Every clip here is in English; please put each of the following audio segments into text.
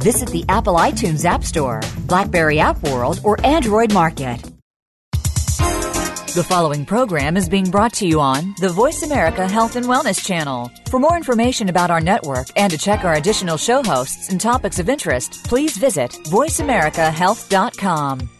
Visit the Apple iTunes App Store, Blackberry App World, or Android Market. The following program is being brought to you on the Voice America Health and Wellness Channel. For more information about our network and to check our additional show hosts and topics of interest, please visit VoiceAmericaHealth.com.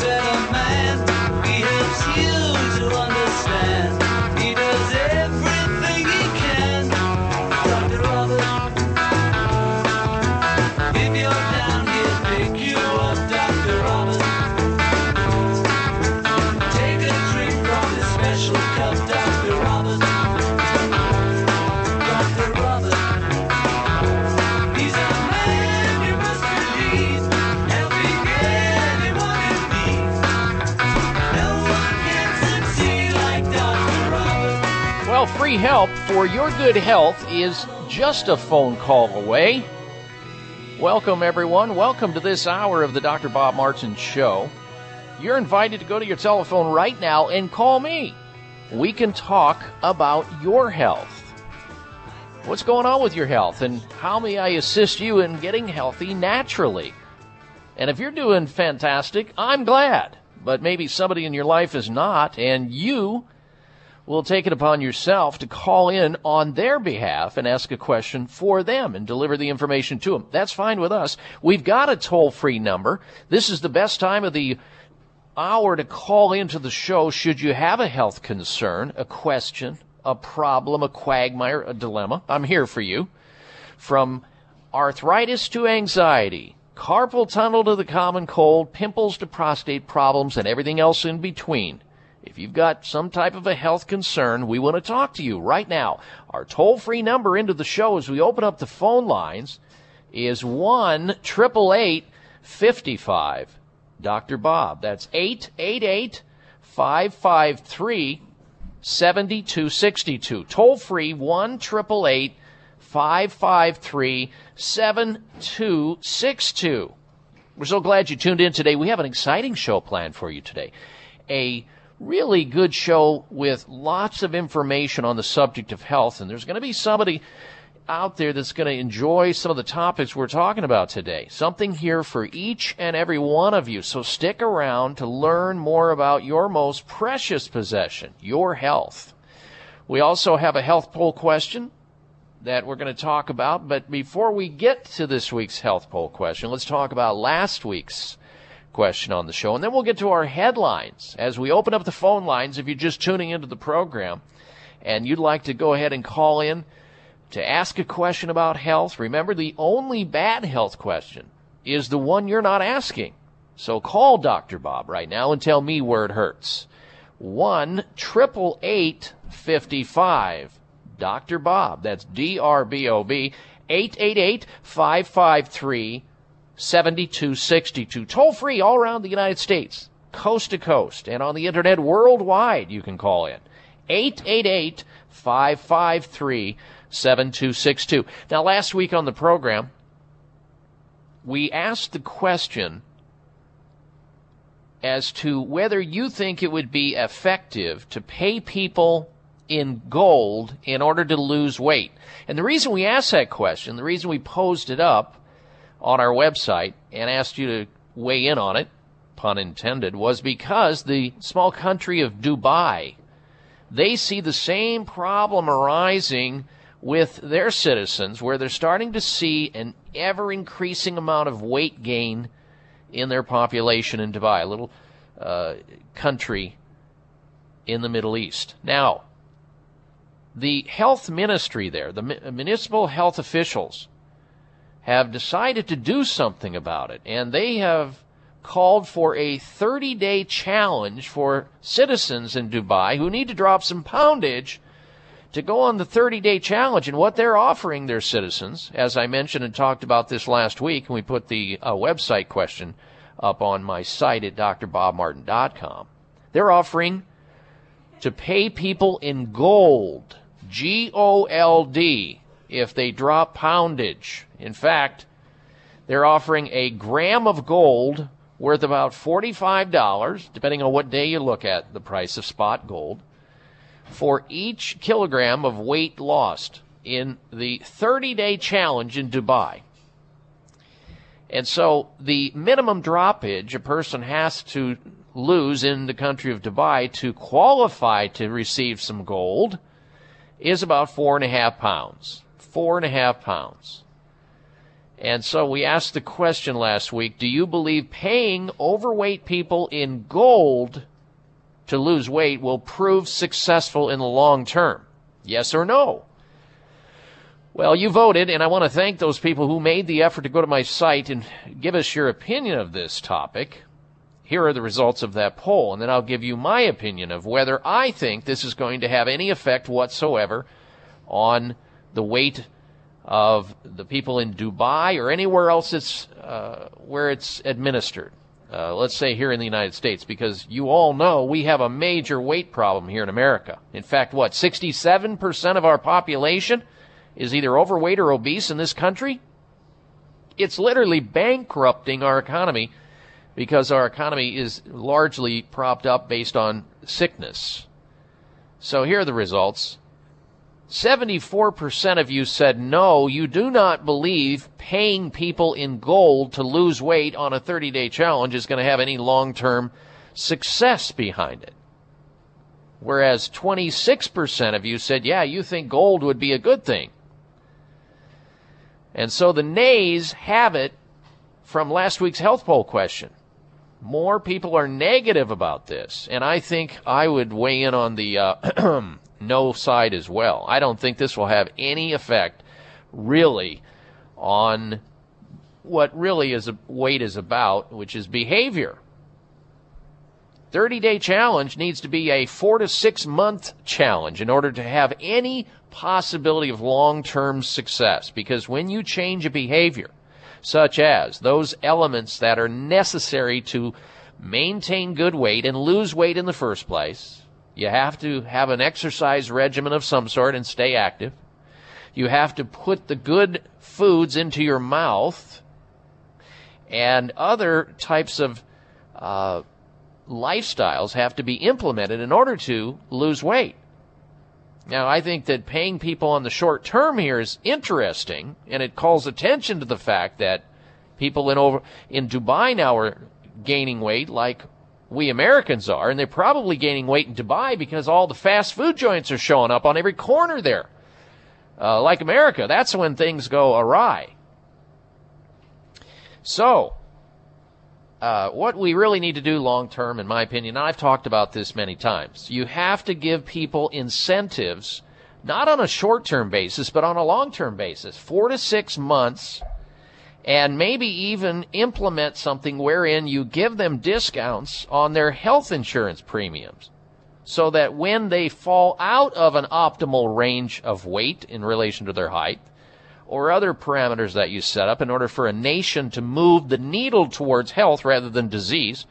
Free help for your good health is just a phone call away. Welcome, everyone. Welcome to this hour of the Dr. Bob Martin Show. You're invited to go to your telephone right now and call me. We can talk about your health. What's going on with your health, and how may I assist you in getting healthy naturally? And if you're doing fantastic, I'm glad. But maybe somebody in your life is not, and you will take it upon yourself to call in on their behalf and ask a question for them and deliver the information to them. That's fine with us. We've got a toll free number. This is the best time of the hour to call into the show should you have a health concern, a question, a problem, a quagmire, a dilemma. I'm here for you. From arthritis to anxiety, carpal tunnel to the common cold, pimples to prostate problems, and everything else in between. If you've got some type of a health concern, we want to talk to you right now. Our toll free number into the show as we open up the phone lines is 1 888 55 Dr. Bob. That's 888 553 7262. Toll free 1 888 553 7262. We're so glad you tuned in today. We have an exciting show planned for you today. A really good show with lots of information on the subject of health, and there's going to be somebody out there that's going to enjoy some of the topics we're talking about today. Something here for each and every one of you. So stick around to learn more about your most precious possession, your health. We also have a health poll question that we're going to talk about. But before we get to this week's health poll question, let's talk about last week's question on the show. And then we'll get to our headlines as we open up the phone lines. If you're just tuning into the program and you'd like to go ahead and call in to ask a question about health, remember the only bad health question is the one you're not asking. So call Dr. Bob right now and tell me where it hurts. 1 888 55 Dr. Bob. That's D R B O B, 888 553 7262. Toll free all around the United States, coast to coast, and on the internet worldwide, you can call in. 888 553 7262. Now, last week on the program, we asked the question as to whether you think it would be effective to pay people in gold in order to lose weight? And the reason we asked that question, the reason we posed it up on our website and asked you to weigh in on it, pun intended, was because the small country of Dubai, they see the same problem arising with their citizens where they're starting to see an ever increasing amount of weight gain in their population in Dubai, a little uh, country in the Middle East. Now, the health ministry there, the municipal health officials, have decided to do something about it, and they have called for a 30 day challenge for citizens in Dubai who need to drop some poundage to go on the 30 day challenge. And what they're offering their citizens, as I mentioned and talked about this last week, and we put the uh, website question up on my site at drbobmartin.com, they're offering to pay people in gold G O L D if they drop poundage. In fact, they're offering a gram of gold worth about $45, depending on what day you look at the price of spot gold, for each kilogram of weight lost in the 30 day challenge in Dubai. And so the minimum droppage a person has to lose in the country of Dubai to qualify to receive some gold is about four and a half pounds. Four and a half pounds. And so we asked the question last week do you believe paying overweight people in gold to lose weight will prove successful in the long term? Yes or no? Well, you voted, and I want to thank those people who made the effort to go to my site and give us your opinion of this topic. Here are the results of that poll, and then I'll give you my opinion of whether I think this is going to have any effect whatsoever on the weight of the people in Dubai or anywhere else it's, uh, where it's administered. Uh, let's say here in the United States, because you all know we have a major weight problem here in America. In fact, what, 67% of our population is either overweight or obese in this country? It's literally bankrupting our economy because our economy is largely propped up based on sickness. So here are the results. 74% of you said no, you do not believe paying people in gold to lose weight on a 30 day challenge is going to have any long term success behind it. Whereas 26% of you said, yeah, you think gold would be a good thing. And so the nays have it from last week's health poll question more people are negative about this, and I think I would weigh in on the uh, no side as well. I don't think this will have any effect, really, on what really is a, weight is about, which is behavior. 30 day challenge needs to be a four to six month challenge in order to have any possibility of long term success. Because when you change a behavior, such as those elements that are necessary to maintain good weight and lose weight in the first place. You have to have an exercise regimen of some sort and stay active. You have to put the good foods into your mouth. and other types of uh, lifestyles have to be implemented in order to lose weight. Now, I think that paying people on the short term here is interesting, and it calls attention to the fact that people in over in Dubai now are gaining weight like we Americans are, and they're probably gaining weight in Dubai because all the fast food joints are showing up on every corner there. Uh, like America, that's when things go awry. So, uh, what we really need to do long term, in my opinion, and I've talked about this many times, you have to give people incentives, not on a short term basis, but on a long term basis. Four to six months, and maybe even implement something wherein you give them discounts on their health insurance premiums. So that when they fall out of an optimal range of weight in relation to their height, or other parameters that you set up in order for a nation to move the needle towards health rather than disease,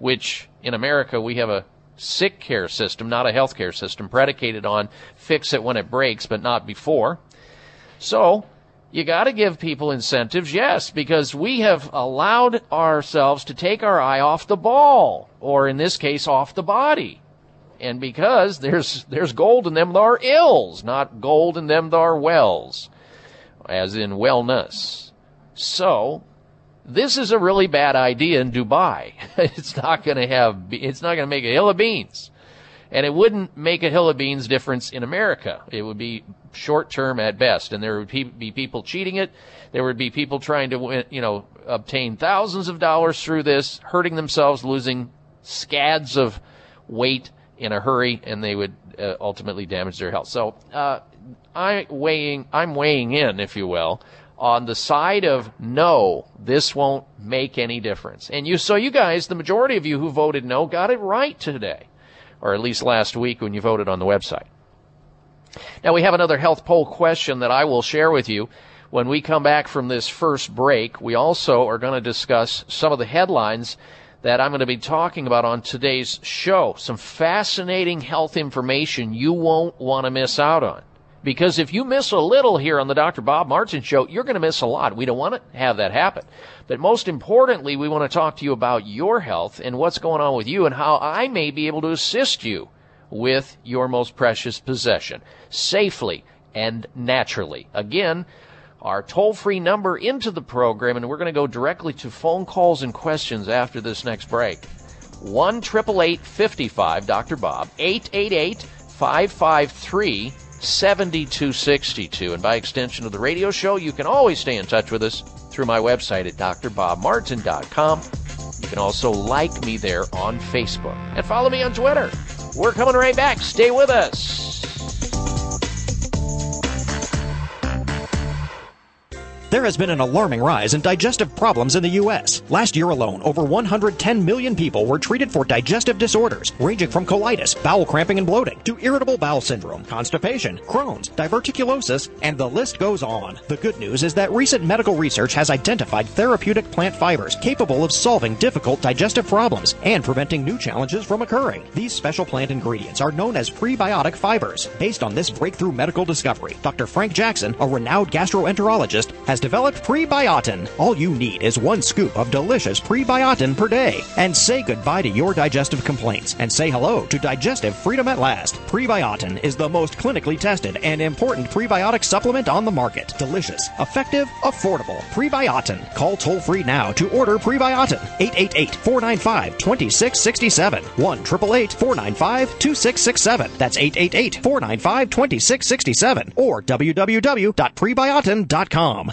which in America we have a sick care system, not a health care system, predicated on fix it when it breaks, but not before. So, you got to give people incentives, yes, because we have allowed ourselves to take our eye off the ball, or in this case, off the body. And because there's there's gold in them there are ills, not gold in them there are wells as in wellness. So, this is a really bad idea in Dubai. it's not going to have, it's not going to make a hill of beans. And it wouldn't make a hill of beans difference in America. It would be short term at best. And there would be people cheating it. There would be people trying to, you know, obtain thousands of dollars through this, hurting themselves, losing scads of weight in a hurry, and they would uh, ultimately damage their health. So, uh, I weighing I'm weighing in, if you will, on the side of no, this won't make any difference. And you so you guys, the majority of you who voted no got it right today. Or at least last week when you voted on the website. Now we have another health poll question that I will share with you when we come back from this first break. We also are going to discuss some of the headlines that I'm going to be talking about on today's show. Some fascinating health information you won't want to miss out on. Because if you miss a little here on the Dr. Bob Martin show, you're going to miss a lot. We don't want to have that happen. But most importantly, we want to talk to you about your health and what's going on with you and how I may be able to assist you with your most precious possession safely and naturally. Again, our toll free number into the program, and we're going to go directly to phone calls and questions after this next break. 1 55 Dr. Bob, 888 553 7262. And by extension of the radio show, you can always stay in touch with us through my website at drbobmartin.com. You can also like me there on Facebook and follow me on Twitter. We're coming right back. Stay with us. There has been an alarming rise in digestive problems in the U.S. Last year alone, over 110 million people were treated for digestive disorders, ranging from colitis, bowel cramping and bloating, to irritable bowel syndrome, constipation, Crohn's, diverticulosis, and the list goes on. The good news is that recent medical research has identified therapeutic plant fibers capable of solving difficult digestive problems and preventing new challenges from occurring. These special plant ingredients are known as prebiotic fibers. Based on this breakthrough medical discovery, Dr. Frank Jackson, a renowned gastroenterologist, has has developed Prebiotin. All you need is one scoop of delicious Prebiotin per day. And say goodbye to your digestive complaints and say hello to digestive freedom at last. Prebiotin is the most clinically tested and important prebiotic supplement on the market. Delicious, effective, affordable. Prebiotin. Call toll free now to order Prebiotin. 888 495 2667. 1 888 495 2667. That's 888 495 2667. Or www.prebiotin.com.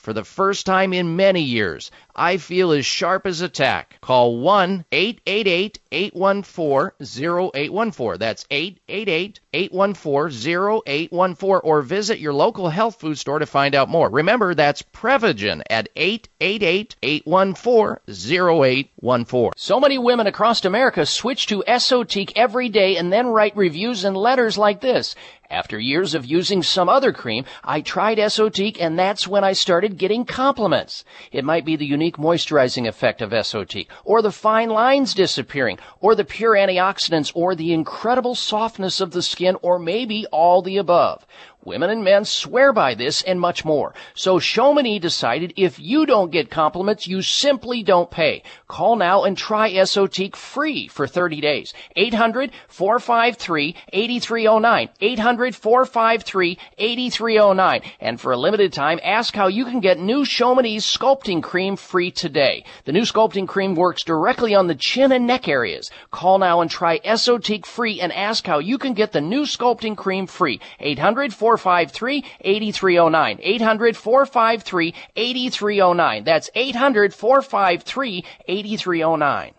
For the first time in many years, I feel as sharp as a tack. Call 1 888 814 0814. That's 888 814 0814 or visit your local health food store to find out more. Remember, that's Prevagen at 888 814 0814. So many women across America switch to Esotique every day and then write reviews and letters like this. After years of using some other cream, I tried Esotique and that's when I started getting compliments. It might be the unique moisturizing effect of Esotique, or the fine lines disappearing, or the pure antioxidants, or the incredible softness of the skin, or maybe all the above. Women and men swear by this and much more. So Chamonix decided if you don't get compliments, you simply don't pay. Call now and try Esotique free for 30 days. 800-453-8309. 800-453-8309. And for a limited time, ask how you can get new Chamonix sculpting cream free today. The new sculpting cream works directly on the chin and neck areas. Call now and try Esotique free and ask how you can get the new sculpting cream free. 800 453 8309. 800 453 8309. That's 800 453 8309.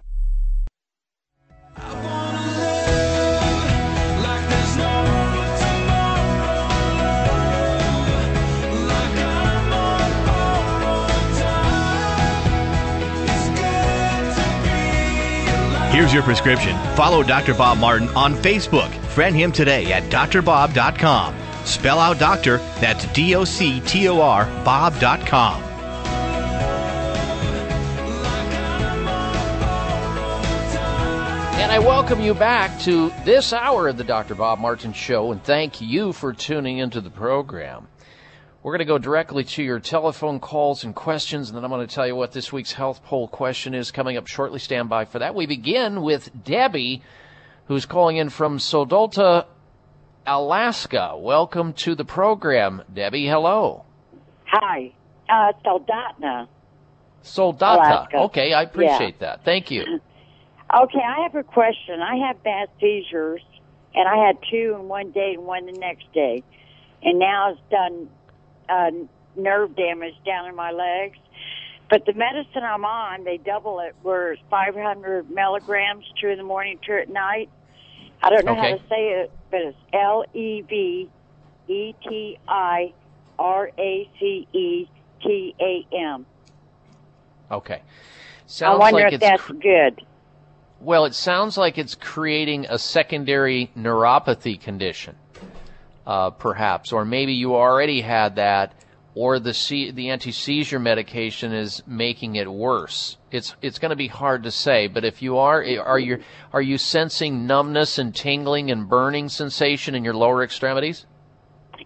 Here's your prescription. Follow Dr. Bob Martin on Facebook. Friend him today at drbob.com. Spell out doctor, that's D O C T O R, Bob.com. And I welcome you back to this hour of the Dr. Bob Martin Show, and thank you for tuning into the program. We're going to go directly to your telephone calls and questions, and then I'm going to tell you what this week's health poll question is coming up shortly. Stand by for that. We begin with Debbie, who's calling in from Sodolta, Alaska. Welcome to the program, Debbie. Hello. Hi, uh, Soldotna. Soldata. Alaska. Okay, I appreciate that. Thank you. Okay, I have a question. I have bad seizures, and I had two in one day and one the next day, and now it's done uh, nerve damage down in my legs. But the medicine I'm on, they double it, where it's 500 milligrams, two in the morning, two at night. I don't know Okay. how to say it, but it's L E V E T I R A C E T A M. Okay. Sounds I wonder like if that's cr- good. Well, it sounds like it's creating a secondary neuropathy condition, uh, perhaps, or maybe you already had that, or the se- the anti seizure medication is making it worse. It's it's going to be hard to say, but if you are, are you are you sensing numbness and tingling and burning sensation in your lower extremities?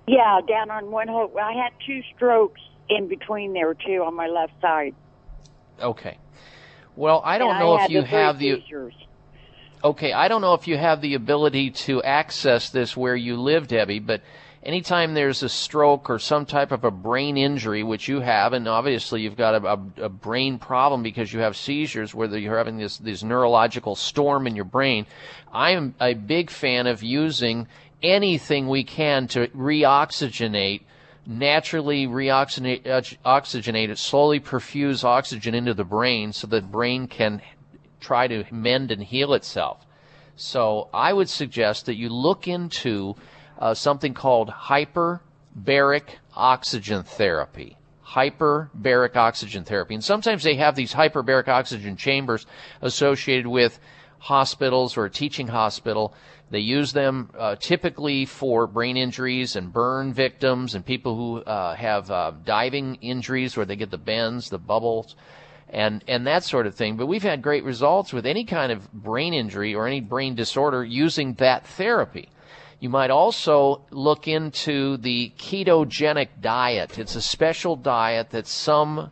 Yeah, down on one whole. I had two strokes in between there too on my left side. Okay. Well, I don't And know had if you the have the seizures. Okay, I don't know if you have the ability to access this where you live, Debbie, but anytime there's a stroke or some type of a brain injury, which you have, and obviously you've got a, a, a brain problem because you have seizures, whether you're having this, this neurological storm in your brain, I'm a big fan of using anything we can to reoxygenate naturally reoxygenate oxygenate it, slowly perfuse oxygen into the brain so the brain can try to mend and heal itself. So I would suggest that you look into uh, something called hyperbaric oxygen therapy. Hyperbaric oxygen therapy. And sometimes they have these hyperbaric oxygen chambers associated with hospitals or a teaching hospital. They use them uh, typically for brain injuries and burn victims and people who uh, have uh, diving injuries where they get the bends, the bubbles, and and that sort of thing. But we've had great results with any kind of brain injury or any brain disorder using that therapy. You might also look into the ketogenic diet. It's a special diet that some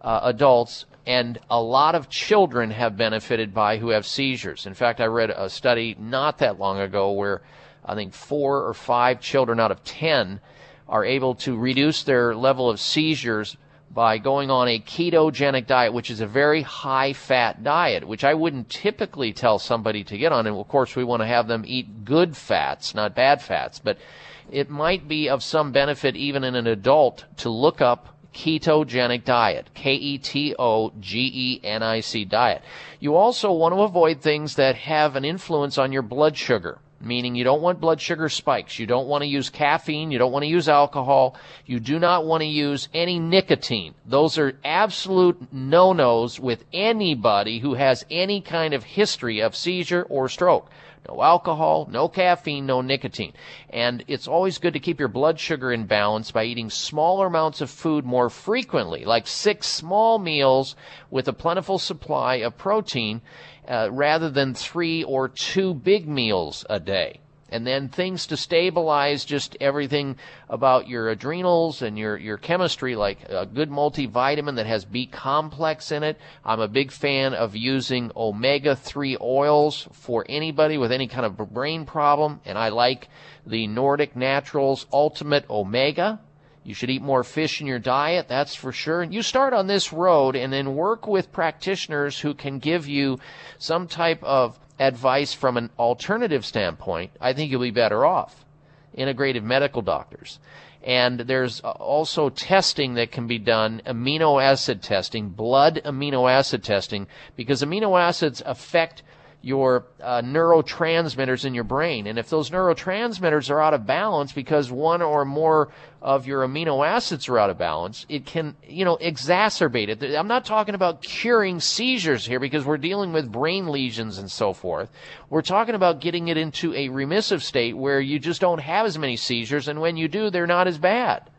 uh, adults and a lot of children have benefited by who have seizures. In fact, I read a study not that long ago where I think four or five children out of ten are able to reduce their level of seizures by going on a ketogenic diet, which is a very high fat diet, which I wouldn't typically tell somebody to get on. And of course, we want to have them eat good fats, not bad fats. But it might be of some benefit even in an adult to look up ketogenic diet. K E T O G E N I C diet. You also want to avoid things that have an influence on your blood sugar meaning you don't want blood sugar spikes. You don't want to use caffeine. You don't want to use alcohol. You do not want to use any nicotine. Those are absolute no-nos with anybody who has any kind of history of seizure or stroke. No alcohol, no caffeine, no nicotine. And it's always good to keep your blood sugar in balance by eating smaller amounts of food more frequently, like six small meals with a plentiful supply of protein, uh, rather than three or two big meals a day and then things to stabilize just everything about your adrenals and your, your chemistry, like a good multivitamin that has B complex in it. I'm a big fan of using omega 3 oils for anybody with any kind of brain problem, and I like the Nordic Naturals Ultimate Omega. You should eat more fish in your diet, that's for sure. You start on this road and then work with practitioners who can give you some type of advice from an alternative standpoint, I think you'll be better off. Integrative medical doctors. And there's also testing that can be done, amino acid testing, blood amino acid testing, because amino acids affect your uh, neurotransmitters in your brain. And if those neurotransmitters are out of balance because one or more of your amino acids are out of balance, it can, you know, exacerbate it. I'm not talking about curing seizures here because we're dealing with brain lesions and so forth. We're talking about getting it into a remissive state where you just don't have as many seizures, and when you do, they're not as bad.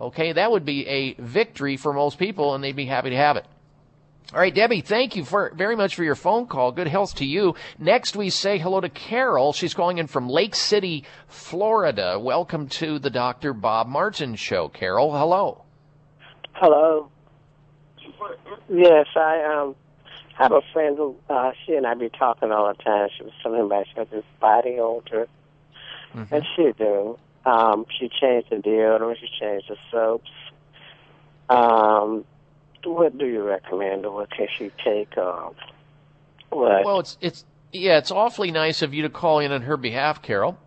Okay, that would be a victory for most people, and they'd be happy to have it. All right, Debbie, thank you for very much for your phone call. Good health to you. Next, we say hello to Carol. She's calling in from Lake City, Florida. Welcome to the Dr. Bob Martin Show, Carol. Hello. Hello. Yes, I um have a friend who uh, she and I be talking all the time. She was telling me about she has this body odor, mm-hmm. and she do. Um, she changed the deodorant. She changed the soaps. Um, what do you recommend, or what can she take? Um, what? Well, it's it's yeah, it's awfully nice of you to call in on her behalf, Carol.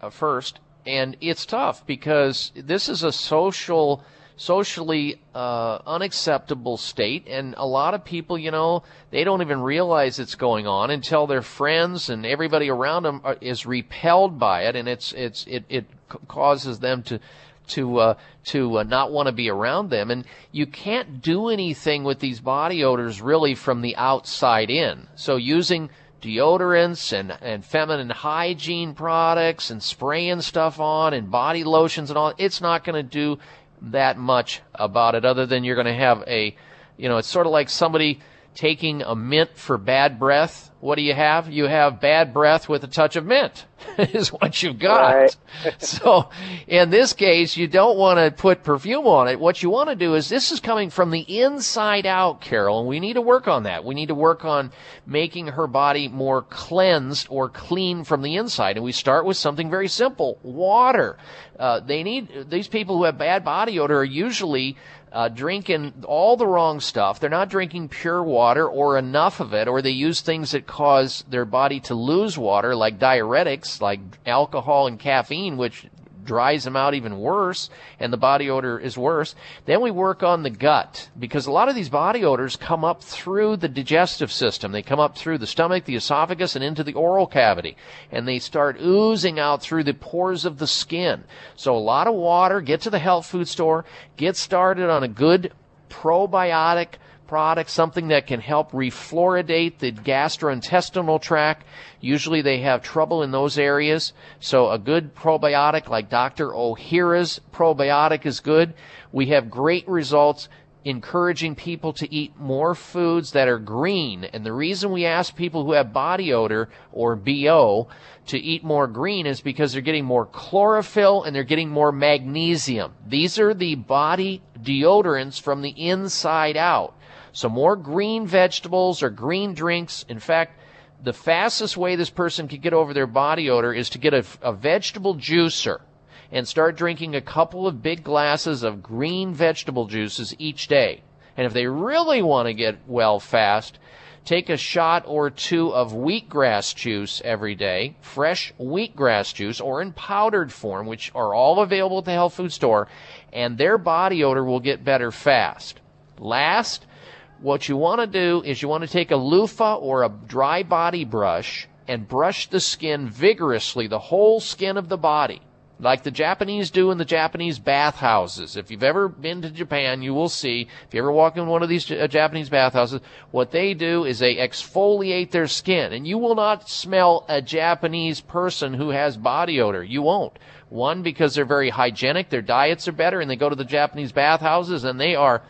Uh, first, and it's tough because this is a social socially uh, unacceptable state, and a lot of people, you know, they don't even realize it's going on until their friends and everybody around them are, is repelled by it, and it's it's it it causes them to to uh, to uh, not want to be around them. And you can't do anything with these body odors really from the outside in. So using deodorants and, and feminine hygiene products and spraying stuff on and body lotions and all, it's not going to do that much about it other than you're going to have a, you know, it's sort of like somebody taking a mint for bad breath what do you have? You have bad breath with a touch of mint is what you've got. Right. so in this case, you don't want to put perfume on it. What you want to do is this is coming from the inside out, Carol, and we need to work on that. We need to work on making her body more cleansed or clean from the inside. And we start with something very simple. Water. Uh, they need, these people who have bad body odor are usually uh, drinking all the wrong stuff. They're not drinking pure water or enough of it, or they use things that cause their body to lose water, like diuretics, like alcohol and caffeine, which dries them out even worse and the body odor is worse. Then we work on the gut because a lot of these body odors come up through the digestive system. They come up through the stomach, the esophagus, and into the oral cavity. And they start oozing out through the pores of the skin. So a lot of water, get to the health food store, get started on a good probiotic product, something that can help refluoridate the gastrointestinal tract. Usually they have trouble in those areas. So a good probiotic like Dr. Ohhira's probiotic is good. We have great results encouraging people to eat more foods that are green. And the reason we ask people who have body odor or BO to eat more green is because they're getting more chlorophyll and they're getting more magnesium. These are the body deodorants from the inside out. So more green vegetables or green drinks. In fact, the fastest way this person could get over their body odor is to get a, a vegetable juicer and start drinking a couple of big glasses of green vegetable juices each day. And if they really want to get well fast, Take a shot or two of wheatgrass juice every day, fresh wheatgrass juice, or in powdered form, which are all available at the health food store, and their body odor will get better fast. Last, what you want to do is you want to take a loofah or a dry body brush and brush the skin vigorously, the whole skin of the body like the Japanese do in the Japanese bathhouses. If you've ever been to Japan, you will see, if you ever walk in one of these uh, Japanese bathhouses, what they do is they exfoliate their skin. And you will not smell a Japanese person who has body odor. You won't. One, because they're very hygienic, their diets are better, and they go to the Japanese bathhouses and they are,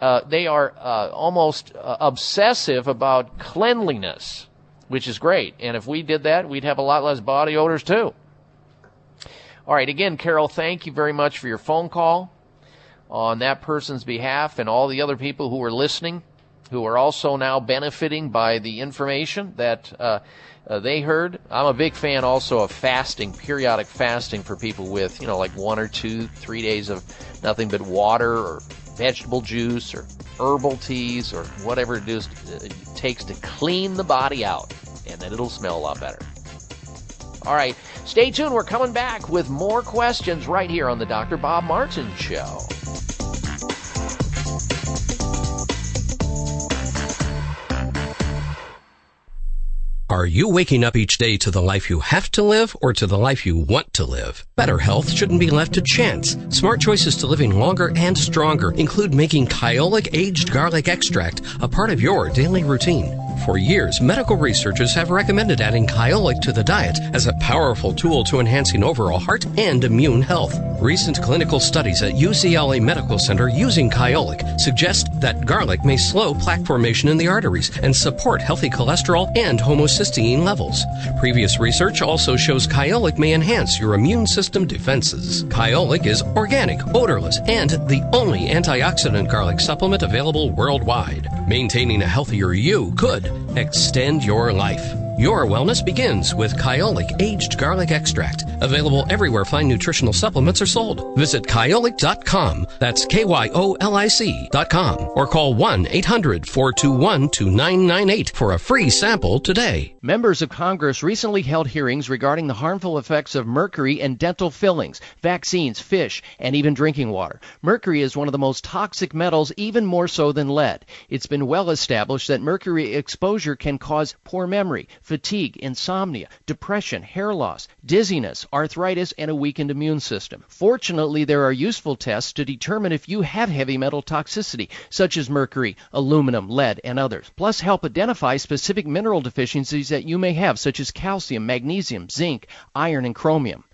uh, they are uh, almost uh, obsessive about cleanliness, which is great. And if we did that, we'd have a lot less body odors too. All right, again, Carol, thank you very much for your phone call on that person's behalf and all the other people who are listening, who are also now benefiting by the information that uh, uh, they heard. I'm a big fan also of fasting, periodic fasting for people with, you know, like one or two, three days of nothing but water or vegetable juice or herbal teas or whatever it, is, uh, it takes to clean the body out, and then it'll smell a lot better. All right, stay tuned. We're coming back with more questions right here on the Dr. Bob Martin Show. Are you waking up each day to the life you have to live or to the life you want to live? Better health shouldn't be left to chance. Smart choices to living longer and stronger include making Kyolic aged garlic extract a part of your daily routine. For years, medical researchers have recommended adding Kyolic to the diet as a powerful tool to enhancing overall heart and immune health. Recent clinical studies at UCLA Medical Center using Kyolic suggest that garlic may slow plaque formation in the arteries and support healthy cholesterol and homocysteine levels. Previous research also shows Kyolic may enhance your immune system defenses. Kyolic is organic, odorless, and the only antioxidant garlic supplement available worldwide. Maintaining a healthier you could extend your life. Your wellness begins with Kyolic Aged Garlic Extract, available everywhere fine nutritional supplements are sold. Visit kyolic.com, that's K-Y-O-L-I-C.com, or call 1-800-421-2998 for a free sample today. Members of Congress recently held hearings regarding the harmful effects of mercury in dental fillings, vaccines, fish, and even drinking water. Mercury is one of the most toxic metals, even more so than lead. It's been well established that mercury exposure can cause poor memory, fatigue, insomnia, depression, hair loss, dizziness, arthritis, and a weakened immune system. Fortunately, there are useful tests to determine if you have heavy metal toxicity, such as mercury, aluminum, lead, and others. Plus, help identify specific mineral deficiencies that you may have, such as calcium, magnesium, zinc, iron, and chromium.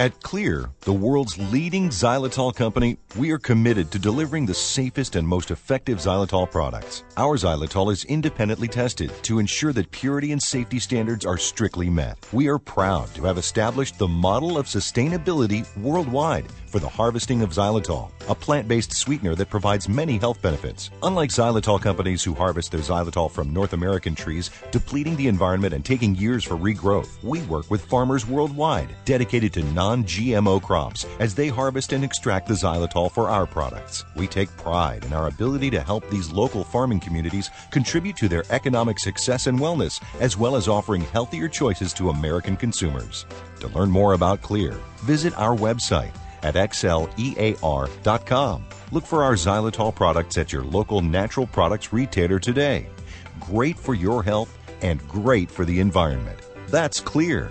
At Xlear, the world's leading xylitol company, we are committed to delivering the safest and most effective xylitol products. Our xylitol is independently tested to ensure that purity and safety standards are strictly met. We are proud to have established the model of sustainability worldwide for the harvesting of xylitol, a plant-based sweetener that provides many health benefits. Unlike xylitol companies who harvest their xylitol from North American trees, depleting the environment and taking years for regrowth, we work with farmers worldwide dedicated to non-GMO crops as they harvest and extract the xylitol for our products. We take pride in our ability to help these local farming communities contribute to their economic success and wellness, as well as offering healthier choices to American consumers. To learn more about Xlear, visit our website at xlear.com. Look for our xylitol products at your local natural products retailer today. Great for your health and great for the environment. That's Xlear.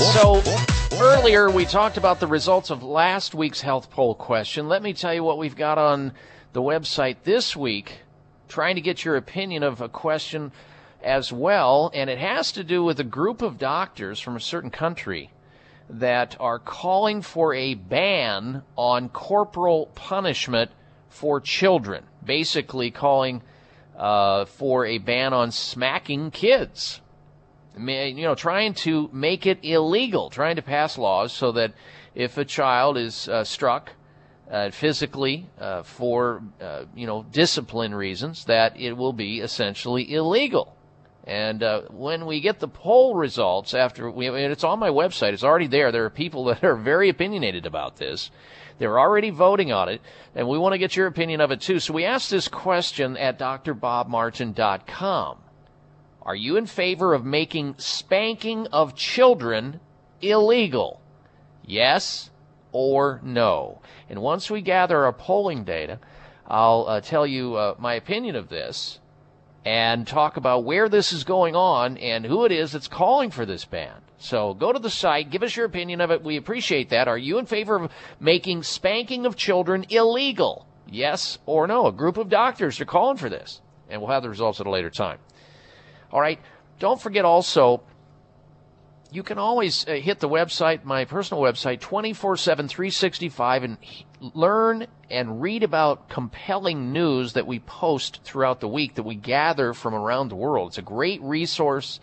Right, so earlier we talked about the results of last week's health poll question. Let me tell you what we've got on the website this week, trying to get your opinion of a question as well, and it has to do with a group of doctors from a certain country that are calling for a ban on corporal punishment for children, basically calling uh, for a ban on smacking kids you know, trying to make it illegal, trying to pass laws so that if a child is uh, struck uh, physically uh, for, uh, you know, discipline reasons, that it will be essentially illegal. And uh, when we get the poll results after, we, and it's on my website, it's already there. There are people that are very opinionated about this. They're already voting on it, and we want to get your opinion of it too. So we asked this question at drbobmartin.com. Are you in favor of making spanking of children illegal? Yes or no? And once we gather our polling data, I'll uh, tell you uh, my opinion of this and talk about where this is going on and who it is that's calling for this ban. So go to the site, give us your opinion of it. We appreciate that. Are you in favor of making spanking of children illegal? Yes or no? A group of doctors are calling for this, and we'll have the results at a later time. All right. Don't forget also, you can always uh, hit the website, my personal website, 24 7, 365, and learn and read about compelling news that we post throughout the week that we gather from around the world. It's a great resource.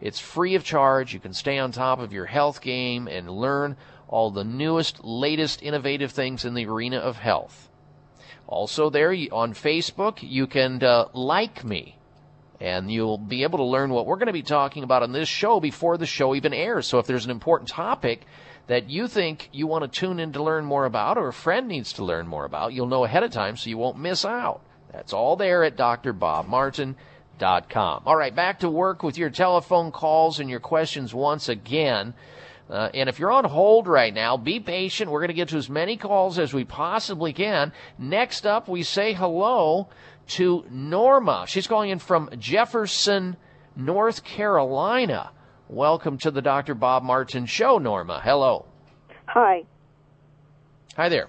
It's free of charge. You can stay on top of your health game and learn all the newest, latest, innovative things in the arena of health. Also, there on Facebook, you can uh, like me and you'll be able to learn what we're going to be talking about on this show before the show even airs. So if there's an important topic that you think you want to tune in to learn more about or a friend needs to learn more about, you'll know ahead of time so you won't miss out. That's all there at drbobmartin.com. All right, back to work with your telephone calls and your questions once again. Uh, and if you're on hold right now, be patient. We're going to get to as many calls as we possibly can. Next up, we say hello to Norma. She's calling in from Jefferson, North Carolina. Welcome to the Dr. Bob Martin Show, Norma. Hello. Hi. Hi there.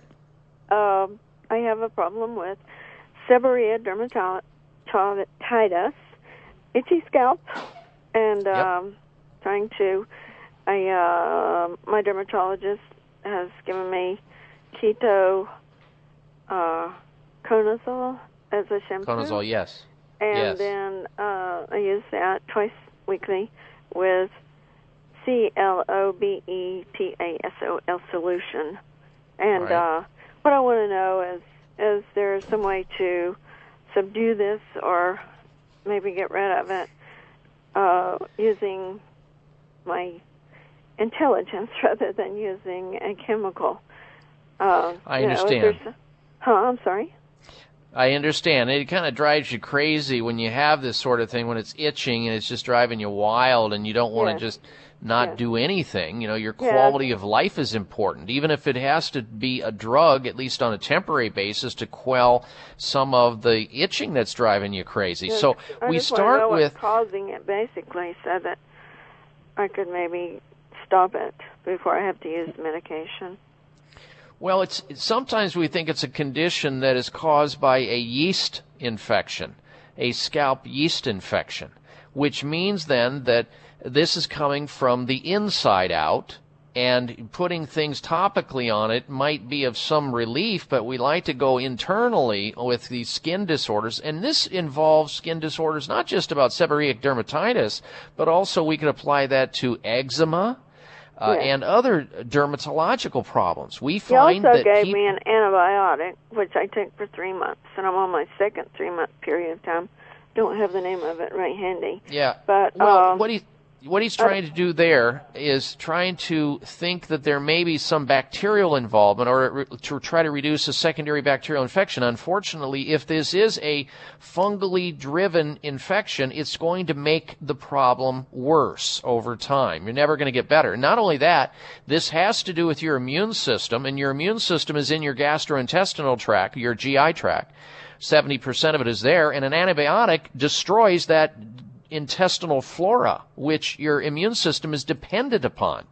Um, I have a problem with seborrhea dermatitis, itchy scalp, and yep. um, trying to. I uh, my dermatologist has given me keto uh, conazole as a shampoo. Conazole, yes. And yes. then uh, I use that twice weekly with C L O B E T A S O L solution. And right. uh, what I want to know is is there some way to subdue this or maybe get rid of it uh, using my intelligence rather than using a chemical? Uh, I you know, understand. huh? I'm sorry. I understand. It kind of drives you crazy when you have this sort of thing when it's itching and it's just driving you wild and you don't want to just not do anything. You know, your Yeah. quality of life is important, even if it has to be a drug, at least on a temporary basis, to quell some of the itching that's driving you crazy. Yes, So I we start know with what's causing it basically, so that I could maybe stop it before I have to use the medication. Well, it's sometimes we think it's a condition that is caused by a yeast infection, a scalp yeast infection, which means then that this is coming from the inside out and putting things topically on it might be of some relief, but we like to go internally with these skin disorders. And this involves skin disorders not just about seborrheic dermatitis, but also we can apply that to eczema, uh, Yes. and other dermatological problems. We find He also that gave peop- me an antibiotic, which I take for three months, and I'm on my second three month period of time. Don't have the name of it right handy. yeah. But well, um, what do you what he's trying to do there is trying to think that there may be some bacterial involvement or to try to reduce a secondary bacterial infection. Unfortunately, if this is a fungally driven infection, it's going to make the problem worse over time. You're never going to get better. Not only that, this has to do with your immune system, and your immune system is in your gastrointestinal tract, your GI tract. 70% of it is there, and an antibiotic destroys that intestinal flora, which your immune system is dependent upon.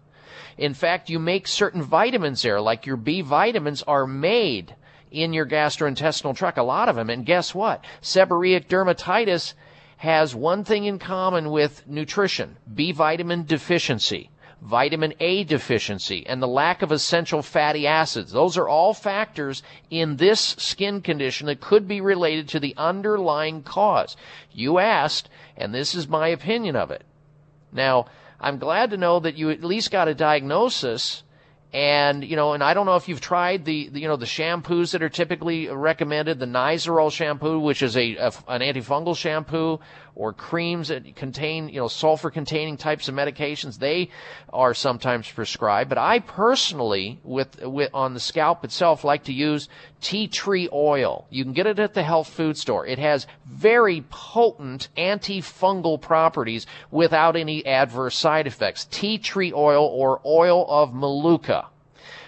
In fact, you make certain vitamins there, like your B vitamins are made in your gastrointestinal tract, a lot of them. And guess what? Seborrheic dermatitis has one thing in common with nutrition, B vitamin deficiency vitamin A deficiency, and the lack of essential fatty acids. Those are all factors in this skin condition that could be related to the underlying cause. You asked, and this is my opinion of it. Now, I'm glad to know that you at least got a diagnosis and you know, and I don't know if you've tried the, the, you know the shampoos that are typically recommended, the Nizoral shampoo, which is a, a, an antifungal shampoo, or creams that contain you know sulfur containing types of medications. They are sometimes prescribed, but I personally, with, with on the scalp itself, like to use tea tree oil. You can get it at the health food store. It has very potent antifungal properties without any adverse side effects. Tea tree oil or oil of Manuka.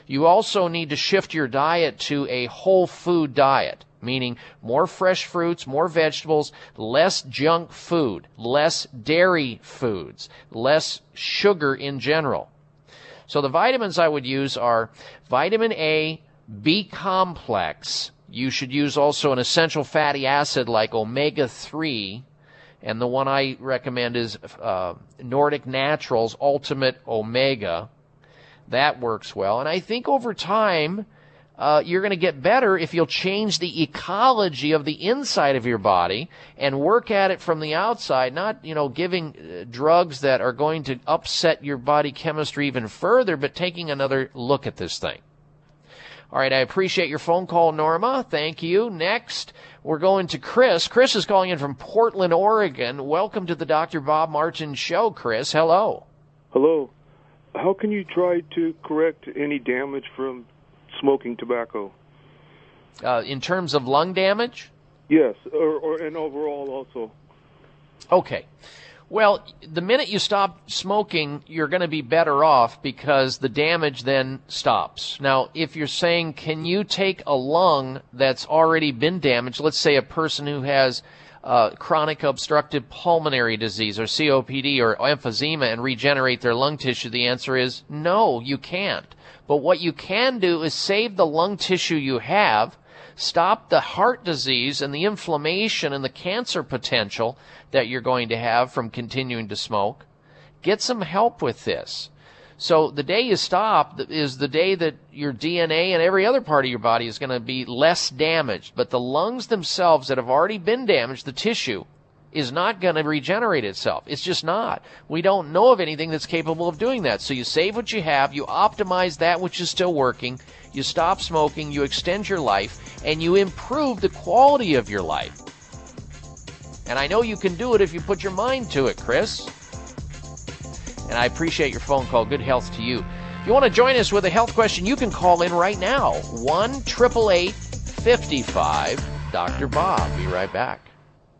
You also need to shift your diet to a whole food diet, meaning more fresh fruits, more vegetables, less junk food, less dairy foods, less sugar in general. So the vitamins I would use are vitamin A, B complex. You should use also an essential fatty acid like omega 3. And the one I recommend is uh, Nordic Naturals Ultimate Omega. That works well. And I think over time, uh, you're going to get better if you'll change the ecology of the inside of your body and work at it from the outside, not, you know, giving uh, drugs that are going to upset your body chemistry even further, but taking another look at this thing. All right, I appreciate your phone call, Norma. Thank you. Next, we're going to Chris. Chris is calling in from Portland, Oregon. Welcome to the Dr. Bob Martin Show, Chris. Hello. Hello how can you try to correct any damage from smoking tobacco? Uh, in terms of lung damage? Yes, or, or and overall also. Okay. Well, the minute you stop smoking, you're going to be better off because the damage then stops. Now, if you're saying, can you take a lung that's already been damaged, let's say a person who has uh, chronic obstructive pulmonary disease or COPD or emphysema and regenerate their lung tissue? The answer is no, you can't. But what you can do is save the lung tissue you have, stop the heart disease and the inflammation and the cancer potential that you're going to have from continuing to smoke. Get some help with this. So the day you stop is the day that your DNA and every other part of your body is going to be less damaged. But the lungs themselves that have already been damaged, the tissue, is not going to regenerate itself. It's just not. We don't know of anything that's capable of doing that. So you save what you have, you optimize that which is still working, you stop smoking, you extend your life, and you improve the quality of your life. And I know you can do it if you put your mind to it, Chris and I appreciate your phone call. Good health to you. If you want to join us with a health question, you can call in right now. 1 888 55 Dr. Bob. Be right back.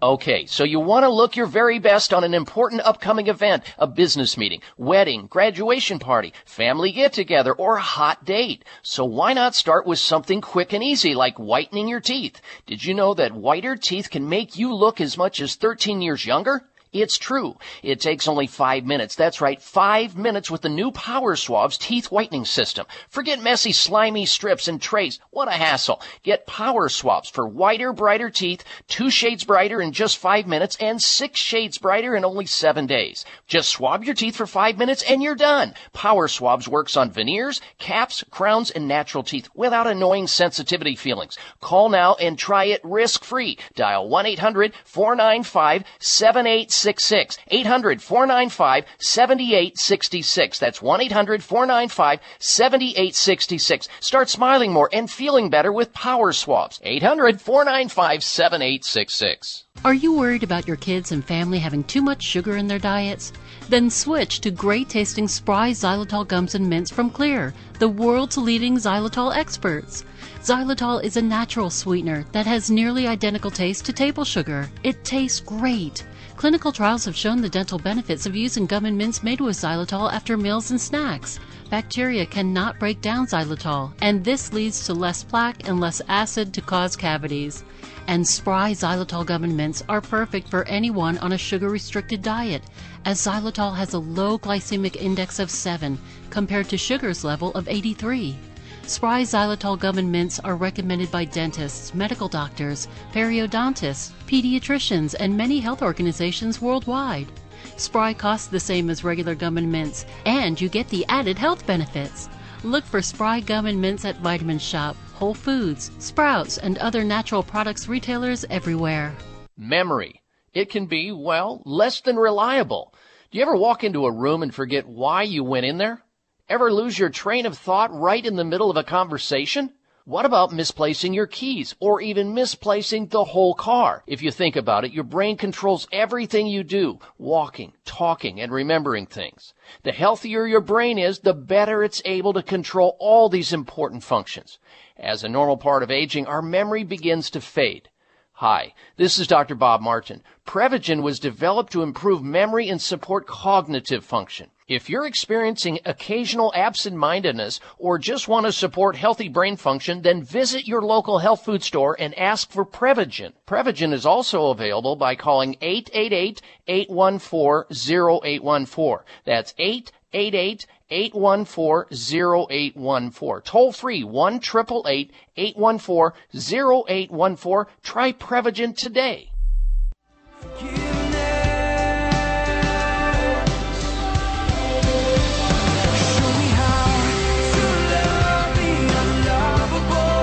Okay, so you want to look your very best on an important upcoming event, a business meeting, wedding, graduation party, family get together, or hot date. So why not start with something quick and easy like whitening your teeth? Did you know that whiter teeth can make you look as much as 13 years younger? It's true. It takes only five minutes. That's right, five minutes with the new Power Swabs teeth whitening system. Forget messy, slimy strips and trays. What a hassle. Get Power Swabs for whiter, brighter teeth, two shades brighter in just five minutes, and six shades brighter in only seven days. Just swab your teeth for five minutes and you're done. Power Swabs works on veneers, caps, crowns, and natural teeth without annoying sensitivity feelings. Call now and try it risk-free. Dial 1-800-495-78 7866. 800 495 7866. That's 1 800 495 7866. Start smiling more and feeling better with Power Swabs. 800 495 7866. Are you worried about your kids and family having too much sugar in their diets? Then switch to great tasting Spry xylitol gums and mints from Xlear, the world's leading xylitol experts. Xylitol is a natural sweetener that has nearly identical taste to table sugar. It tastes great. Clinical trials have shown the dental benefits of using gum and mints made with xylitol after meals and snacks. Bacteria cannot break down xylitol, and this leads to less plaque and less acid to cause cavities. And Spry xylitol gum and mints are perfect for anyone on a sugar restricted diet, as xylitol has a low glycemic index of 7 compared to sugar's level of 83. Spry xylitol gum and mints are recommended by dentists, medical doctors, periodontists, pediatricians, and many health organizations worldwide. Spry costs the same as regular gum and mints, and you get the added health benefits. Look for Spry gum and mints at Vitamin Shoppe, Whole Foods, Sprouts, and other natural products retailers everywhere. Memory. It can be, well, less than reliable. Do you ever walk into a room and forget why you went in there? Ever lose your train of thought right in the middle of a conversation? What about misplacing your keys or even misplacing the whole car? If you think about it, your brain controls everything you do, walking, talking, and remembering things. The healthier your brain is, the better it's able to control all these important functions. As a normal part of aging, our memory begins to fade. Hi, this is Dr. Bob Martin. Prevagen was developed to improve memory and support cognitive function. If you're experiencing occasional absent-mindedness or just want to support healthy brain function, then visit your local health food store and ask for Prevagen. Prevagen is also available by calling 888-814-0814. That's 888 814-0814. Toll free 1 888 814 0814. Try Prevagen today.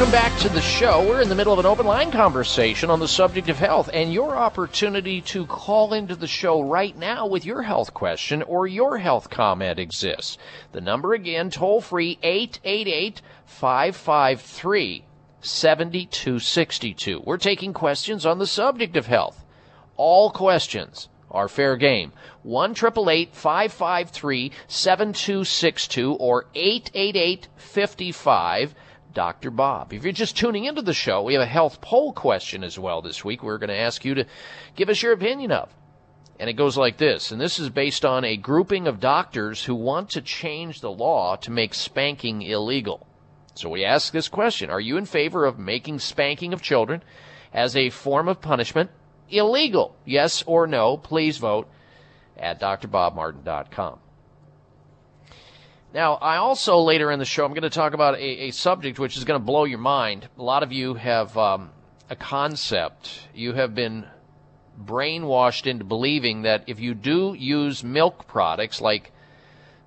Welcome back to the show. We're in the middle of an open line conversation on the subject of health, and your opportunity to call into the show right now with your health question or your health comment exists. The number again, toll free, 888 553 7262. We're taking questions on the subject of health. All questions are fair game. 1 553 7262 or 888 55 Dr. Bob. If you're just tuning into the show, we have a health poll question as well this week. We're going to ask you to give us your opinion of. And it goes like this, and this is based on a grouping of doctors who want to change the law to make spanking illegal. So we ask this question Are you in favor of making spanking of children as a form of punishment illegal? Yes or no? Please vote at drbobmartin.com. Now, I also later in the show, I'm going to talk about a, a subject which is going to blow your mind. A lot of you have um, a concept. You have been brainwashed into believing that if you do use milk products like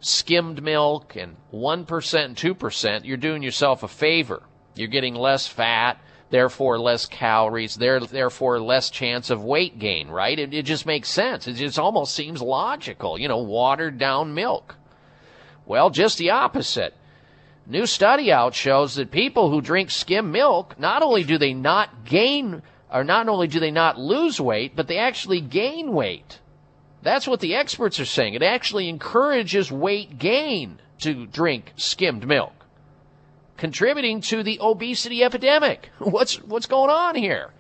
skimmed milk and 1% and 2%, you're doing yourself a favor. You're getting less fat, therefore less calories, there, therefore less chance of weight gain, right? It, it just makes sense. It just almost seems logical. You know, watered down milk. Well, just the opposite. New study out shows that people who drink skim milk, not only do they not gain, or not only do they not lose weight, but they actually gain weight. That's what the experts are saying. It actually encourages weight gain to drink skimmed milk, contributing to the obesity epidemic. What's, what's going on here?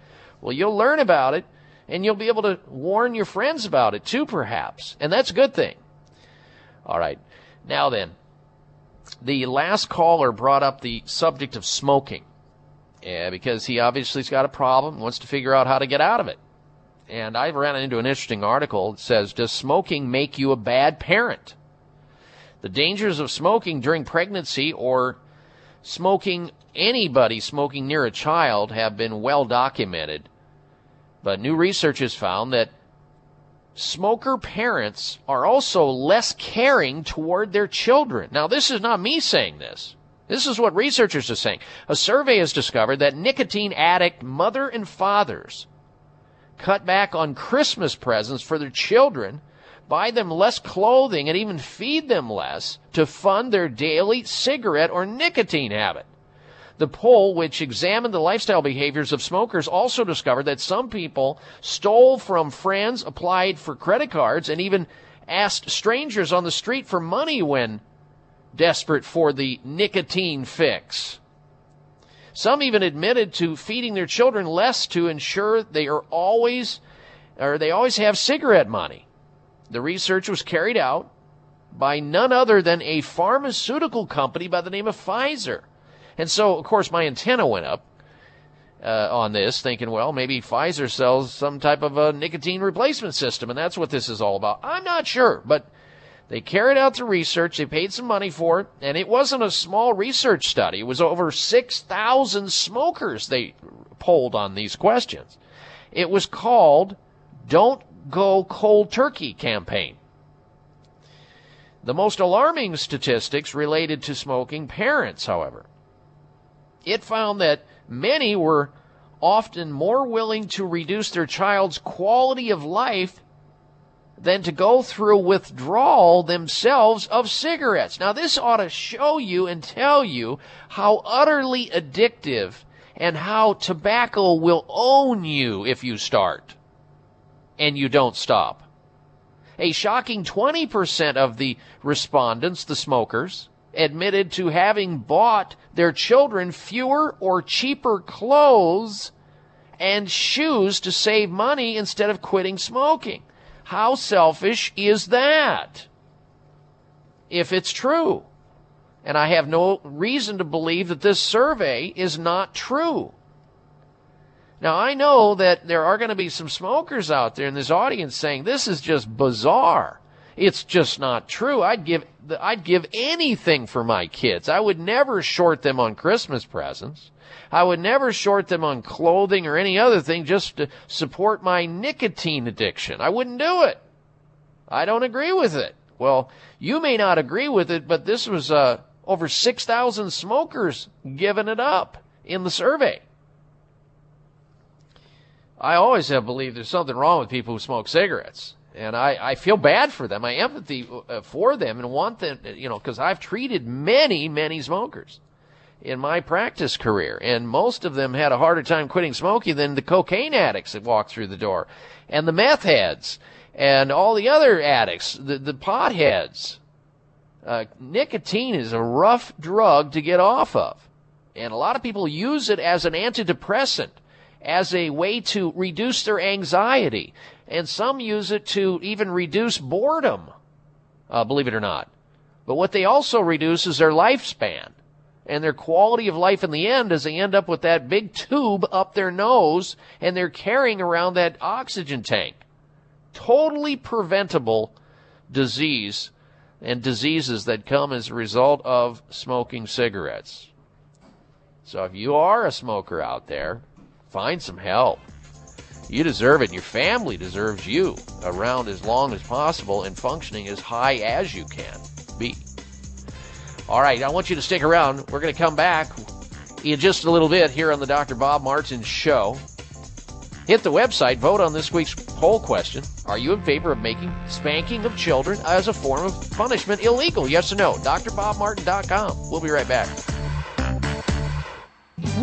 Well, you'll learn about it and you'll be able to warn your friends about it too, perhaps. And that's a good thing. All right. Now then, the last caller brought up the subject of smoking. Yeah, because he obviously's got a problem, wants to figure out how to get out of it. And I ran into an interesting article that says, Does smoking make you a bad parent? The dangers of smoking during pregnancy or smoking anybody smoking near a child have been well documented. But new research has found that smoker parents are also less caring toward their children. Now, this is not me saying this. This is what researchers are saying. A survey has discovered that nicotine addict mother and fathers cut back on Christmas presents for their children, buy them less clothing, and even feed them less to fund their daily cigarette or nicotine habit. The poll, which examined the lifestyle behaviors of smokers, also discovered that some people stole from friends, applied for credit cards, and even asked strangers on the street for money when desperate for the nicotine fix. Some even admitted to feeding their children less to ensure they are always or they always have cigarette money. The research was carried out by none other than a pharmaceutical company by the name of Pfizer. And so, of course, my antenna went up uh, on this, thinking, well, maybe Pfizer sells some type of a nicotine replacement system, and that's what this is all about. I'm not sure, but they carried out the research, they paid some money for it, and it wasn't a small research study. It was over 6,000 smokers they polled on these questions. It was called Don't Go Cold Turkey campaign. The most alarming statistics related to smoking parents, however. It found that many were often more willing to reduce their child's quality of life than to go through withdrawal themselves of cigarettes. Now, this ought to show you and tell you how utterly addictive and how tobacco will own you if you start and you don't stop. A shocking 20% of the respondents, the smokers, admitted to having bought their children fewer or cheaper clothes and shoes to save money instead of quitting smoking. How selfish is that? If it's true. And I have no reason to believe that this survey is not true. Now, I know that there are going to be some smokers out there in this audience saying this is just bizarre. It's just not true. I'd give I'd give anything for my kids. I would never short them on Christmas presents. I would never short them on clothing or any other thing just to support my nicotine addiction. I wouldn't do it. I don't agree with it. Well, you may not agree with it, but this was uh, over 6,000 smokers giving it up in the survey. I always have believed there's something wrong with people who smoke cigarettes. And I, I feel bad for them. I empathy uh, for them and want them, you know, because I've treated many, many smokers in my practice career. And most of them had a harder time quitting smoking than the cocaine addicts that walked through the door and the meth heads and all the other addicts, the, the pot heads. Uh, nicotine is a rough drug to get off of. And a lot of people use it as an antidepressant, as a way to reduce their anxiety. And some use it to even reduce boredom, uh, believe it or not. But what they also reduce is their lifespan and their quality of life in the end as they end up with that big tube up their nose and they're carrying around that oxygen tank. Totally preventable disease and diseases that come as a result of smoking cigarettes. So if you are a smoker out there, find some help. You deserve it, and your family deserves you around as long as possible and functioning as high as you can be. All right, I want you to stick around. We're going to come back in just a little bit here on the Dr. Bob Martin Show. Hit the website, vote on this week's poll question. Are you in favor of making spanking of children as a form of punishment illegal? Yes or no? DrBobMartin.com. We'll be right back.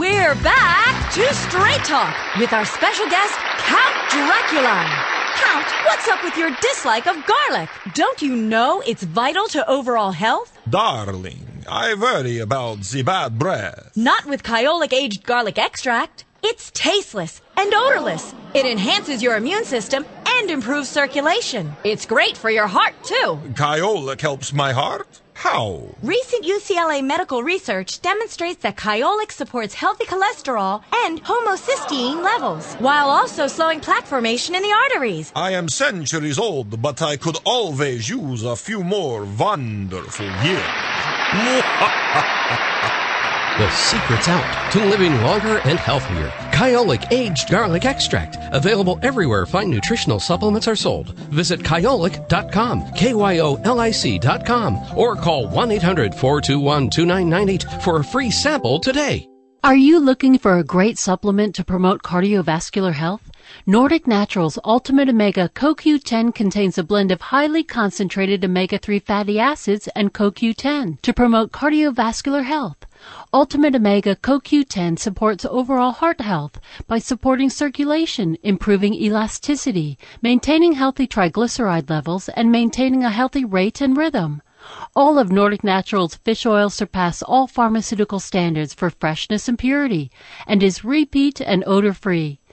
We're back to Straight Talk with our special guest, Count Dracula. Count, what's up with your dislike of garlic? Don't you know it's vital to overall health? Darling, I worry about the bad breath. Not with Kyolic aged garlic extract. It's tasteless and odorless. It enhances your immune system and improves circulation. It's great for your heart, too. Kyolic helps my heart? How? Recent UCLA medical research demonstrates that Kyolic supports healthy cholesterol and homocysteine levels, while also slowing plaque formation in the arteries. I am centuries old, but I could always use a few more wonderful years. The secret's out to living longer and healthier. Kyolic Aged Garlic Extract. Available everywhere fine nutritional supplements are sold. Visit kyolic.com, K-Y-O-L-I-C.com, or call 1-800-421-2998 for a free sample today. Are you looking for a great supplement to promote cardiovascular health? Nordic Naturals Ultimate Omega CoQ10 contains a blend of highly concentrated omega-3 fatty acids and CoQ10 to promote cardiovascular health. Ultimate Omega CoQ10 supports overall heart health by supporting circulation, improving elasticity, maintaining healthy triglyceride levels, and maintaining a healthy rate and rhythm. All of Nordic Naturals fish oil surpass all pharmaceutical standards for freshness and purity and is repeat and odor free.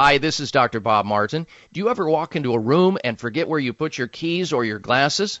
Hi, this is Dr. Bob Martin. Do you ever walk into a room and forget where you put your keys or your glasses?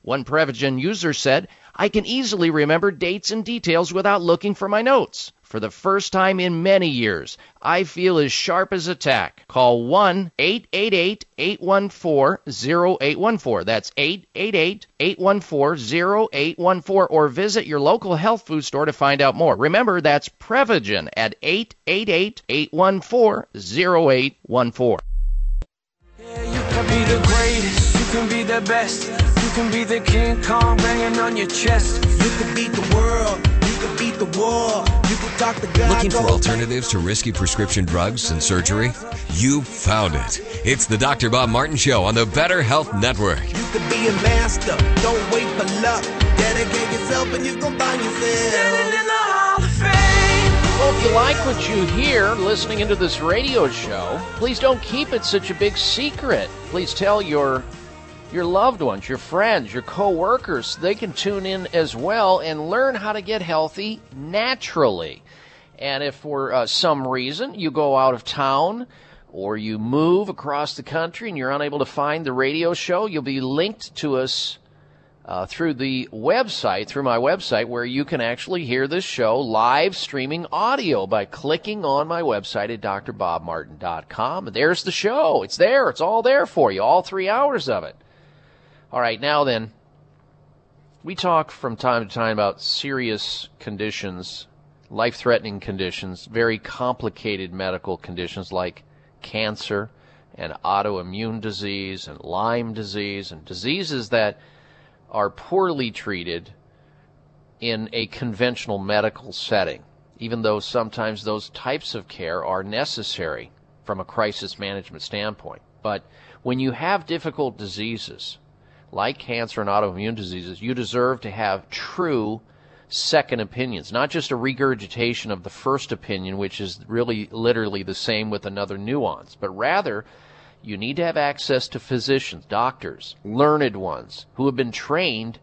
One Prevagen user said, I can easily remember dates and details without looking for my notes. For the first time in many years, I feel as sharp as a tack. Call 1 888 814 0814. That's 888 814 0814 or visit your local health food store to find out more. Remember, that's Prevagen at 888 814 0814. Yeah, you can be the greatest, you can be the best, can be the King Kong banging on your chest. You can beat the world, you can beat the war, you can talk the God. Looking for alternatives to risky prescription drugs and surgery? You found it. It's the Dr. Bob Martin Show on the Better Health Network. You can be a master, don't wait for luck. Dedicate yourself and you can find yourself. Standing in the Hall of Fame. Well, if you like what you hear listening into this radio show, please don't keep it such a big secret. Please tell your your loved ones, your friends, your coworkers, they can tune in as well and learn how to get healthy naturally. And if for uh, some reason you go out of town or you move across the country and you're unable to find the radio show, you'll be linked to us uh, through the website, through my website, where you can actually hear this show live streaming audio by clicking on my website at drbobmartin.com. There's the show. It's there. It's all there for you, all three hours of it. All right, now then, we talk from time to time about serious conditions, life threatening conditions, very complicated medical conditions like cancer and autoimmune disease and Lyme disease and diseases that are poorly treated in a conventional medical setting, even though sometimes those types of care are necessary from a crisis management standpoint. But when you have difficult diseases, like cancer and autoimmune diseases, you deserve to have true second opinions, not just a regurgitation of the first opinion, which is really literally the same with another nuance, but rather you need to have access to physicians, doctors, learned ones who have been trained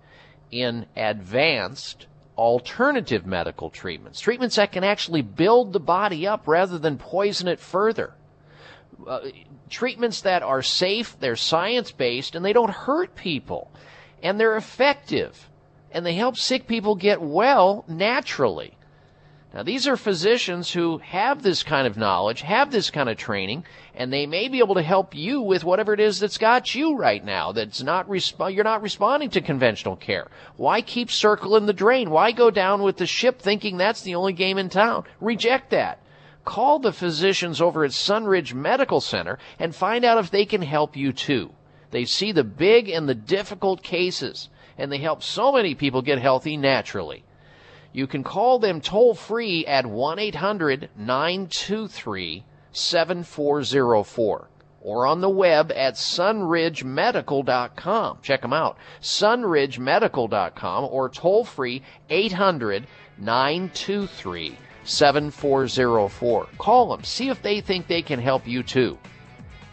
in advanced alternative medical treatments, treatments that can actually build the body up rather than poison it further. Uh, treatments that are safe, they're science based, and they don't hurt people. And they're effective. And they help sick people get well naturally. Now, these are physicians who have this kind of knowledge, have this kind of training, and they may be able to help you with whatever it is that's got you right now. That's not resp- you're not responding to conventional care. Why keep circling the drain? Why go down with the ship thinking that's the only game in town? Reject that call the physicians over at Sunridge Medical Center and find out if they can help you too. They see the big and the difficult cases, and they help so many people get healthy naturally. You can call them toll free at 1 800 923 7404 or on the web at sunridgemedical.com. Check them out. sunridgemedical.com or toll free 800 923 7404. Call them. See if they think they can help you too.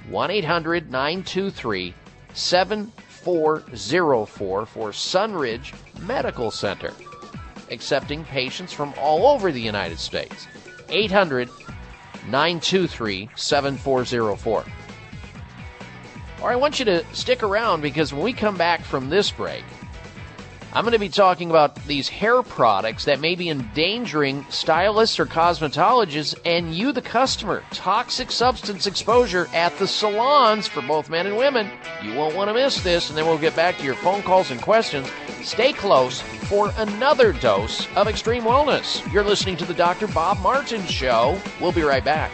1 800 923 7404 for Sunridge Medical Center. Accepting patients from all over the United States. 800 923 7404. All right, I want you to stick around because when we come back from this break, I'm going to be talking about these hair products that may be endangering stylists or cosmetologists and you, the customer. Toxic substance exposure at the salons for both men and women. You won't want to miss this, and then we'll get back to your phone calls and questions. Stay close for another dose of extreme wellness. You're listening to the Dr. Bob Martin Show. We'll be right back.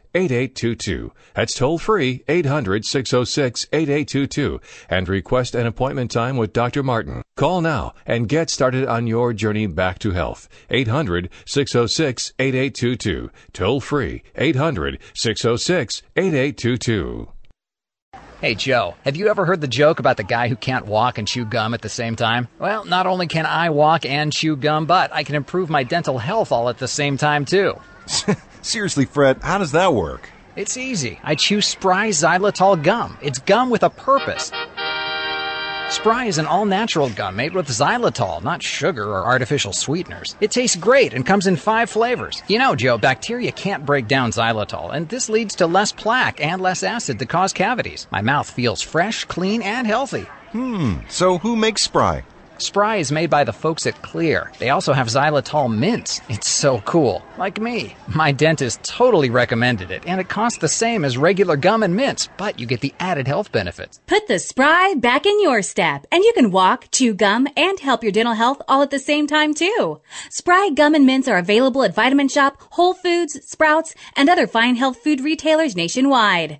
8822. That's toll free 800 606 8822 and request an appointment time with Dr. Martin. Call now and get started on your journey back to health. 800 606 8822. Toll free 800 606 8822. Hey Joe, have you ever heard the joke about the guy who can't walk and chew gum at the same time? Well, not only can I walk and chew gum, but I can improve my dental health all at the same time too. Seriously, Fred, how does that work? It's easy. I chew Spry xylitol gum. It's gum with a purpose. Spry is an all natural gum made with xylitol, not sugar or artificial sweeteners. It tastes great and comes in five flavors. You know, Joe, bacteria can't break down xylitol, and this leads to less plaque and less acid to cause cavities. My mouth feels fresh, clean, and healthy. Hmm, so who makes Spry? Spry is made by the folks at Xlear. They also have xylitol mints. It's so cool. Like me. My dentist totally recommended it, and it costs the same as regular gum and mints, but you get the added health benefits. Put the spry back in your step, and you can walk, chew gum, and help your dental health all at the same time, too. Spry gum and mints are available at Vitamin Shoppe, Whole Foods, Sprouts, and other fine health food retailers nationwide.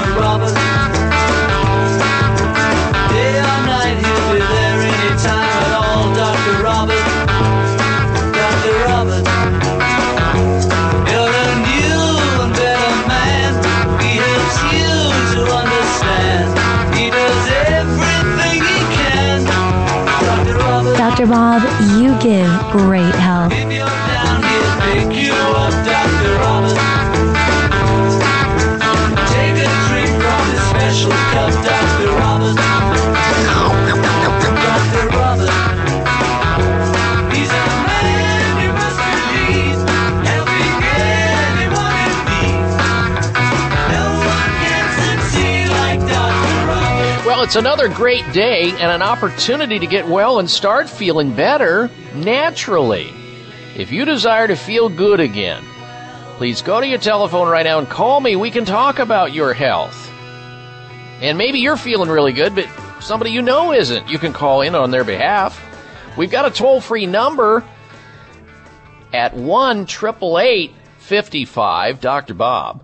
Dr. Bob, you give great health. It's another great day and an opportunity to get well and start feeling better naturally. If you desire to feel good again, please go to your telephone right now and call me. We can talk about your health. And maybe you're feeling really good, but somebody you know isn't. You can call in on their behalf. We've got a toll free number at 1 55 Dr. Bob.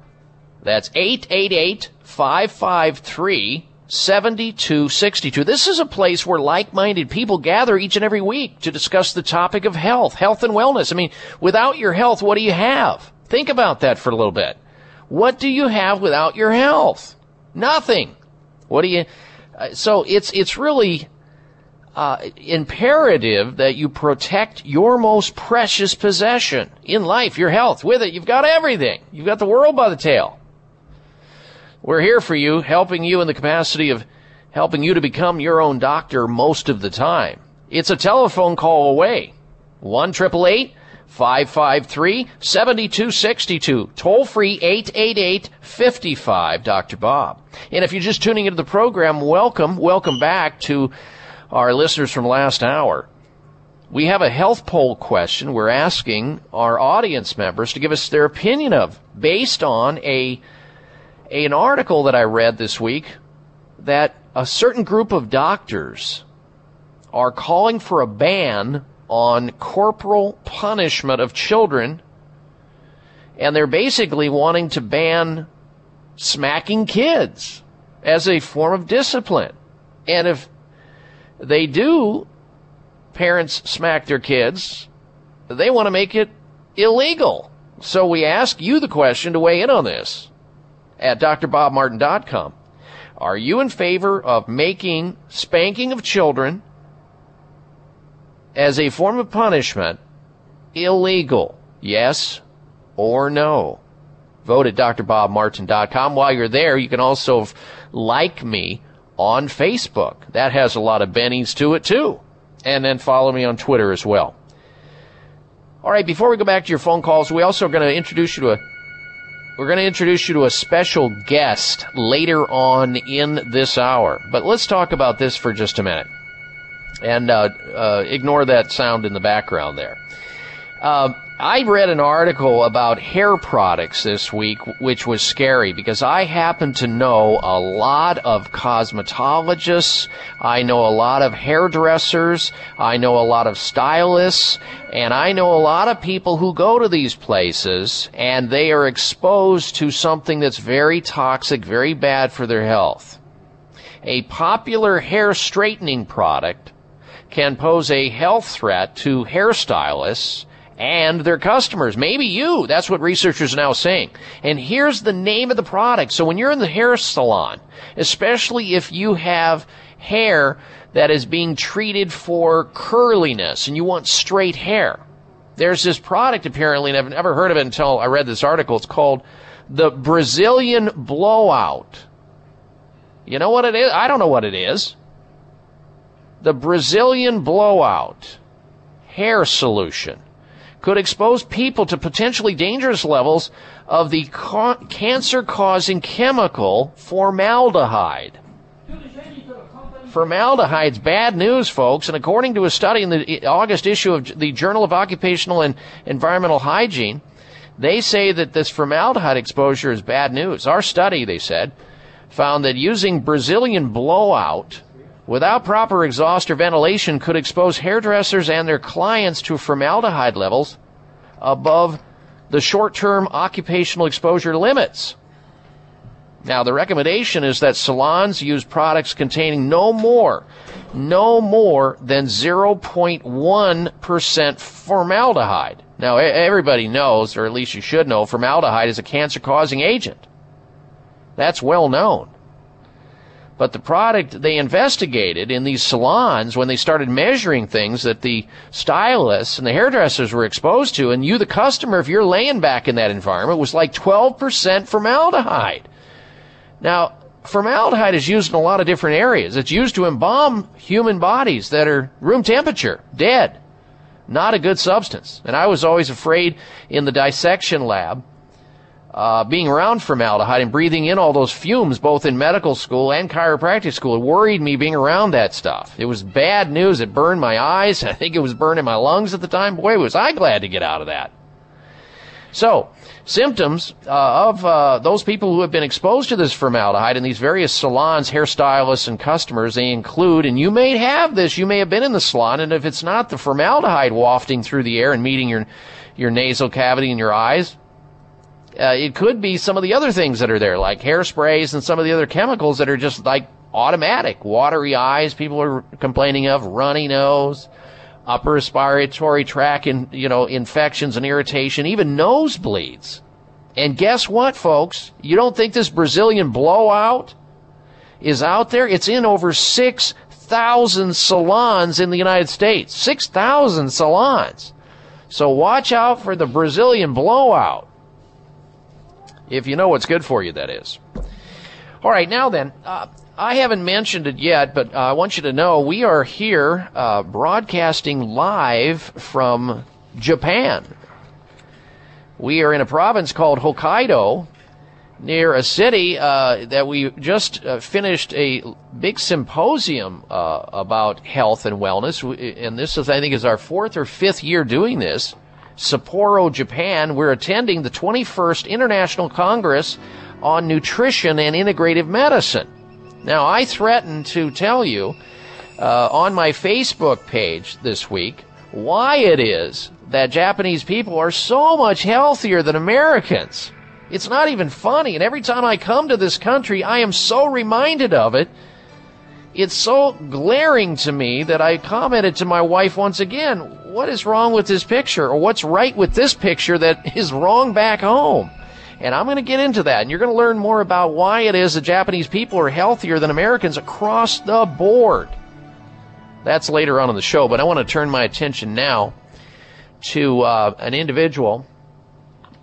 That's 888 553 7262. This is a place where like-minded people gather each and every week to discuss the topic of health, health and wellness. I mean, without your health, what do you have? Think about that for a little bit. What do you have without your health? Nothing. What do you, uh, so it's, it's really, uh, imperative that you protect your most precious possession in life, your health. With it, you've got everything. You've got the world by the tail. We're here for you, helping you in the capacity of helping you to become your own doctor most of the time. It's a telephone call away. 1 553 7262. Toll free 888 55 Dr. Bob. And if you're just tuning into the program, welcome, welcome back to our listeners from last hour. We have a health poll question we're asking our audience members to give us their opinion of based on a an article that I read this week that a certain group of doctors are calling for a ban on corporal punishment of children, and they're basically wanting to ban smacking kids as a form of discipline. And if they do, parents smack their kids, they want to make it illegal. So we ask you the question to weigh in on this at drbobmartin.com. Are you in favor of making spanking of children as a form of punishment illegal? Yes or no? Vote at drbobmartin.com. While you're there, you can also like me on Facebook. That has a lot of bennies to it too. And then follow me on Twitter as well. All right, before we go back to your phone calls, we also are going to introduce you to a we're going to introduce you to a special guest later on in this hour. But let's talk about this for just a minute. And uh, uh, ignore that sound in the background there. Uh, I read an article about hair products this week, which was scary because I happen to know a lot of cosmetologists. I know a lot of hairdressers. I know a lot of stylists. And I know a lot of people who go to these places and they are exposed to something that's very toxic, very bad for their health. A popular hair straightening product can pose a health threat to hairstylists and their customers. Maybe you. That's what researchers are now saying. And here's the name of the product. So when you're in the hair salon, especially if you have hair that is being treated for curliness and you want straight hair, there's this product apparently, and I've never heard of it until I read this article. It's called the Brazilian Blowout. You know what it is? I don't know what it is. The Brazilian Blowout hair solution could expose people to potentially dangerous levels of the ca- cancer causing chemical formaldehyde. Formaldehyde's bad news, folks, and according to a study in the August issue of the Journal of Occupational and Environmental Hygiene, they say that this formaldehyde exposure is bad news. Our study, they said, found that using Brazilian blowout without proper exhaust or ventilation could expose hairdressers and their clients to formaldehyde levels above the short-term occupational exposure limits. Now, the recommendation is that salons use products containing no more, no more than 0.1% formaldehyde. Now, everybody knows, or at least you should know, formaldehyde is a cancer-causing agent. That's well known. But the product they investigated in these salons when they started measuring things that the stylists and the hairdressers were exposed to, and you, the customer, if you're laying back in that environment, was like 12% formaldehyde. Now, formaldehyde is used in a lot of different areas. It's used to embalm human bodies that are room temperature, dead. Not a good substance. And I was always afraid in the dissection lab uh, being around formaldehyde and breathing in all those fumes, both in medical school and chiropractic school, it worried me being around that stuff. It was bad news. It burned my eyes. I think it was burning my lungs at the time. Boy, was I glad to get out of that. So, symptoms uh, of uh, those people who have been exposed to this formaldehyde in these various salons, hairstylists, and customers, they include, and you may have this, you may have been in the salon, and if it's not the formaldehyde wafting through the air and meeting your your nasal cavity and your eyes, uh, it could be some of the other things that are there, like hairsprays and some of the other chemicals that are just like automatic. Watery eyes, people are complaining of, runny nose, upper respiratory tract, in, you know, infections and irritation, even nosebleeds. And guess what, folks? You don't think this Brazilian blowout is out there? It's in over 6,000 salons in the United States. 6,000 salons. So watch out for the Brazilian blowout. If you know what's good for you, that is. All right, now then, uh, I haven't mentioned it yet, but uh, I want you to know we are here uh, broadcasting live from Japan. We are in a province called Hokkaido, near a city uh, that we just uh, finished a big symposium uh, about health and wellness. And this is, I think, is our fourth or fifth year doing this. Sapporo, Japan. We're attending the 21st International Congress on Nutrition and Integrative Medicine. Now, I threatened to tell you uh, on my Facebook page this week why it is that Japanese people are so much healthier than Americans. It's not even funny. And every time I come to this country, I am so reminded of it. It's so glaring to me that I commented to my wife once again, what is wrong with this picture? Or what's right with this picture that is wrong back home? And I'm going to get into that. And you're going to learn more about why it is that Japanese people are healthier than Americans across the board. That's later on in the show, but I want to turn my attention now to uh, an individual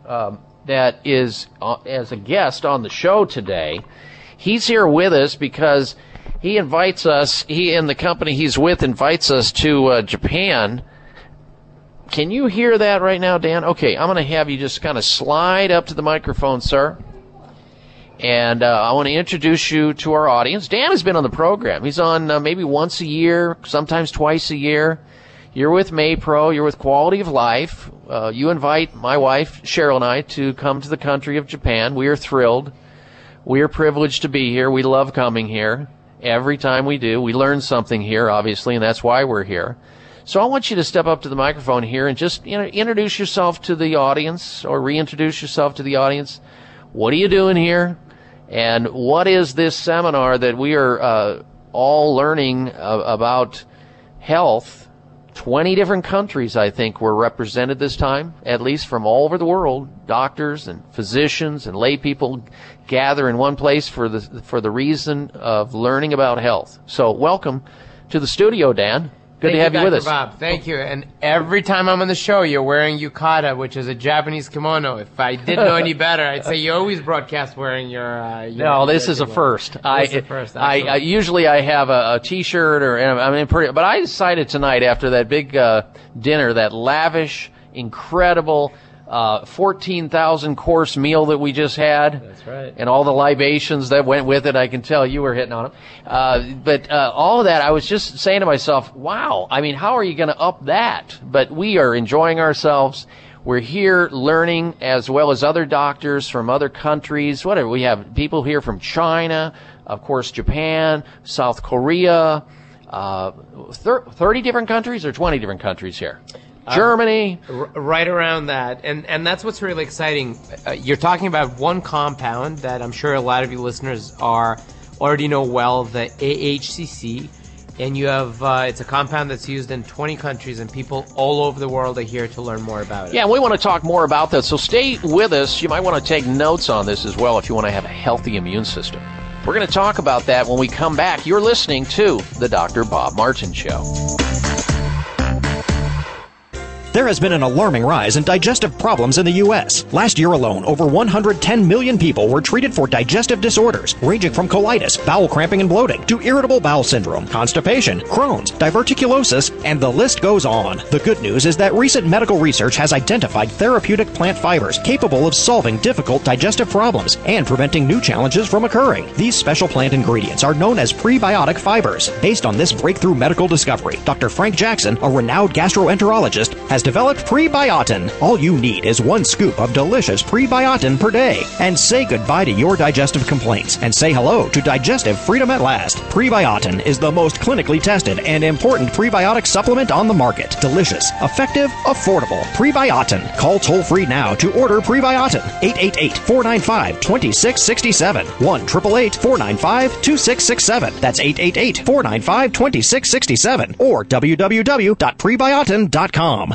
um, that is uh, as a guest on the show today. He's here with us because he invites us, he and the company he's with invites us to uh, Japan. Can you hear that right now, Dan? Okay, I'm going to have you just kind of slide up to the microphone, sir. And uh, I want to introduce you to our audience. Dan has been on the program. He's on uh, maybe once a year, sometimes twice a year. You're with MAPRO, you're with Quality of Life. Uh, you invite my wife, Cheryl, and I to come to the country of Japan. We are thrilled. We are privileged to be here. We love coming here. Every time we do, we learn something here, obviously, and that's why we're here. So I want you to step up to the microphone here and just you know, introduce yourself to the audience or reintroduce yourself to the audience. What are you doing here? And what is this seminar that we are uh, all learning uh, about health 20 different countries, I think, were represented this time, at least from all over the world. Doctors and physicians and lay people gather in one place for the, for the reason of learning about health. So welcome to the studio, Dan. Good Thank to have you, you, with us. Bob. Thank you. And every time I'm on the show, you're wearing yukata, which is a Japanese kimono. If I didn't know any better, I'd say you always broadcast wearing your. Uh, your No, this is first. This I, is a first. I, I usually I have a, a T-shirt or I mean, pretty, but I decided tonight after that big uh, dinner, that lavish, incredible, uh, fourteen thousand course meal that we just had. That's right. And all the libations that went with it, I can tell you were hitting on them. Uh, but uh, all of that, I was just saying to myself, "Wow! I mean, how are you going to up that?" But we are enjoying ourselves. We're here learning as well as other doctors from other countries. Whatever. We have people here from China, of course, Japan, South Korea, uh, thir- 30 different countries or 20 different countries here. Uh, Germany. R- right around that, and and that's what's really exciting. Uh, you're talking about one compound that I'm sure a lot of you listeners are already know well, the AHCC, and you have uh, it's a compound that's used in 20 countries, and people all over the world are here to learn more about it. Yeah, we want to talk more about that. So stay with us. You might want to take notes on this as well if you want to have a healthy immune system. We're going to talk about that when we come back. You're listening to The Dr. Bob Martin Show. There has been an alarming rise in digestive problems in the U.S. Last year alone, over 110 million people were treated for digestive disorders, ranging from colitis, bowel cramping and bloating, to irritable bowel syndrome, constipation, Crohn's, diverticulosis, and the list goes on. The good news is that recent medical research has identified therapeutic plant fibers capable of solving difficult digestive problems and preventing new challenges from occurring. These special plant ingredients are known as prebiotic fibers. Based on this breakthrough medical discovery, Dr. Frank Jackson, a renowned gastroenterologist, has developed Prebiotin. All you need is one scoop of delicious Prebiotin per day. And say goodbye to your digestive complaints and say hello to digestive freedom at last. Prebiotin is the most clinically tested and important prebiotic supplement on the market. Delicious, effective, affordable. Prebiotin. Call toll free now to order Prebiotin. 888 495 2667. 1 888 495 2667. That's 888 495 2667. Or www.prebiotin.com.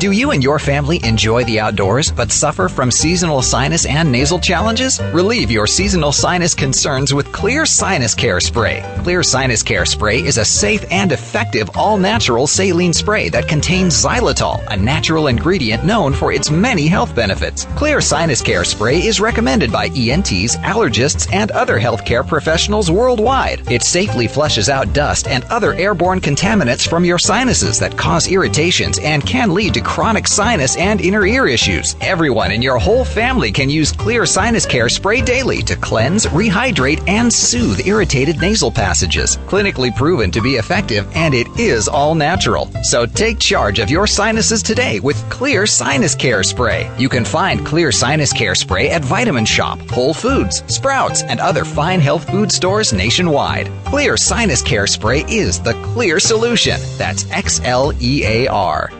Do you and your family enjoy the outdoors but suffer from seasonal sinus and nasal challenges? Relieve your seasonal sinus concerns with Xlear Sinus Care Spray. Xlear Sinus Care Spray is a safe and effective all natural saline spray that contains xylitol, a natural ingredient known for its many health benefits. Xlear Sinus Care Spray is recommended by ENTs, allergists, and other healthcare professionals worldwide. It safely flushes out dust and other airborne contaminants from your sinuses that cause irritations and can lead to chronic sinus and inner ear issues. Everyone in your whole family can use Xlear Sinus Care Spray daily to cleanse, rehydrate, and soothe irritated nasal passages. Clinically proven to be effective, and it is all natural. So take charge of your sinuses today with Xlear Sinus Care Spray. You can find Xlear Sinus Care Spray at Vitamin Shoppe, Whole Foods, Sprouts, and other fine health food stores nationwide. Xlear Sinus Care Spray is the clear solution. That's X L E A R.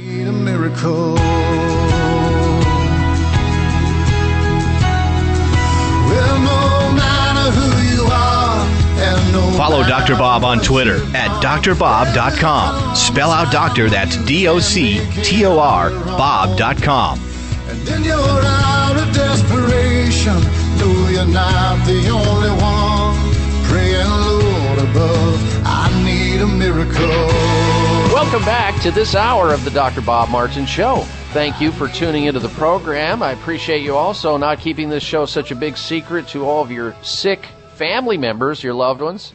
need a miracle. Well, no matter who you are, and no Follow Dr. Bob on Twitter at drbob.com. Spell out doctor, that's D O C T O R, Bob.com. And then you're out of desperation. No, you're not the only one. Praying, Lord above, I need a miracle. Welcome back to this hour of the Dr. Bob Martin Show. Thank you for tuning into the program. I appreciate you also not keeping this show such a big secret to all of your sick family members, your loved ones,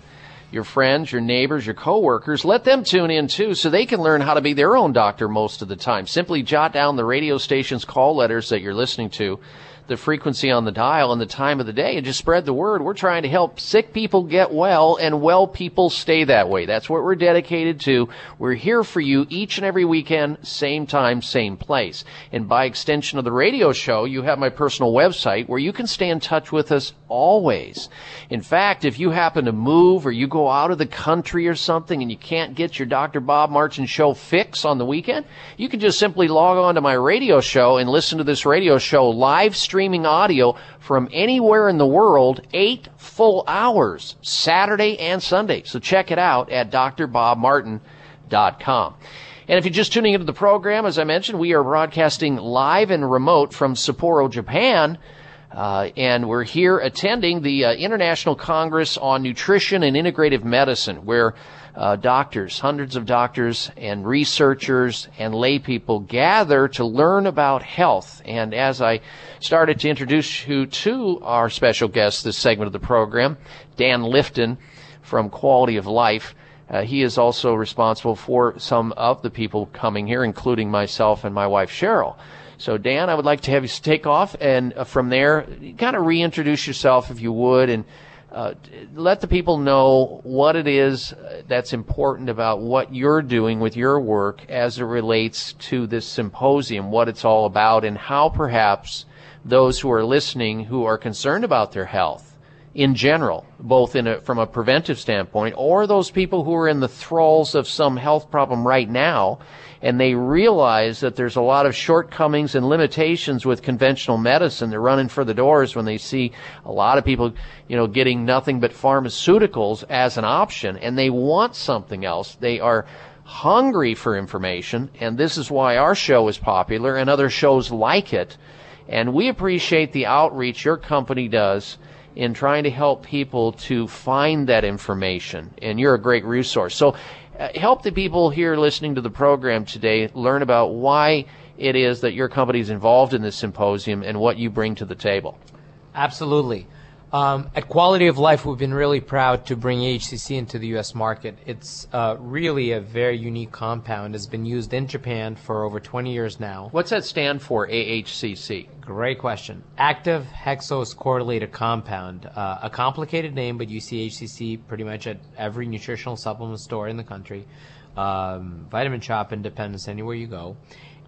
your friends, your neighbors, your coworkers. Let them tune in too so they can learn how to be their own doctor most of the time. Simply jot down the radio station's call letters that you're listening to the frequency on the dial and the time of the day and just spread the word. We're trying to help sick people get well and well people stay that way. That's what we're dedicated to. We're here for you each and every weekend, same time, same place. And by extension of the radio show, you have my personal website where you can stay in touch with us always. In fact, if you happen to move or you go out of the country or something and you can't get your Dr. Bob Martin show fix on the weekend, you can just simply log on to my radio show and listen to this radio show live streaming audio from anywhere in the world, eight full hours, Saturday and Sunday. So check it out at drbobmartin.com. And if you're just tuning into the program, as I mentioned, we are broadcasting live and remote from Sapporo, Japan. Uh, and we're here attending the uh, International Congress on Nutrition and Integrative Medicine, where uh, doctors, hundreds of doctors and researchers and lay people gather to learn about health. And as I started to introduce you to our special guest this segment of the program, Dan Lifton from Quality of Life, uh, he is also responsible for some of the people coming here, including myself and my wife Cheryl. So, Dan, I would like to have you take off, and uh, from there, kind of reintroduce yourself, if you would, and uh, let the people know what it is that's important about what you're doing with your work as it relates to this symposium, what it's all about, and how perhaps those who are listening who are concerned about their health in general, both in a, from a preventive standpoint, or those people who are in the thralls of some health problem right now, and they realize that there's a lot of shortcomings and limitations with conventional medicine. They're running for the doors when they see a lot of people, you know, getting nothing but pharmaceuticals as an option, and they want something else. They are hungry for information, and this is why our show is popular and other shows like it. And we appreciate the outreach your company does in trying to help people to find that information. And you're a great resource. So Uh, help the people here listening to the program today learn about why it is that your company is involved in this symposium and what you bring to the table. Absolutely. Um, at Quality of Life, we've been really proud to bring HCC into the U.S. market. It's uh, really a very unique compound. It's been used in Japan for over 20 years now. What's that stand for, AHCC? Great question. Active hexose correlated compound. Uh, a complicated name, but you see HCC pretty much at every nutritional supplement store in the country. Um, Vitamin Shoppe, Independence, anywhere you go.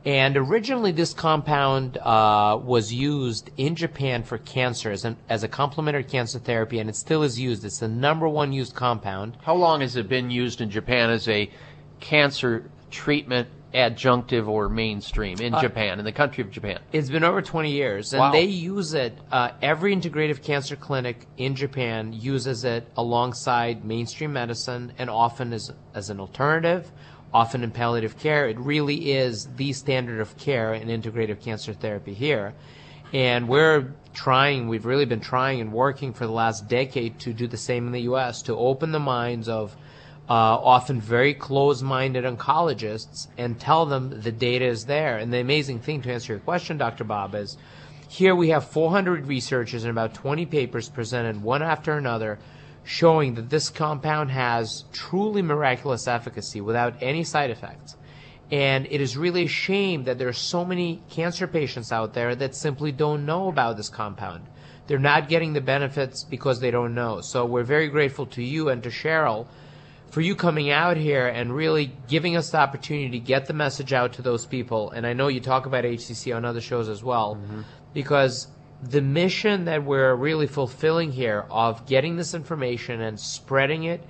And originally, this compound uh, was used in Japan for cancer as, an, as a complementary cancer therapy, and it still is used. It's the number one used compound. How long has it been used in Japan as a cancer treatment adjunctive or mainstream in Uh, Japan, in the country of Japan? It's been over 20 years, and Wow. they use it. Uh, every integrative cancer clinic in Japan uses it alongside mainstream medicine, and often as as an alternative, often in palliative care. It really is the standard of care in integrative cancer therapy here, and we're trying. We've really been trying and working for the last decade to do the same in the U.S. to open the minds of uh, often very close-minded oncologists and tell them the data is there. And the amazing thing to answer your question, Dr. Bob, is here we have 400 researchers and about 20 papers presented one after another showing that this compound has truly miraculous efficacy without any side effects. And it is really a shame that there are so many cancer patients out there that simply don't know about this compound. They're not getting the benefits because they don't know. So we're very grateful to you and to Cheryl for you coming out here and really giving us the opportunity to get the message out to those people. And I know you talk about HCC on other shows as well, mm-hmm. because the mission that we're really fulfilling here of getting this information and spreading it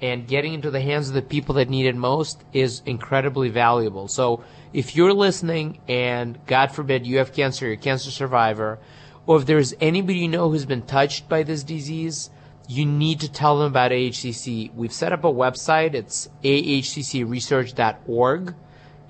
and getting into the hands of the people that need it most is incredibly valuable. So if you're listening and God forbid you have cancer, you're a cancer survivor, or if there's anybody you know who's been touched by this disease, you need to tell them about AHCC. We've set up a website. It's ahccresearch.org.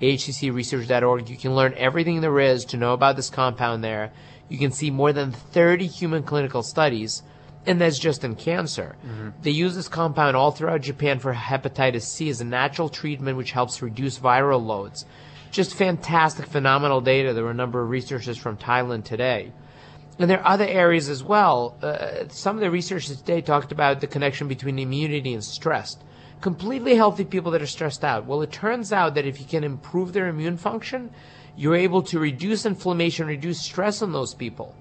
ahccresearch.org. You can learn everything there is to know about this compound there. You can see more than 30 human clinical studies, and that's just in cancer. They use this compound all throughout Japan for hepatitis C as a natural treatment which helps reduce viral loads. Just fantastic, phenomenal data. There were a number of researchers from Thailand today. And there are other areas as well. Uh, some of the researchers today talked about the connection between immunity and stress. Completely healthy people that are stressed out. Well, it turns out that if you can improve their immune function, you're able to reduce inflammation, reduce stress on those people.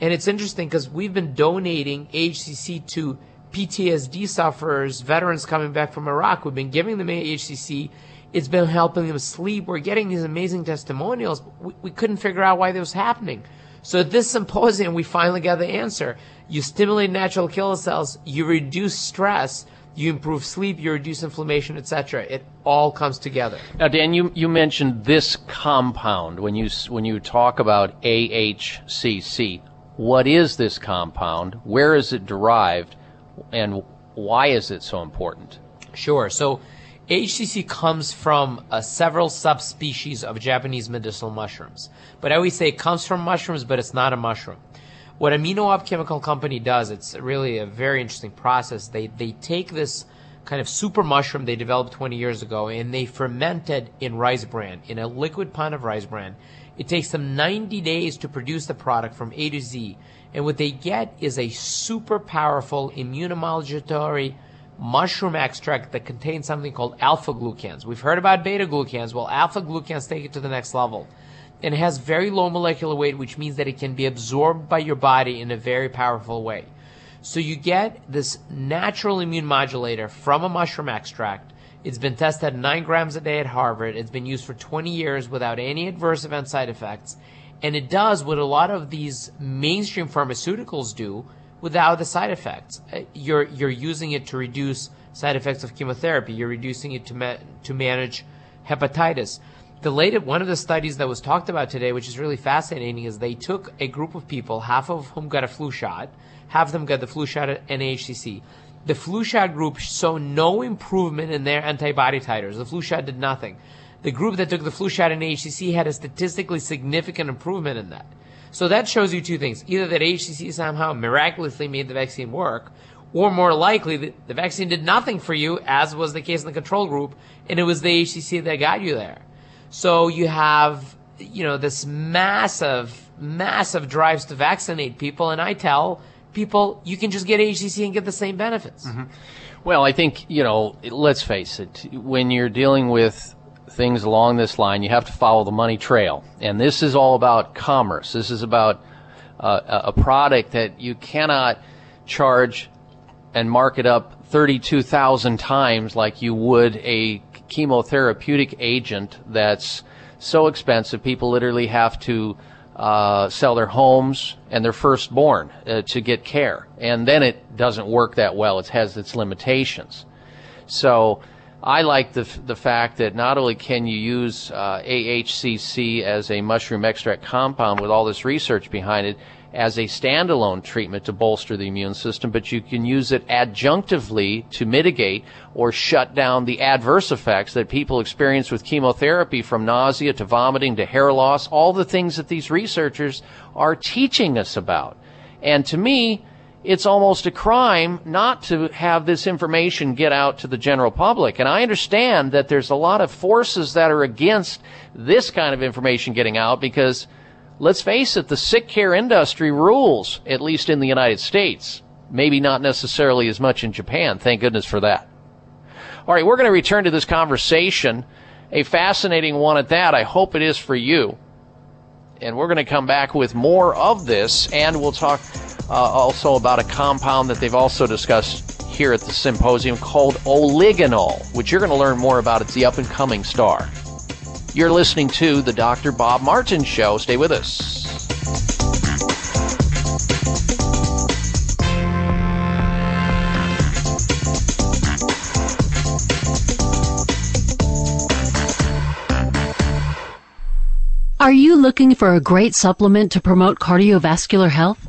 And it's interesting because we've been donating HCC to PTSD sufferers, veterans coming back from Iraq. We've been giving them HCC. It's been helping them sleep. We're getting these amazing testimonials. We, we couldn't figure out why this was happening. So at this symposium, we finally got the answer. You stimulate natural killer cells, you reduce stress, you improve sleep, you reduce inflammation, etc. It all comes together. Now, Dan, you, you mentioned this compound when you when you talk about AHCC. What is this compound? Where is it derived? And why is it so important? Sure. So HCC comes from uh, several subspecies of Japanese medicinal mushrooms. But I always say it comes from mushrooms, but it's not a mushroom. What Amino Up Chemical Company does, it's really a very interesting process. They, they take this kind of super mushroom they developed 20 years ago and they ferment it in rice bran, in a liquid pond of rice bran. It takes them 90 days to produce the product from A to Z. And what they get is a super powerful immunomodulatory mushroom extract that contains something called alpha glucans. We've heard about beta glucans. Well, alpha glucans take it to the next level. And it has very low molecular weight, which means that it can be absorbed by your body in a very powerful way. So you get this natural immune modulator from a mushroom extract. It's been tested at 9 grams a day at Harvard. It's been used for 20 years without any adverse event side effects. And it does what a lot of these mainstream pharmaceuticals do, without the side effects. Uh, You're you're using it to reduce side effects of chemotherapy. You're reducing it to ma- to manage hepatitis. The latest one of the studies that was talked about today, which is really fascinating, is they took a group of people, half of whom got a flu shot, half of them got the flu shot at NHCC. The flu shot group saw no improvement in their antibody titers. The flu shot did nothing. The group that took the flu shot in HCC had a statistically significant improvement in that. So that shows you two things. Either that HCC somehow miraculously made the vaccine work, or more likely that the vaccine did nothing for you, as was the case in the control group, and it was the HCC that got you there. So you have, you know, this massive, massive drives to vaccinate people, and I tell people you can just get HCC and get the same benefits. Well, I think, you know, let's face it, when you're dealing with things along this line, you have to follow the money trail. And this is all about commerce. This is about uh, a product that you cannot charge and mark it up 32,000 times like you would a chemotherapeutic agent that's so expensive people literally have to uh, sell their homes and their firstborn uh, to get care. And then it doesn't work that well. It has its limitations. So I like the, the fact that not only can you use uh, AHCC as a mushroom extract compound with all this research behind it as a standalone treatment to bolster the immune system, but you can use it adjunctively to mitigate or shut down the adverse effects that people experience with chemotherapy from nausea to vomiting to hair loss, all the things that these researchers are teaching us about. And to me, it's almost a crime not to have this information get out to the general public. And I understand that there's a lot of forces that are against this kind of information getting out because let's face it, the sick care industry rules, at least in the United States. Maybe not necessarily as much in Japan. Thank goodness for that. All right, we're going to return to this conversation. A fascinating one at that. I hope it is for you. And we're going to come back with more of this, and we'll talk uh, also about a compound that they've also discussed here at the symposium called oligonol, which you're going to learn more about. It's the up and coming star. You're listening to the Dr. Bob Martin Show. Stay with us. Are you looking for a great supplement to promote cardiovascular health?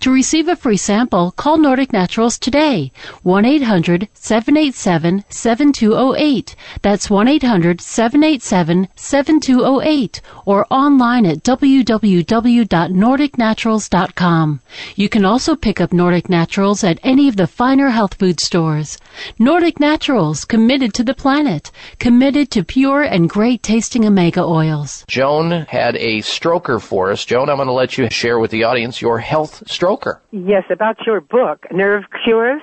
To receive a free sample, call Nordic Naturals today. 1-800-787-7208. That's 1-800-787-7208 or online at www.nordicnaturals.com. You can also pick up Nordic Naturals at any of the finer health food stores. Nordic Naturals, committed to the planet, committed to pure and great tasting omega oils. Joan had a stroker for us. Joan, I'm going to let you share with the audience your health stroker. Yes, about your book, Nerve Cures.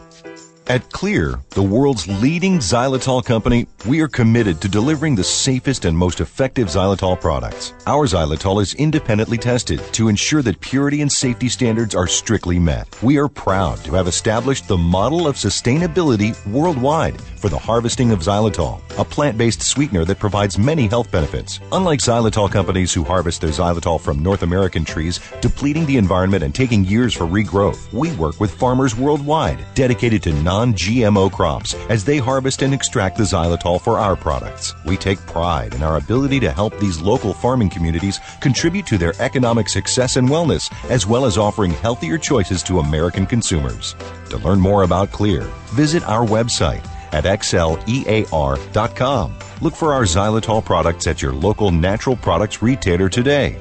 At Xlear, the world's leading xylitol company, we are committed to delivering the safest and most effective xylitol products. Our xylitol is independently tested to ensure that purity and safety standards are strictly met. We are proud to have established the model of sustainability worldwide for the harvesting of xylitol, a plant-based sweetener that provides many health benefits. Unlike xylitol companies who harvest their xylitol from North American trees, depleting the environment and taking years for regrowth, we work with farmers worldwide dedicated to non non-GMO crops as they harvest and extract the xylitol for our products. We take pride in our ability to help these local farming communities contribute to their economic success and wellness, as well as offering healthier choices to American consumers. To learn more about Xlear, visit our website at xlear.com. Look for our xylitol products at your local natural products retailer today.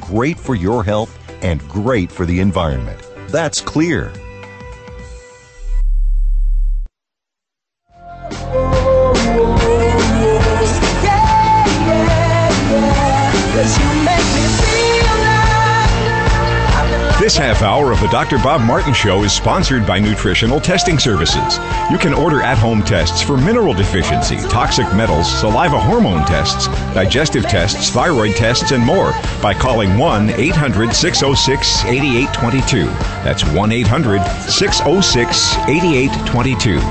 Great for your health and great for the environment. That's Xlear. This half hour of the Dr. Bob Martin Show is sponsored by Nutritional Testing Services. You can order at home tests for mineral deficiency, toxic metals, saliva hormone tests, digestive tests, thyroid tests, and more by calling 1 800 606 8822. That's 1 800 606 8822. And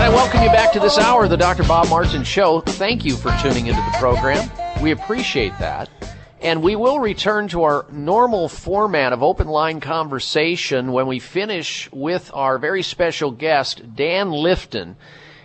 I welcome you back to this hour of the Dr. Bob Martin Show. Thank you for tuning into the program. We appreciate that. And we will return to our normal format of open line conversation when we finish with our very special guest, Dan Lifton.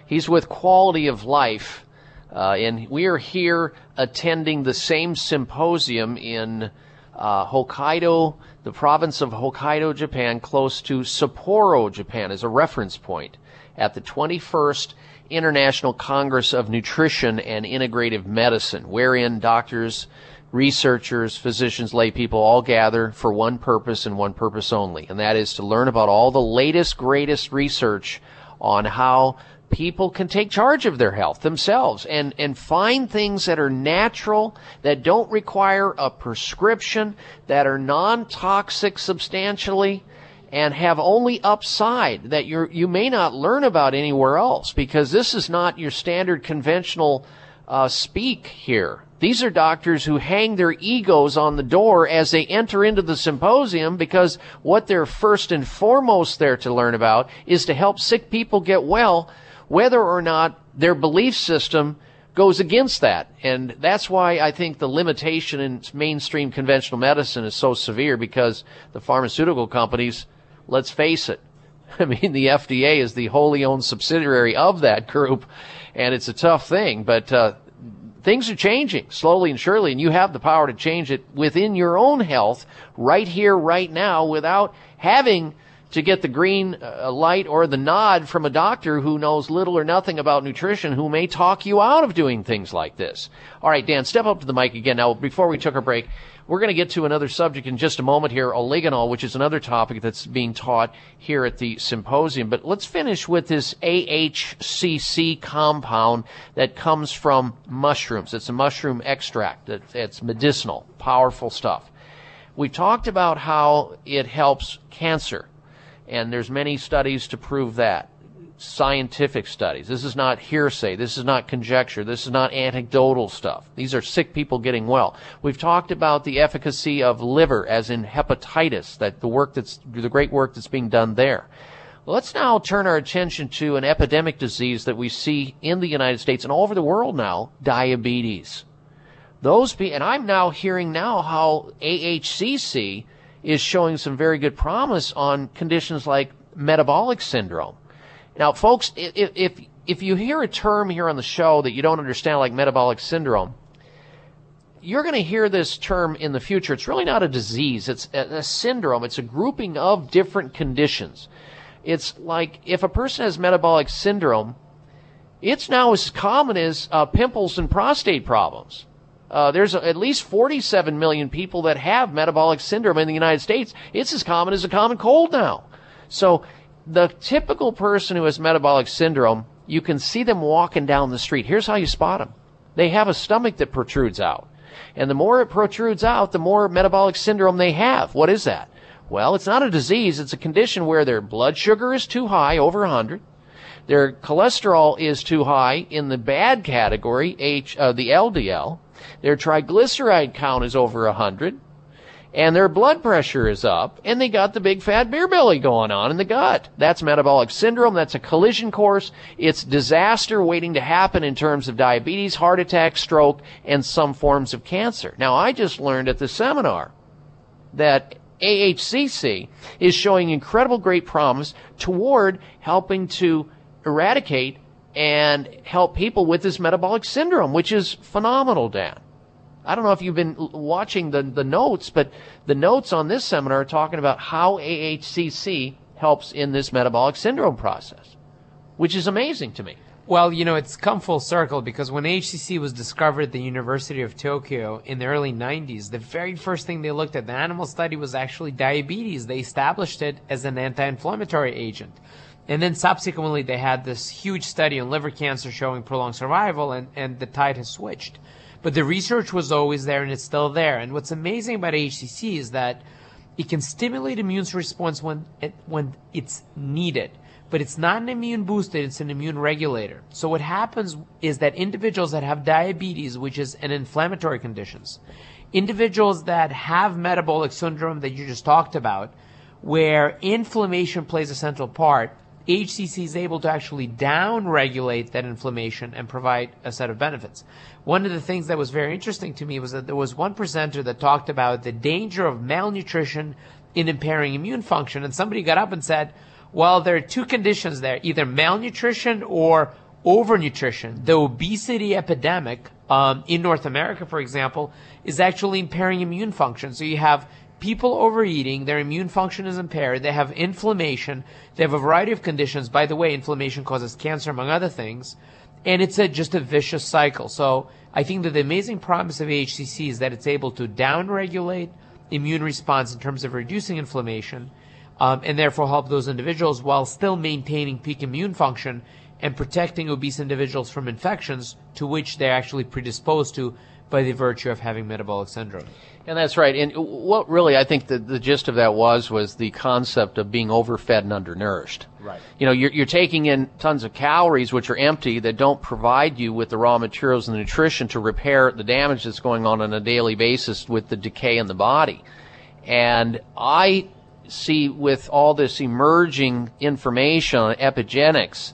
He's with Quality of Life, uh, and we are here attending the same symposium in uh, Hokkaido, the province of Hokkaido, Japan, close to Sapporo, Japan, as a reference point at the 21st International Congress of Nutrition and Integrative Medicine, wherein doctors researchers, physicians, lay people all gather for one purpose and one purpose only, and that is to learn about all the latest, greatest research on how people can take charge of their health themselves and, and find things that are natural, that don't require a prescription, that are non-toxic substantially, and have only upside that you you may not learn about anywhere else because this is not your standard conventional uh, speak here. These are doctors who hang their egos on the door as they enter into the symposium because what they're first and foremost there to learn about is to help sick people get well, whether or not their belief system goes against that. And that's why I think the limitation in mainstream conventional medicine is so severe because the pharmaceutical companies, let's face it, I mean, the FDA is the wholly owned subsidiary of that group, and it's a tough thing, but uh, things are changing slowly and surely, and you have the power to change it within your own health right here, right now, without having to get the green uh, light or the nod from a doctor who knows little or nothing about nutrition who may talk you out of doing things like this. All right, Dan, step up to the mic again. Now, before we took our break, we're going to get to another subject in just a moment here, oligonol, which is another topic that's being taught here at the symposium. But let's finish with this AHCC compound that comes from mushrooms. It's a mushroom extract. It's medicinal, powerful stuff. We've talked about how it helps cancer, and there's many studies to prove that scientific studies. This is not hearsay. This is not conjecture. This is not anecdotal stuff. These are sick people getting well. We've talked about the efficacy of liver as in hepatitis, that the work that's, the great work that's being done there. Let's now turn our attention to an epidemic disease that we see in the United States and all over the world now, diabetes. Those be, and I'm now hearing now how AHCC is showing some very good promise on conditions like metabolic syndrome now, folks, if, if, if you hear a term here on the show that you don't understand, like metabolic syndrome, you're going to hear this term in the future. It's really not a disease. It's a, a, syndrome. It's a grouping of different conditions. It's like if a person has metabolic syndrome, it's now as common as uh, pimples and prostate problems. Uh, there's at least 47 million people that have metabolic syndrome in the United States. It's as common as a common cold now. So the typical person who has metabolic syndrome, you can see them walking down the street. Here's how you spot them. They have a stomach that protrudes out. And the more it protrudes out, the more metabolic syndrome they have. What is that? Well, it's not a disease. It's a condition where their blood sugar is too high, over 100. Their cholesterol is too high in the bad category, H, uh, the LDL. Their triglyceride count is over 100 and their blood pressure is up, and they got the big fat beer belly going on in the gut. That's metabolic syndrome. That's a collision course. It's disaster waiting to happen in terms of diabetes, heart attack, stroke, and some forms of cancer. Now, I just learned at the seminar that AHCC is showing incredible great promise toward helping to eradicate and help people with this metabolic syndrome, which is phenomenal, Dan. I don't know if you've been watching the, the notes, but the notes on this seminar are talking about how AHCC helps in this metabolic syndrome process, which is amazing to me. Well, you know, it's come full circle because when HCC was discovered at the University of Tokyo in the early 90s, the very first thing they looked at, the animal study was actually diabetes. They established it as an anti-inflammatory agent. And then subsequently they had this huge study on liver cancer showing prolonged survival and, and the tide has switched. But the research was always there and it's still there. And what's amazing about HCC is that it can stimulate immune response when it, when it's needed. But it's not an immune booster, it's an immune regulator. So what happens is that individuals that have diabetes, which is an inflammatory conditions, individuals that have metabolic syndrome that you just talked about, where inflammation plays a central part, HCC is able to actually down-regulate that inflammation and provide a set of benefits. One of the things that was very interesting to me was that there was one presenter that talked about the danger of malnutrition in impairing immune function, and somebody got up and said, well, there are two conditions there, either malnutrition or overnutrition. The obesity epidemic um, in North America, for example, is actually impairing immune function. So you have people overeating, their immune function is impaired, they have inflammation, they have a variety of conditions. By the way, inflammation causes cancer, among other things. And it's a, just a vicious cycle. So I think that the amazing promise of AHCC is that it's able to downregulate immune response in terms of reducing inflammation, um, and therefore help those individuals while still maintaining peak immune function and protecting obese individuals from infections to which they're actually predisposed to by the virtue of having metabolic syndrome. And that's right. And what really I think the, the gist of that was was the concept of being overfed and undernourished. Right. You know, you're, you're taking in tons of calories which are empty that don't provide you with the raw materials and the nutrition to repair the damage that's going on on a daily basis with the decay in the body. And I see with all this emerging information on epigenetics,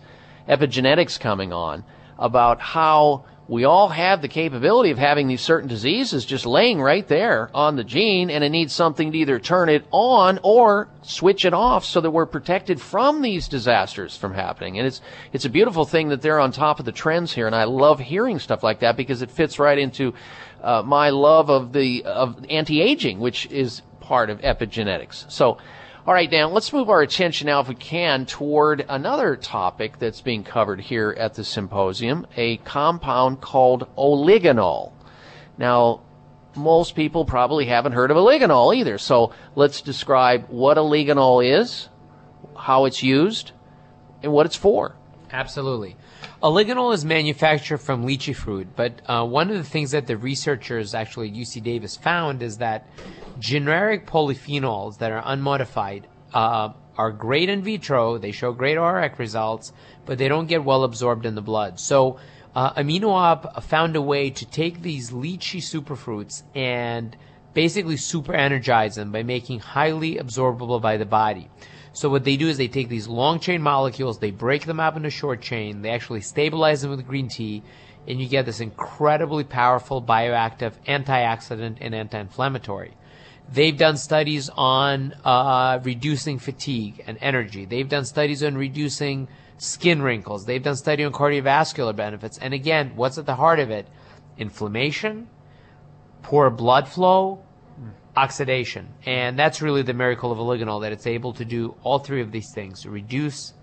epigenetics coming on about how we all have the capability of having these certain diseases just laying right there on the gene, and it needs something to either turn it on or switch it off so that we're protected from these disasters from happening. And it's it's a beautiful thing that they're on top of the trends here, and I love hearing stuff like that because it fits right into uh, my love of the of anti-aging, which is part of epigenetics. So. All right, Dan, let's move our attention now, if we can, toward another topic that's being covered here at the symposium a compound called oligonol. Now, most people probably haven't heard of oligonol either, so let's describe what oligonol is, how it's used, and what it's for. Absolutely. Oligonol is manufactured from lychee fruit, but uh, one of the things that the researchers actually at UC Davis found is that generic polyphenols that are unmodified uh, are great in vitro. They show great ORAC results, but they don't get well absorbed in the blood. So uh, Amino Up found a way to take these lychee superfruits and basically super energize them by making highly absorbable by the body. So what they do is they take these long chain molecules, they break them up into short chain, they actually stabilize them with green tea, and you get this incredibly powerful bioactive antioxidant and anti-inflammatory. They've done studies on uh, reducing fatigue and energy. They've done studies on reducing skin wrinkles. They've done study on cardiovascular benefits. And again, what's at the heart of it? Inflammation, poor blood flow, oxidation. And that's really the miracle of oligonol, that it's able to do all three of these things. Reduce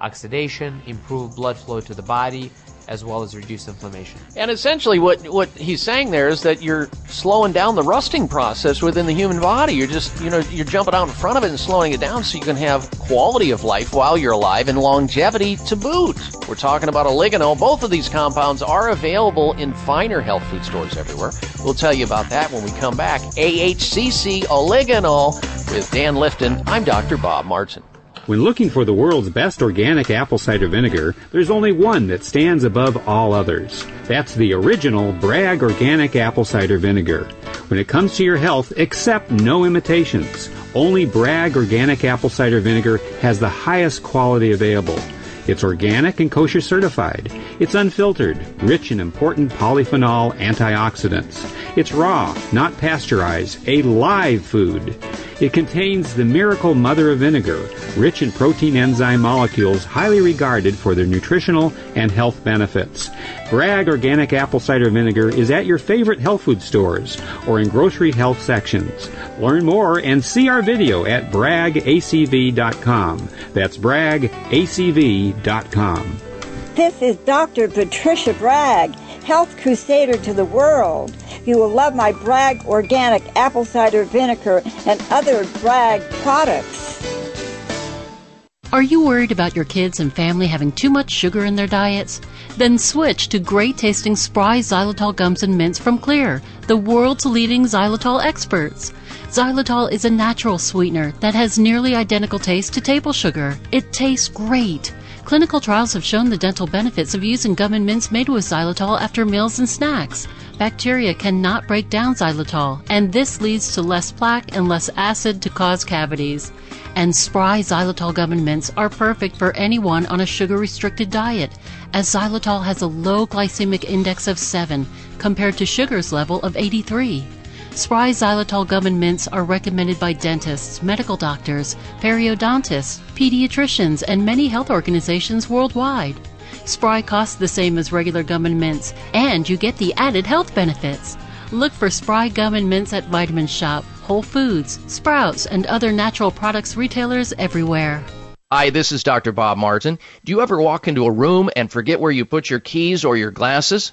oxidation, improve blood flow to the body, as well as reduce inflammation. And essentially, what what he's saying there is that you're slowing down the rusting process within the human body. You're just you know you're jumping out in front of it and slowing it down so you can have quality of life while you're alive and longevity to boot. We're talking about oligonol. Both of these compounds are available in finer health food stores everywhere. We'll tell you about that when we come back. AHCC oligonol with Dan Lifton. I'm Dr. Bob Martin. When looking for the world's best organic apple cider vinegar, there's only one that stands above all others. That's the original Bragg Organic Apple Cider Vinegar. When it comes to your health, accept no imitations. Only Bragg Organic Apple Cider Vinegar has the highest quality available. It's organic and kosher certified. It's unfiltered, rich in important polyphenol antioxidants. It's raw, not pasteurized, a live food. It contains the miracle mother of vinegar, rich in protein enzyme molecules highly regarded for their nutritional and health benefits. Bragg Organic Apple Cider Vinegar is at your favorite health food stores or in grocery health sections. Learn more and see our video at braggacv.com. That's braggacv.com. This is Dr. Patricia Bragg, health crusader to the world. You will love my Bragg organic apple cider vinegar and other Bragg products. Are you worried about your kids and family having too much sugar in their diets? Then switch to great tasting Spry xylitol gums and mints from Xlear, the world's leading xylitol experts. Xylitol is a natural sweetener that has nearly identical taste to table sugar. It tastes great. Clinical trials have shown the dental benefits of using gum and mints made with xylitol after meals and snacks. Bacteria cannot break down xylitol, and this leads to less plaque and less acid to cause cavities. And Spry xylitol gum and mints are perfect for anyone on a sugar restricted diet, as xylitol has a low glycemic index of 7 compared to sugar's level of 83. Spry xylitol gum and mints are recommended by dentists, medical doctors, periodontists, pediatricians, and many health organizations worldwide. Spry costs the same as regular gum and mints, and you get the added health benefits. Look for Spry gum and mints at Vitamin Shoppe, Whole Foods, Sprouts, and other natural products retailers everywhere. Hi, this is Dr. Bob Martin. Do you ever walk into a room and forget where you put your keys or your glasses?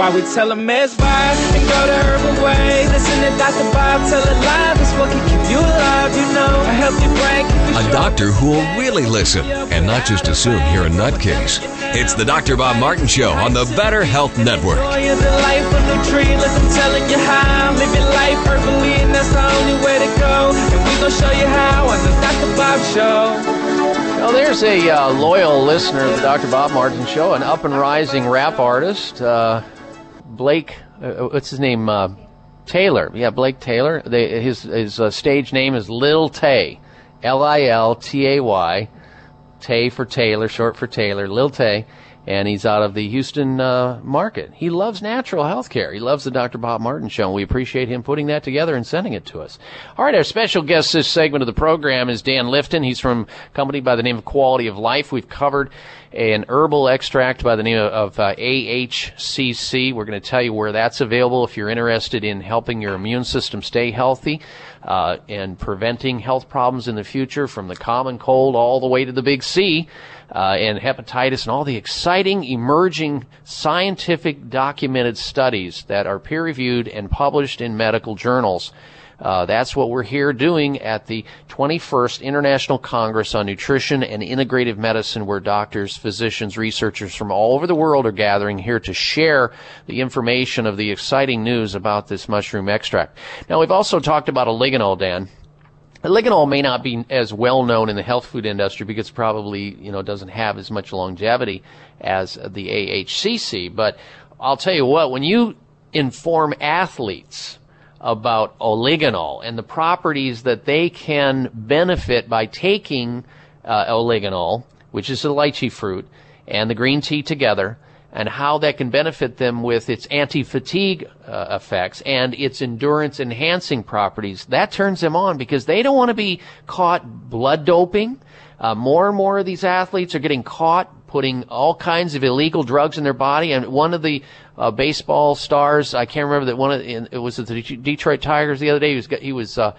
Why we tell them mesmerize and go the herbal way. Listen to Dr. Bob tell it live. It's what can keep you alive, you know. A healthy brain A doctor who will really listen and not just assume you're a nutcase. It's the Dr. Bob Martin Show on the Better Health Network. The life of the tree, let telling you how. Live life herbally, and that's the only way to go. And we gonna show you how on the Dr. Bob Show. Well, there's a uh, loyal listener of the Dr. Bob Martin Show, an up and rising rap artist, uh, Blake. Uh, what's his name? Uh, Taylor. Yeah, Blake Taylor. They, his his uh, stage name is Lil Tay, L I L T A Y, Tay for Taylor, short for Taylor, Lil Tay, and he's out of the Houston uh, market. He loves natural health care. He loves the Dr. Bob Martin Show, and we appreciate him putting that together and sending it to us. All right, our special guest this segment of the program is Dan Lifton. He's from a company by the name of Quality of Life. We've covered an herbal extract by the name of uh, AHCC. We're going to tell you where that's available if you're interested in helping your immune system stay healthy uh, and preventing health problems in the future from the common cold all the way to the big C. Uh, and hepatitis and all the exciting emerging scientific documented studies that are peer reviewed and published in medical journals. Uh, that's what we're here doing at the 21st International Congress on Nutrition and Integrative Medicine, where doctors, physicians, researchers from all over the world are gathering here to share the information of the exciting news about this mushroom extract. Now, we've also talked about oligonol, Dan. Oligonol may not be as well known in the health food industry because probably, you know, doesn't have as much longevity as the AHCC. But I'll tell you what, when you inform athletes about oligonol and the properties that they can benefit by taking uh, oligonol, which is the lychee fruit, and the green tea together, and how that can benefit them with its anti-fatigue uh, effects and its endurance enhancing properties. That turns them on because they don't want to be caught blood doping. Uh, more and more of these athletes are getting caught putting all kinds of illegal drugs in their body. And one of the uh, baseball stars, I can't remember that one of it was the Detroit Tigers the other day. He was he was uh,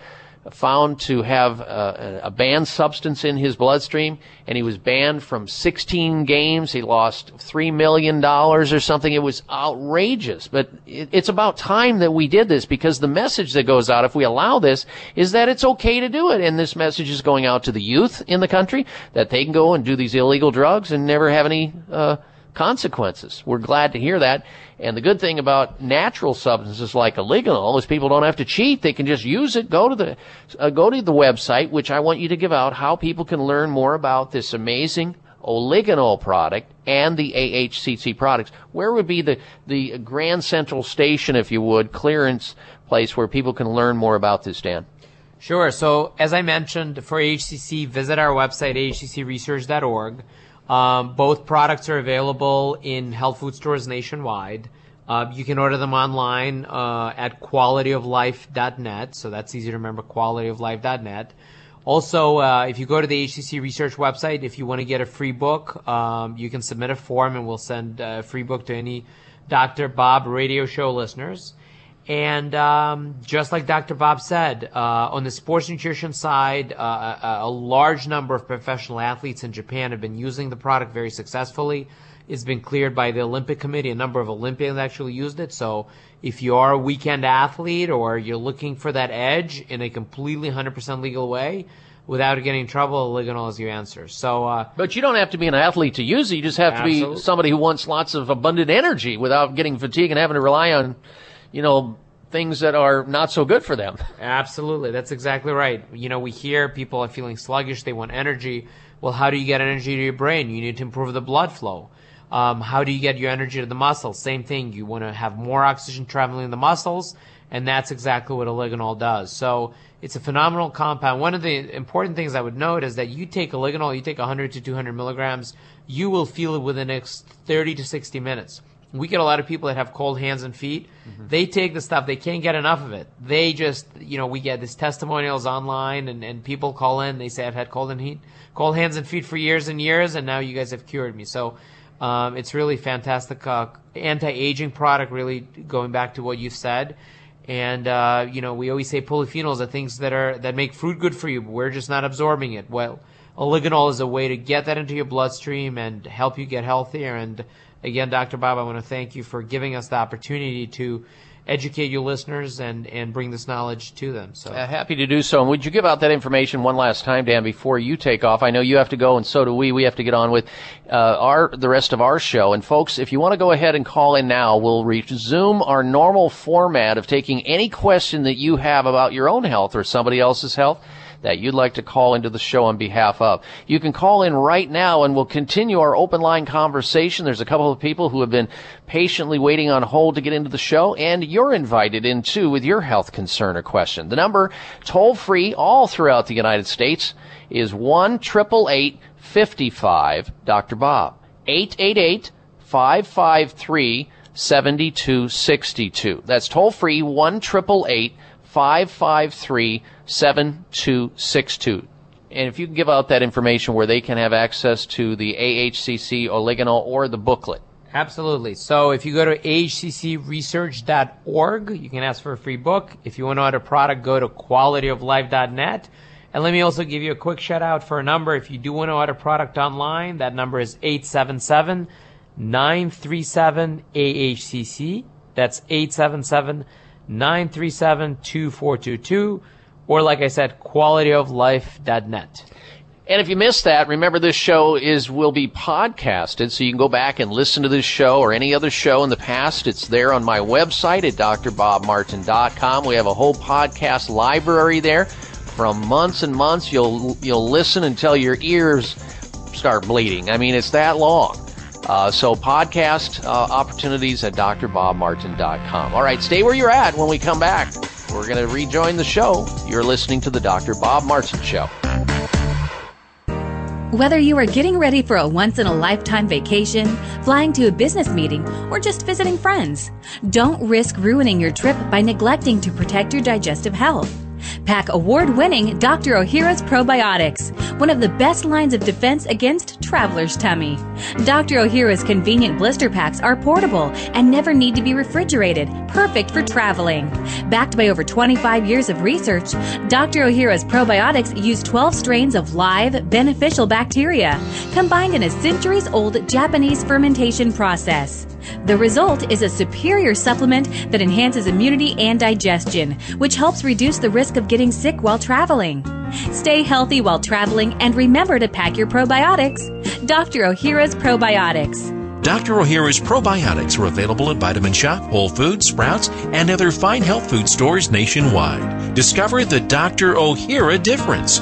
found to have uh, a banned substance in his bloodstream, and he was banned from 16 games. He lost $3 million or something. It was outrageous. But it, it's about time that we did this because the message that goes out, if we allow this, is that it's okay to do it. And this message is going out to the youth in the country that they can go and do these illegal drugs and never have any, uh, consequences. We're glad to hear that. And the good thing about natural substances like oligonol is people don't have to cheat. They can just use it. Go to the uh, go to the website, which I want you to give out, how people can learn more about this amazing oligonol product and the AHCC products. Where would be the the Grand Central Station, if you would, clearance place where people can learn more about this, Dan? Sure. So as I mentioned, for AHCC, visit our website, ahccresearch.org. Um, both products are available in health food stores nationwide. Uh, you can order them online uh, at qualityoflife.net. So that's easy to remember, qualityoflife.net. Also, uh, if you go to the HCC Research website, if you want to get a free book, um, you can submit a form and we'll send a free book to any Dr. Bob radio show listeners. And um, just like Dr. Bob said, uh, on the sports nutrition side, uh, a, a, large number of professional athletes in Japan have been using the product very successfully. It's been cleared by the Olympic Committee. A number of Olympians actually used it. So if you are a weekend athlete or you're looking for that edge in a completely 100% legal way, without getting in trouble, oligonol is your answer. So, uh, but you don't have to be an athlete to use it. You just have absolutely. to be somebody who wants lots of abundant energy without getting fatigued and having to rely on you know, things that are not so good for them. Absolutely. That's exactly right. You know, we hear people are feeling sluggish, they want energy. Well, how do you get energy to your brain? You need to improve the blood flow. Um, how do you get your energy to the muscles? Same thing. You want to have more oxygen traveling in the muscles, and that's exactly what oligonol does. So it's a phenomenal compound. One of the important things I would note is that you take oligonol, you take 100 to 200 milligrams, you will feel it within the next 30 to 60 minutes we get a lot of people that have cold hands and feet. Mm-hmm. They take the stuff, they can't get enough of it. They just, you know, we get these testimonials online and, and people call in, they say, I've had cold and heat, cold hands and feet for years and years, and now you guys have cured me. So, um, it's really fantastic, uh, anti-aging product, really going back to what you said. And, uh, you know, we always say polyphenols are things that are, that make fruit good for you, but we're just not absorbing it. Well, oligonol is a way to get that into your bloodstream and help you get healthier and, again, Dr. Bob, I want to thank you for giving us the opportunity to educate your listeners and, and bring this knowledge to them. So uh, happy to do so. And would you give out that information one last time, Dan, before you take off? I know you have to go, and so do we. We have to get on with uh, our the rest of our show. And folks, if you want to go ahead and call in now, we'll resume our normal format of taking any question that you have about your own health or somebody else's health that you'd like to call into the show on behalf of. You can call in right now and we'll continue our open line conversation. There's a couple of people who have been patiently waiting on hold to get into the show and you're invited in too with your health concern or question. The number toll free all throughout the United States is 1 55 Dr. Bob. 888 553 7262. That's toll free 1 553 7262. And if you can give out that information where they can have access to the AHCC oligonol or the booklet. Absolutely. So if you go to ahccresearch.org, you can ask for a free book. If you want to order a product, go to qualityoflife.net. And let me also give you a quick shout out for a number. If you do want to order a product online, that number is 877 937 AHCC. That's 877 937 2422. Or, like I said, qualityoflife.net. And if you missed that, remember this show is will be podcasted, so you can go back and listen to this show or any other show in the past. It's there on my website at drbobmartin.com. We have a whole podcast library there from months and months. You'll you'll listen until your ears start bleeding. I mean, it's that long. Uh, so podcast uh, opportunities at drbobmartin.com. All right, stay where you're at when we come back. We're going to rejoin the show. You're listening to the Dr. Bob Martin Show. Whether you are getting ready for a once in a lifetime vacation, flying to a business meeting, or just visiting friends, don't risk ruining your trip by neglecting to protect your digestive health. Pack award winning Dr. Ohhira's probiotics, one of the best lines of defense against traveler's tummy. Dr. Ohhira's convenient blister packs are portable and never need to be refrigerated, perfect for traveling. Backed by over 25 years of research, Dr. Ohhira's probiotics use 12 strains of live, beneficial bacteria, combined in a centuries old Japanese fermentation process. The result is a superior supplement that enhances immunity and digestion, which helps reduce the risk of getting sick while traveling. Stay healthy while traveling and remember to pack your probiotics. Dr. Ohhira's Probiotics. Dr. Ohhira's probiotics are available at Vitamin Shoppe, Whole Foods, Sprouts, and other fine health food stores nationwide. Discover the Dr. Ohhira difference.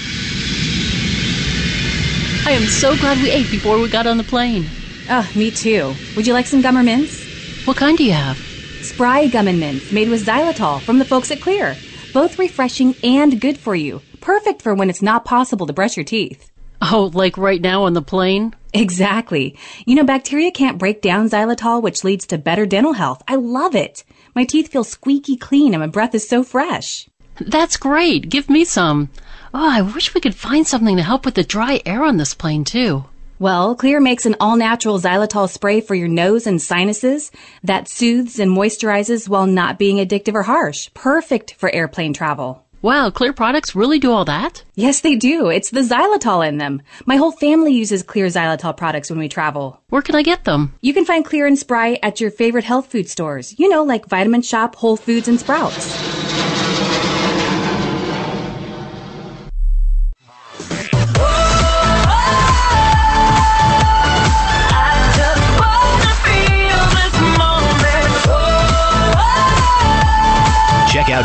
I am so glad we ate before we got on the plane. Oh, me too. Would you like some gum or mints? What kind do you have? Spry gum and mints made with xylitol from the folks at Xlear. Both refreshing and good for you. Perfect for when it's not possible to brush your teeth. Oh, like right now on the plane? Exactly. You know, bacteria can't break down xylitol, which leads to better dental health. I love it. My teeth feel squeaky clean and my breath is so fresh. That's great. Give me some. Oh, I wish we could find something to help with the dry air on this plane, too. Well, Xlear makes an all natural xylitol spray for your nose and sinuses that soothes and moisturizes while not being addictive or harsh. Perfect for airplane travel. Wow, Xlear products really do all that? Yes, they do. It's the xylitol in them. My whole family uses Xlear xylitol products when we travel. Where can I get them? You can find Xlear and Spry at your favorite health food stores. You know, like Vitamin Shoppe, Whole Foods, and Sprouts.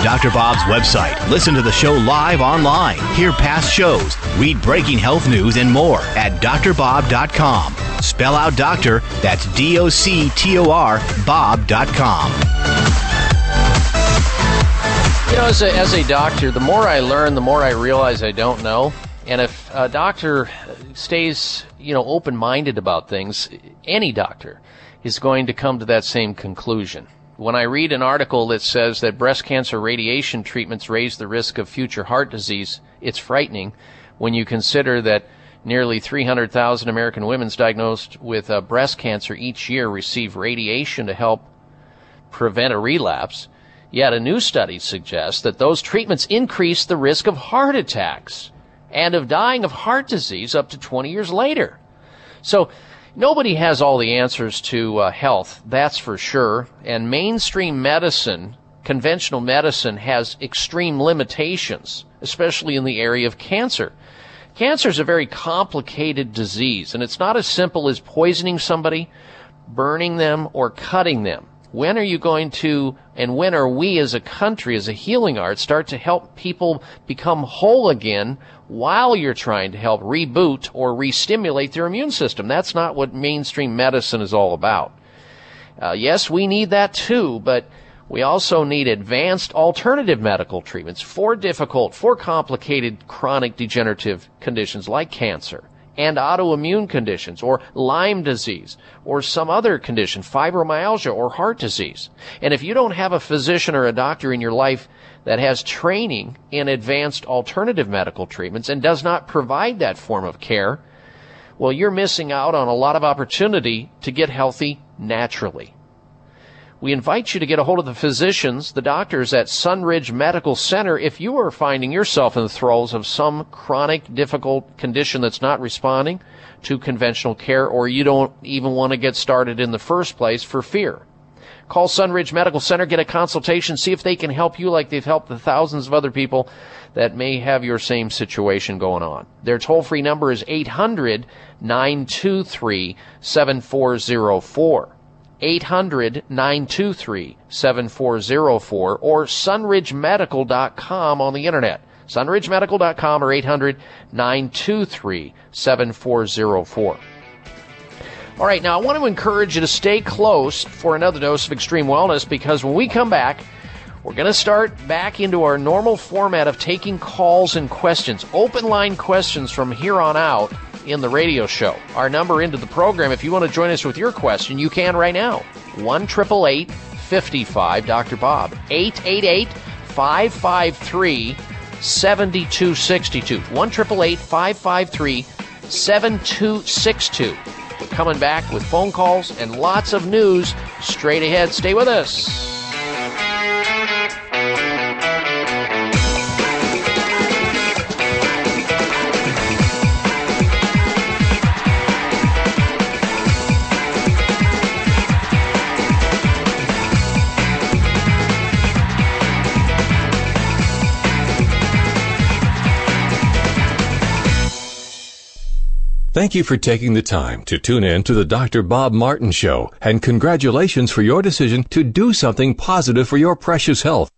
Dr. Bob's website. Listen to the show live online. Hear past shows. Read breaking health news and more at drbob.com. Spell out doctor, that's D O C T O R, Bob.com. You know, as a, as a doctor, the more I learn, the more I realize I don't know. And if a doctor stays, you know, open-minded about things, any doctor is going to come to that same conclusion. When I read an article that says that breast cancer radiation treatments raise the risk of future heart disease, it's frightening when you consider that nearly 300,000 American women diagnosed with uh, breast cancer each year receive radiation to help prevent a relapse. Yet a new study suggests that those treatments increase the risk of heart attacks and of dying of heart disease up to 20 years later. So nobody has all the answers to uh, health, that's for sure. And mainstream medicine, conventional medicine, has extreme limitations, especially in the area of cancer. Cancer is a very complicated disease, and it's not as simple as poisoning somebody, burning them, or cutting them. When are you going to, and when are we as a country, as a healing art, start to help people become whole again while you're trying to help reboot or re-stimulate their immune system? That's not what mainstream medicine is all about. Uh, yes, we need that too, but we also need advanced alternative medical treatments for difficult, for complicated chronic degenerative conditions like cancer and autoimmune conditions or Lyme disease or some other condition, fibromyalgia or heart disease. And if you don't have a physician or a doctor in your life that has training in advanced alternative medical treatments and does not provide that form of care, well, you're missing out on a lot of opportunity to get healthy naturally. We invite you to get a hold of the physicians, the doctors at Sunridge Medical Center if you are finding yourself in the throes of some chronic, difficult condition that's not responding to conventional care or you don't even want to get started in the first place for fear. Call Sunridge Medical Center, get a consultation, see if they can help you like they've helped the thousands of other people that may have your same situation going on. Their toll free number is 800 923 7404. 800 923 7404 or sunridgemedical.com on the internet. sunridgemedical.com or 800 923 7404. All right, now I want to encourage you to stay close for another dose of extreme wellness because when we come back, we're going to start back into our normal format of taking calls and questions, open line questions from here on out in the radio show. Our number into the program, if you want to join us with your question, you can right now. 1 55 Dr. Bob. 888 553 7262. 1 553 7262. Coming back with phone calls and lots of news straight ahead. Stay with us. Thank you for taking the time to tune in to the Dr. Bob Martin Show, and congratulations for your decision to do something positive for your precious health.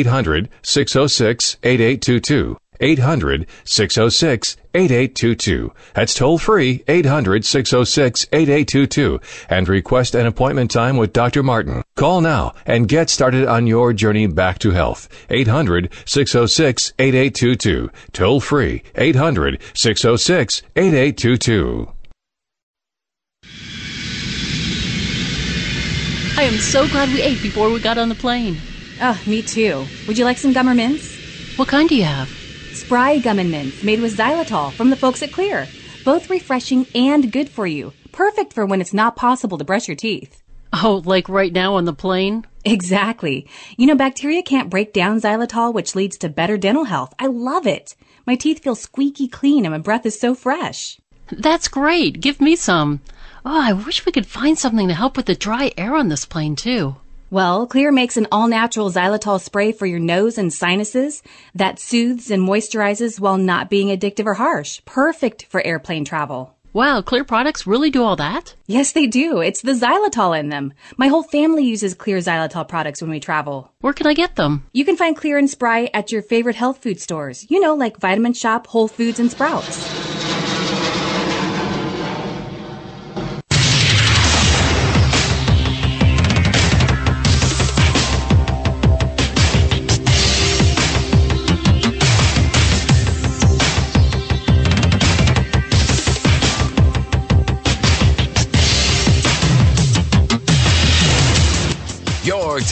800 606 8822. 800 606 8822. That's toll free 800 606 8822 and request an appointment time with Dr. Martin. Call now and get started on your journey back to health. 800 606 8822. Toll free 800 606 8822. I am so glad we ate before we got on the plane. Oh, me too. Would you like some gum or mints? What kind do you have? Spry gum and mints made with xylitol from the folks at Xlear. Both refreshing and good for you. Perfect for when it's not possible to brush your teeth. Oh, like right now on the plane? Exactly. You know, bacteria can't break down xylitol, which leads to better dental health. I love it. My teeth feel squeaky clean and my breath is so fresh. That's great. Give me some. Oh, I wish we could find something to help with the dry air on this plane, too. Well, Xlear makes an all natural xylitol spray for your nose and sinuses that soothes and moisturizes while not being addictive or harsh. Perfect for airplane travel. Wow, Xlear products really do all that? Yes, they do. It's the xylitol in them. My whole family uses Xlear xylitol products when we travel. Where can I get them? You can find Xlear and Spry at your favorite health food stores. You know, like Vitamin Shoppe, Whole Foods, and Sprouts.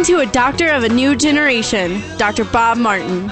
Listening to a doctor of a new generation, Dr. Bob Martin.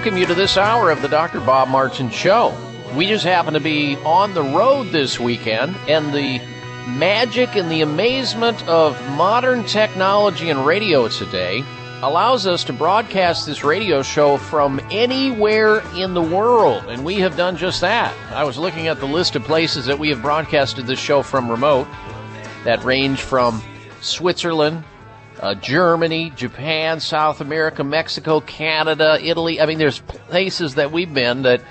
Welcome you to this hour of the Dr. Bob Martin Show. We just happen to be on the road this weekend, and the magic and the amazement of modern technology and radio today allows us to broadcast this radio show from anywhere in the world, and we have done just that. I was looking at the list of places that we have broadcasted this show from remote that range from Switzerland, uh, Germany, Japan, South America, Mexico, Canada, Italy. I mean, there's places that we've been that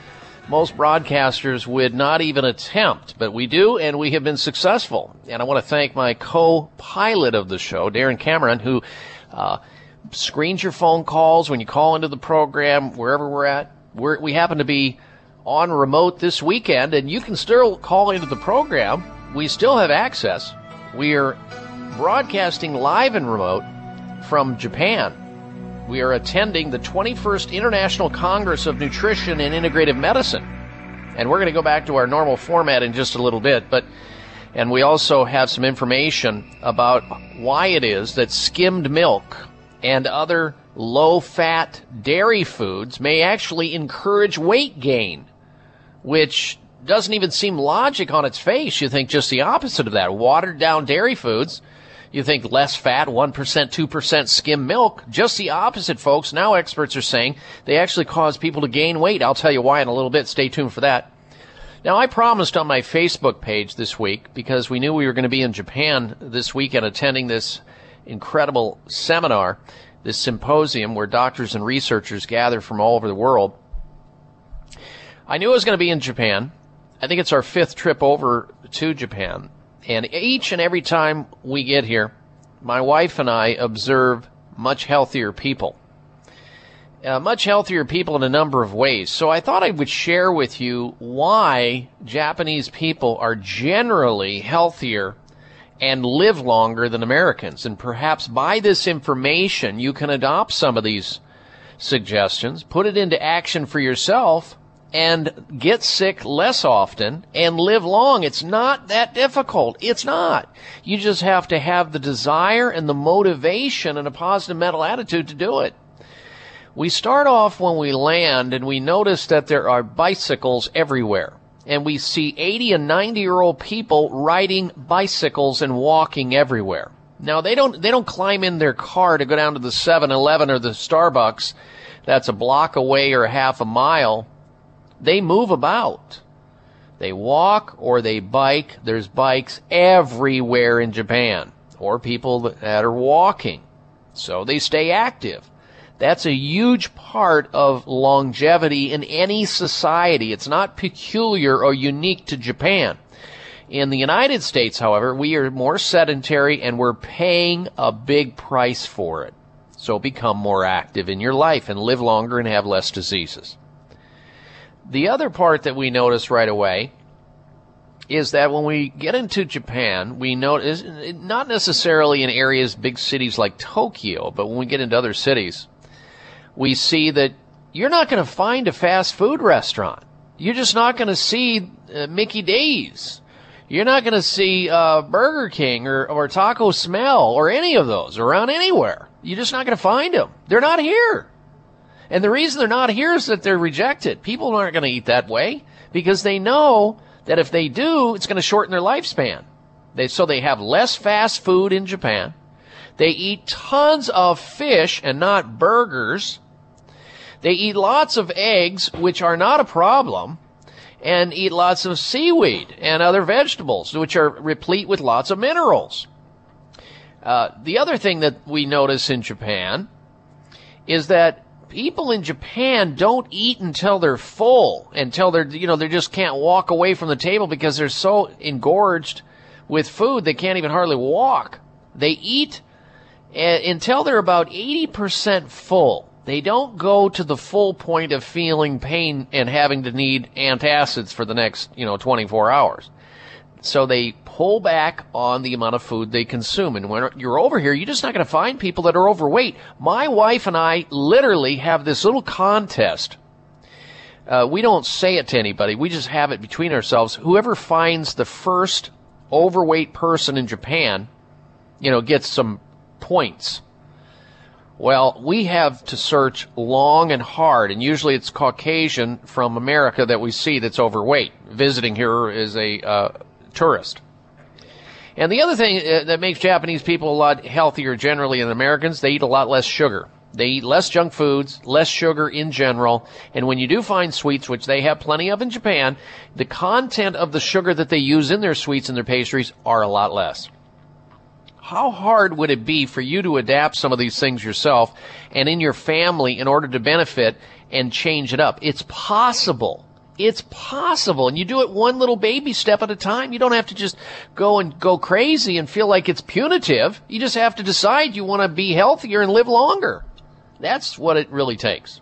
most broadcasters would not even attempt, but we do, and we have been successful. And I want to thank my co-pilot of the show, Darren Cameron, who uh, screens your phone calls when you call into the program, wherever we're at. We're, we happen to be on remote this weekend, and you can still call into the program. We still have access. We are broadcasting live and remote from Japan. We are attending the 21st International Congress of Nutrition and Integrative Medicine. And we're going to go back to our normal format in just a little bit, but and we also have some information about why it is that skimmed milk and other low fat dairy foods may actually encourage weight gain, which doesn't even seem logic on its face. You think just the opposite of that. Watered down dairy foods, you think less fat, 1%, 2% skim milk. Just the opposite, folks. Now experts are saying they actually cause people to gain weight. I'll tell you why in a little bit. Stay tuned for that. Now, I promised on my Facebook page this week, because we knew we were going to be in Japan this weekend attending this incredible seminar, this symposium where doctors and researchers gather from all over the world. I knew I was going to be in Japan. I think it's our fifth trip over to Japan. And each and every time we get here, my wife and I observe much healthier people. Uh, much healthier people in a number of ways. So I thought I would share with you why Japanese people are generally healthier and live longer than Americans. And perhaps by this information, you can adopt some of these suggestions, put it into action for yourself, and get sick less often and live long. It's not that difficult. It's not. You just have to have the desire and the motivation and a positive mental attitude to do it. We start off when we land and we notice that there are bicycles everywhere. And we see 80 and 90 year old people riding bicycles and walking everywhere. Now they don't, they don't climb in their car to go down to the 7-Eleven or the Starbucks that's a block away or half a mile. They move about. They walk or they bike. There's bikes everywhere in Japan or people that are walking. So they stay active. That's a huge part of longevity in any society. It's not peculiar or unique to Japan. In the United States, however, we are more sedentary and we're paying a big price for it. So become more active in your life and live longer and have less diseases. The other part that we notice right away is that when we get into Japan, we notice, not necessarily in areas, big cities like Tokyo, but when we get into other cities, we see that you're not going to find a fast food restaurant. You're just not going to see uh, Mickey D's. You're not going to see uh, Burger King or, or Taco Smell or any of those around anywhere. You're just not going to find them. They're not here. And the reason they're not here is that they're rejected. People aren't going to eat that way because they know that if they do, it's going to shorten their lifespan. They, so they have less fast food in Japan. They eat tons of fish and not burgers. They eat lots of eggs, which are not a problem, and eat lots of seaweed and other vegetables, which are replete with lots of minerals. Uh, the other thing that we notice in Japan is that people in Japan don't eat until they're full, until they're, you know, they just can't walk away from the table because they're so engorged with food they can't even hardly walk. They eat uh, until they're about 80% full. They don't go to the full point of feeling pain and having to need antacids for the next, you know, 24 hours. So they pull back on the amount of food they consume. And when you're over here, you're just not going to find people that are overweight. My wife and I literally have this little contest. Uh, we don't say it to anybody. We just have it between ourselves. Whoever finds the first overweight person in Japan, you know, gets some points. Well, we have to search long and hard, and usually it's Caucasian from America that we see that's overweight, visiting here as a uh, tourist. And the other thing uh, that makes Japanese people a lot healthier generally than Americans, they eat a lot less sugar. They eat less junk foods, less sugar in general, and when you do find sweets, which they have plenty of in Japan, the content of the sugar that they use in their sweets and their pastries are a lot less. How hard would it be for you to adapt some of these things yourself and in your family in order to benefit and change it up? It's possible. It's possible. And you do it one little baby step at a time. You don't have to just go and go crazy and feel like it's punitive. You just have to decide you want to be healthier and live longer. That's what it really takes.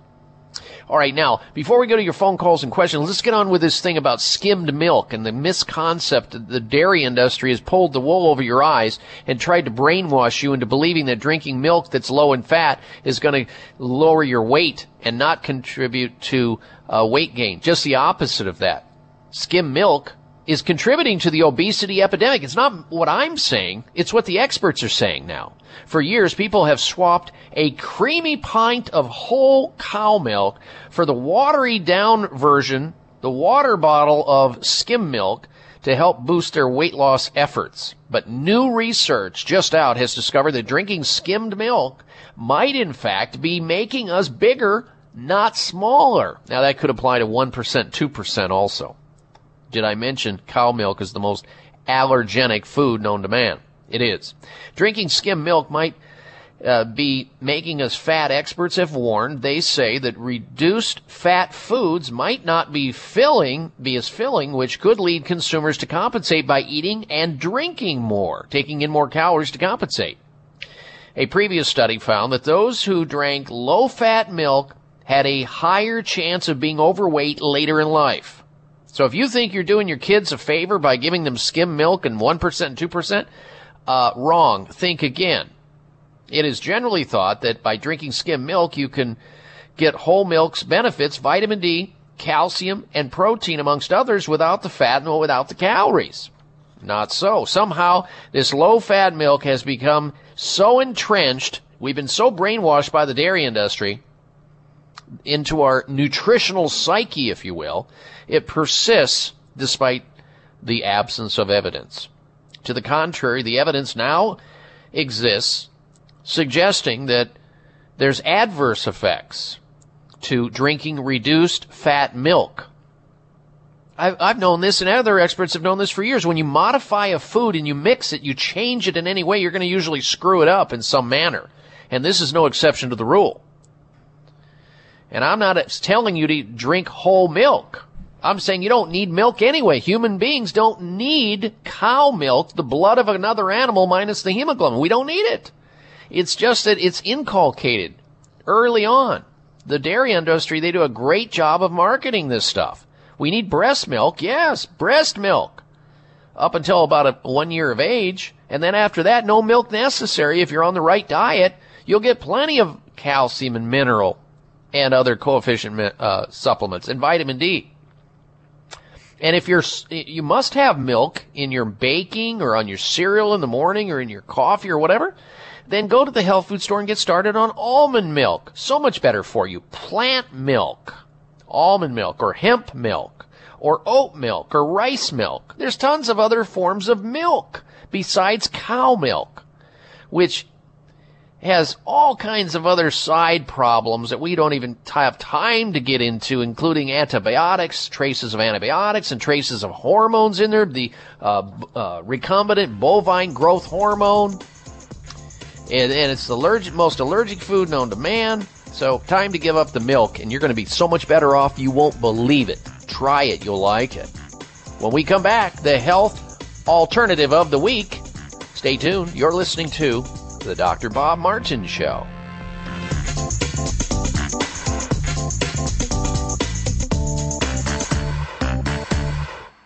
All right, now, before we go to your phone calls and questions, let's get on with this thing about skimmed milk and the misconcept that the dairy industry has pulled the wool over your eyes and tried to brainwash you into believing that drinking milk that's low in fat is going to lower your weight and not contribute to uh, weight gain. Just the opposite of that. Skim milk is contributing to the obesity epidemic. It's not what I'm saying. It's what the experts are saying now. For years, people have swapped a creamy pint of whole cow milk for the watery down version, the water bottle of skim milk to help boost their weight loss efforts. But new research just out has discovered that drinking skimmed milk might in fact be making us bigger, not smaller. Now that could apply to 1%, 2% also. Did I mention cow milk is the most allergenic food known to man? It is. Drinking skim milk might uh, be making us fat. Experts have warned. They say that reduced fat foods might not be filling, be as filling, which could lead consumers to compensate by eating and drinking more, taking in more calories to compensate. A previous study found that those who drank low fat milk had a higher chance of being overweight later in life. So if you think you're doing your kids a favor by giving them skim milk and 1% and 2%, uh, wrong. Think again. It is generally thought that by drinking skim milk, you can get whole milk's benefits, vitamin D, calcium, and protein, amongst others, without the fat and without the calories. Not so. Somehow, this low fat milk has become so entrenched, we've been so brainwashed by the dairy industry into our nutritional psyche, if you will, it persists despite the absence of evidence. To the contrary, the evidence now exists suggesting that there's adverse effects to drinking reduced fat milk. I've, I've known this and other experts have known this for years. When you modify a food and you mix it, you change it in any way, you're going to usually screw it up in some manner. And this is no exception to the rule. And I'm not telling you to drink whole milk. I'm saying you don't need milk anyway. Human beings don't need cow milk, the blood of another animal minus the hemoglobin. We don't need it. It's just that it's inculcated early on. The dairy industry, they do a great job of marketing this stuff. We need breast milk. Yes, breast milk. Up until about a, one year of age. And then after that, no milk necessary. If you're on the right diet, you'll get plenty of calcium and mineral and other coefficient uh, supplements and vitamin D. And if you're, you must have milk in your baking or on your cereal in the morning or in your coffee or whatever, then go to the health food store and get started on almond milk. So much better for you. Plant milk, almond milk or hemp milk or oat milk or rice milk. There's tons of other forms of milk besides cow milk, which has all kinds of other side problems that we don't even have time to get into, including antibiotics, traces of antibiotics, and traces of hormones in there. The uh, uh, recombinant bovine growth hormone, and, and it's the allergic, most allergic food known to man. So, time to give up the milk, and you're going to be so much better off. You won't believe it. Try it; you'll like it. When we come back, the health alternative of the week. Stay tuned. You're listening to the Dr. Bob Martin Show.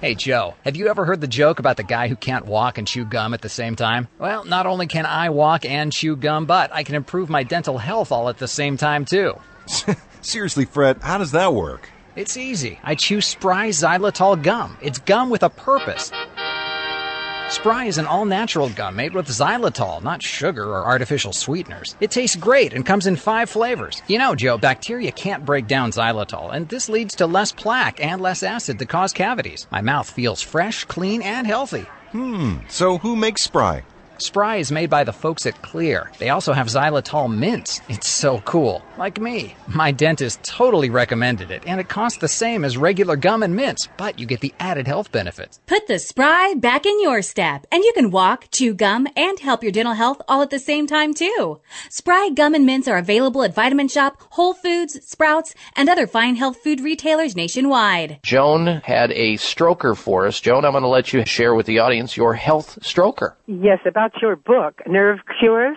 Hey Joe, have you ever heard the joke about the guy who can't walk and chew gum at the same time? Well, not only can I walk and chew gum, but I can improve my dental health all at the same time too. Seriously, Fred, how does that work? It's easy. I chew Spry xylitol gum. It's gum with a purpose. Spry is an all natural gum made with xylitol, not sugar or artificial sweeteners. It tastes great and comes in five flavors. You know, Joe, bacteria can't break down xylitol, and this leads to less plaque and less acid to cause cavities. My mouth feels fresh, clean, and healthy. Hmm, so who makes Spry? Spry is made by the folks at Xlear. They also have xylitol mints. It's so cool. Like me. My dentist totally recommended it, and it costs the same as regular gum and mints, but you get the added health benefits. Put the spry back in your step, and you can walk, chew gum, and help your dental health all at the same time, too. Spry gum and mints are available at Vitamin Shoppe, Whole Foods, Sprouts, and other fine health food retailers nationwide. Joan had a stroker for us. Joan, I'm going to let you share with the audience your health stroker. Yes, about your book, Nerve Cures.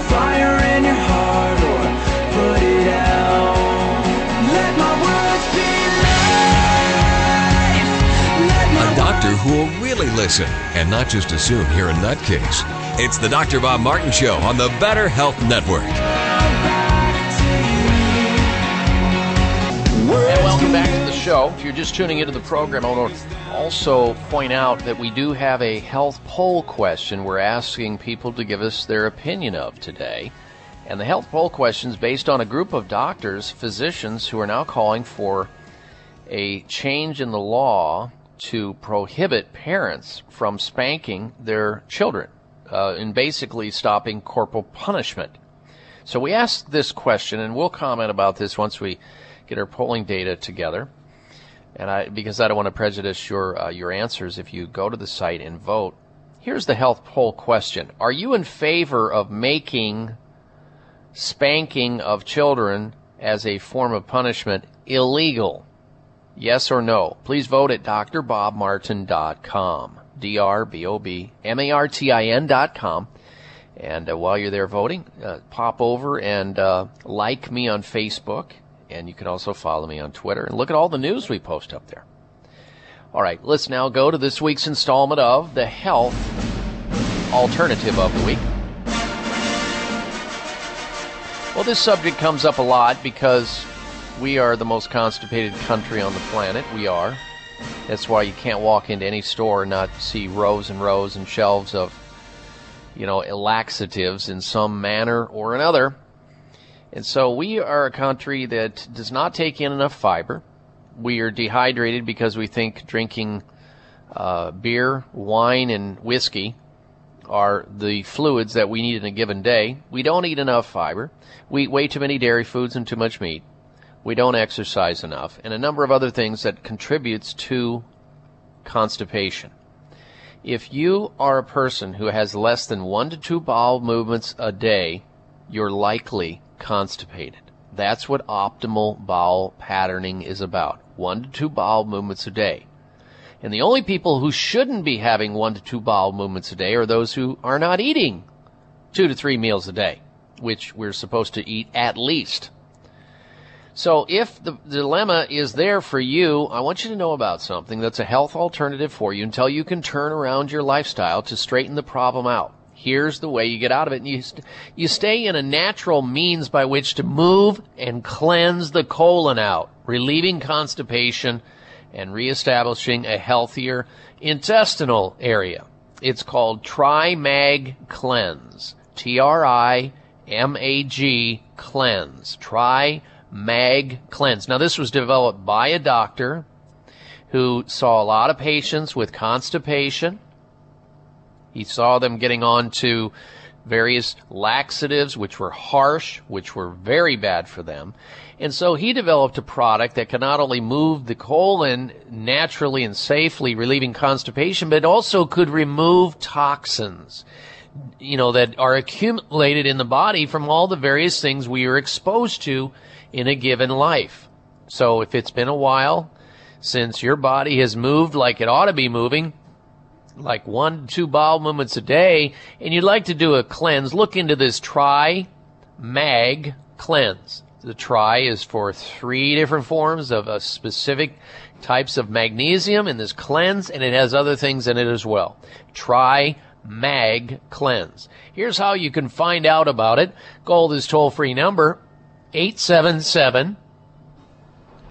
listen and not just assume you're a nutcase. It's the Dr. Bob Martin Show on the Better Health Network. And welcome back to the show. If you're just tuning into the program, I want to also point out that we do have a health poll question we're asking people to give us their opinion of today. And the health poll question is based on a group of doctors, physicians, who are now calling for a change in the law to prohibit parents from spanking their children uh, and basically stopping corporal punishment. So we asked this question, and we'll comment about this once we get our polling data together. And I, because I don't want to prejudice your uh, your answers, if you go to the site and vote, here's the health poll question: Are you in favor of making spanking of children as a form of punishment illegal? Yes or no? Please vote at drbobmartin.com. D R B O B M A R T I N dot com. And uh, while you're there voting, uh, pop over and uh, like me on Facebook. And you can also follow me on Twitter and look at all the news we post up there. All right, let's now go to this week's installment of the Health Alternative of the Week. Well, this subject comes up a lot because we are the most constipated country on the planet. We are. That's why you can't walk into any store and not see rows and rows and shelves of, you know, laxatives in some manner or another. And so we are a country that does not take in enough fiber. We are dehydrated because we think drinking uh, beer, wine, and whiskey are the fluids that we need in a given day. We don't eat enough fiber. We eat way too many dairy foods and too much meat. We don't exercise enough, and a number of other things that contributes to constipation. If you are a person who has less than one to two bowel movements a day, you're likely constipated. That's what optimal bowel patterning is about. One to two bowel movements a day. And the only people who shouldn't be having one to two bowel movements a day are those who are not eating two to three meals a day, which we're supposed to eat at least. So if the dilemma is there for you, I want you to know about something that's a health alternative for you until you can turn around your lifestyle to straighten the problem out. Here's the way you get out of it. And you, st- you stay in a natural means by which to move and cleanse the colon out, relieving constipation and reestablishing a healthier intestinal area. It's called TriMag Cleanse. T-R-I-M-A-G Cleanse. TriMag Cleanse. Now this was developed by a doctor who saw a lot of patients with constipation he saw them getting on to various laxatives, which were harsh, which were very bad for them. And so he developed a product that could not only move the colon naturally and safely, relieving constipation, but also could remove toxins, you know, that are accumulated in the body from all the various things we are exposed to in a given life. So if it's been a while since your body has moved like it ought to be moving, like one two bowel movements a day, and you'd like to do a cleanse, look into this Tri Mag cleanse. The Tri is for three different forms of a specific types of magnesium in this cleanse, and it has other things in it as well. Tri Mag cleanse. Here's how you can find out about it. Gold is toll free number 877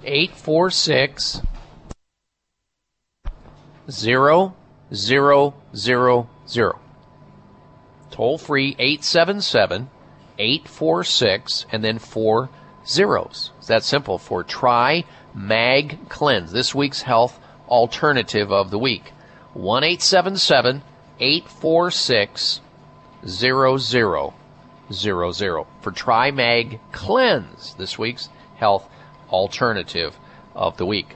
846 zero zero zero. Toll free 877 846 and then four zeros. It's that simple for Try Mag Cleanse, this week's health alternative of the week. 1 846 0000 for TriMag Cleanse, this week's health alternative of the week.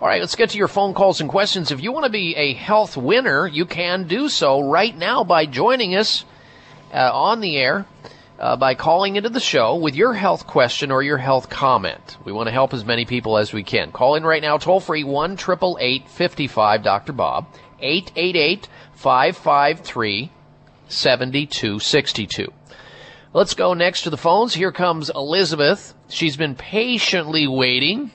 All right, let's get to your phone calls and questions. If you want to be a health winner, you can do so right now by joining us uh, on the air uh, by calling into the show with your health question or your health comment. We want to help as many people as we can. Call in right now, toll free 1 55 Dr. Bob, 888 553 7262. Let's go next to the phones. Here comes Elizabeth. She's been patiently waiting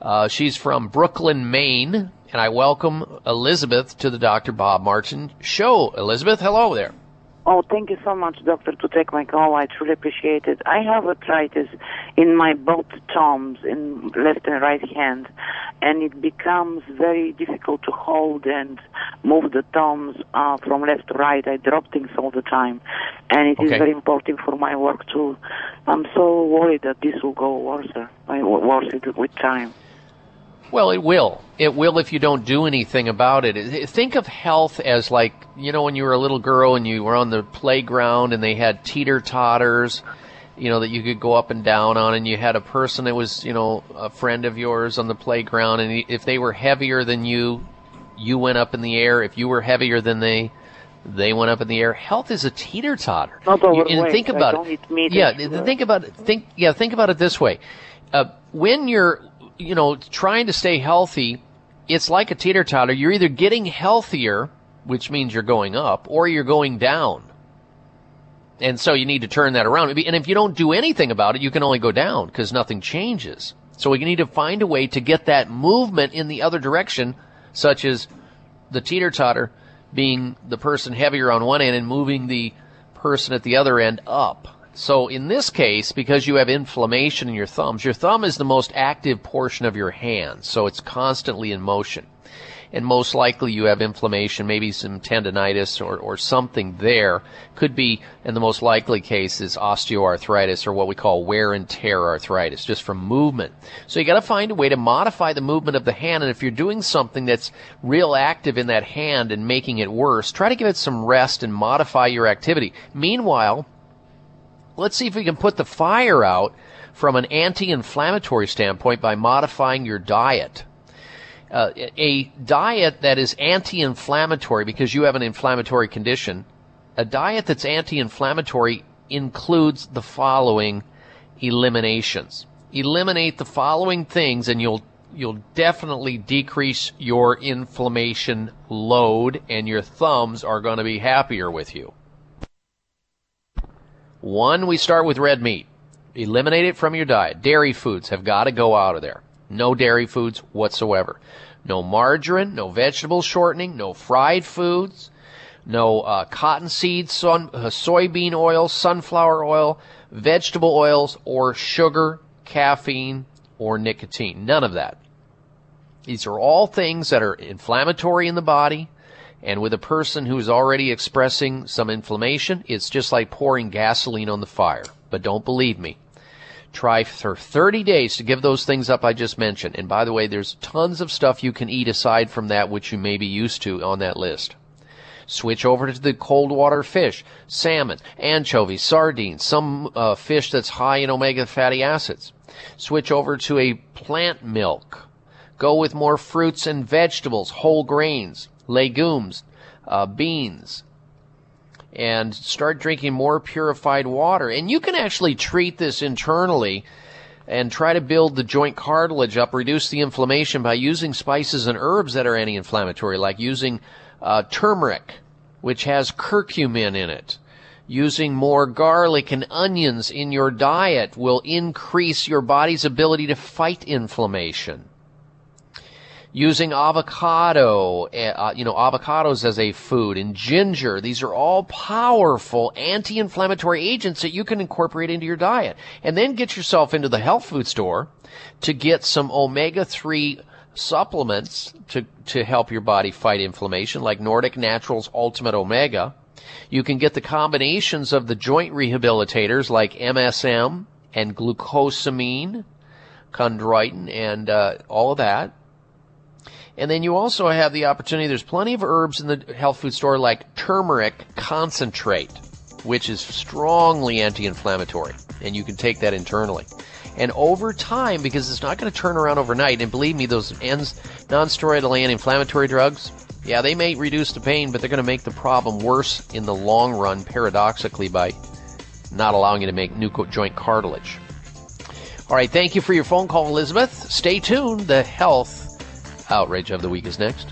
uh, she's from Brooklyn, Maine, and I welcome Elizabeth to the Dr. Bob Martin show. Elizabeth, hello there. Oh, thank you so much, doctor, to take my call. I truly appreciate it. I have arthritis in my both thumbs, in left and right hand, and it becomes very difficult to hold and move the thumbs uh, from left to right. I drop things all the time, and it okay. is very important for my work too. I'm so worried that this will go worse, worse with time. Well, it will. It will if you don't do anything about it. Think of health as like, you know, when you were a little girl and you were on the playground and they had teeter totters, you know, that you could go up and down on and you had a person that was, you know, a friend of yours on the playground and if they were heavier than you, you went up in the air. If you were heavier than they, they went up in the air. Health is a teeter totter. And think about it. Yeah, think about it. Think yeah, think about it this way. Uh, when you're you know, trying to stay healthy, it's like a teeter totter. You're either getting healthier, which means you're going up, or you're going down. And so you need to turn that around. And if you don't do anything about it, you can only go down because nothing changes. So we need to find a way to get that movement in the other direction, such as the teeter totter being the person heavier on one end and moving the person at the other end up. So in this case, because you have inflammation in your thumbs, your thumb is the most active portion of your hand, so it's constantly in motion and most likely you have inflammation, maybe some tendonitis or, or something there. Could be, in the most likely case, is osteoarthritis or what we call wear and tear arthritis, just from movement. So you gotta find a way to modify the movement of the hand, and if you're doing something that's real active in that hand and making it worse, try to give it some rest and modify your activity. Meanwhile, let's see if we can put the fire out from an anti-inflammatory standpoint by modifying your diet uh, a diet that is anti-inflammatory because you have an inflammatory condition, a diet that's anti-inflammatory includes the following eliminations. Eliminate the following things and you'll you'll definitely decrease your inflammation load and your thumbs are going to be happier with you. One, we start with red meat. Eliminate it from your diet. Dairy foods have got to go out of there. No dairy foods whatsoever. No margarine, no vegetable shortening, no fried foods, no uh, cottonseed, sun, uh, soybean oil, sunflower oil, vegetable oils, or sugar, caffeine, or nicotine. None of that. These are all things that are inflammatory in the body, and with a person who's already expressing some inflammation, it's just like pouring gasoline on the fire. But don't believe me. Try for 30 days to give those things up I just mentioned. And by the way, there's tons of stuff you can eat aside from that which you may be used to on that list. Switch over to the cold water fish, salmon, anchovies, sardines, some uh, fish that's high in omega fatty acids. Switch over to a plant milk. Go with more fruits and vegetables, whole grains, legumes, uh, beans, and start drinking more purified water. And you can actually treat this internally and try to build the joint cartilage up, reduce the inflammation by using spices and herbs that are anti-inflammatory, like using uh, turmeric, which has curcumin in it. Using more garlic and onions in your diet will increase your body's ability to fight inflammation using avocado, eh, uh, you know, avocados as a food and ginger. These are all powerful anti-inflammatory agents that you can incorporate into your diet. And then get yourself into the health food store to get some omega-3 supplements to, to help your body fight inflammation, like Nordic Naturals Ultimate Omega. You can get the combinations of the joint rehabilitators like MSM and glucosamine, chondroitin, and uh, all of that. And then you also have the opportunity, there's plenty of herbs in the health food store like turmeric concentrate, which is strongly anti-inflammatory. And you can take that internally. And over time, because it's not going to turn around overnight, and believe me, those non-steroidal anti-inflammatory drugs, yeah, they may reduce the pain, but they're going to make the problem worse in the long run, paradoxically, by not allowing you to make new joint cartilage. All right, thank you for your phone call, Elizabeth. Stay tuned. The health outrage of the week is next.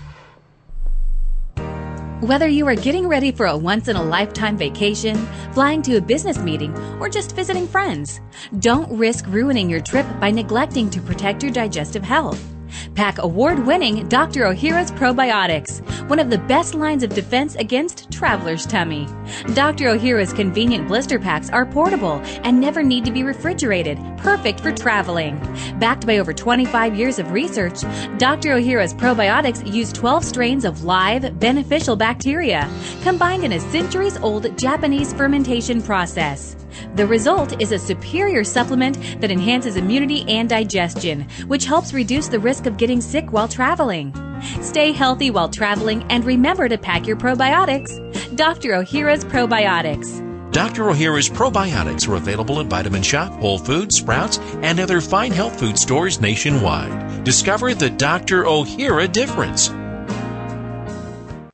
Whether you are getting ready for a once in a lifetime vacation, flying to a business meeting, or just visiting friends, don't risk ruining your trip by neglecting to protect your digestive health. Pack award winning Dr. Ohhira's Probiotics, one of the best lines of defense against traveler's tummy. Dr. Ohhira's convenient blister packs are portable and never need to be refrigerated, perfect for traveling. Backed by over 25 years of research, Dr. Ohhira's Probiotics use 12 strains of live, beneficial bacteria, combined in a centuries old Japanese fermentation process. The result is a superior supplement that enhances immunity and digestion, which helps reduce the risk of getting sick while traveling. Stay healthy while traveling and remember to pack your probiotics. Dr. Ohhira's Probiotics. Dr. Ohhira's probiotics are available at Vitamin Shoppe, Whole Foods, Sprouts, and other fine health food stores nationwide. Discover the Dr. Ohhira difference.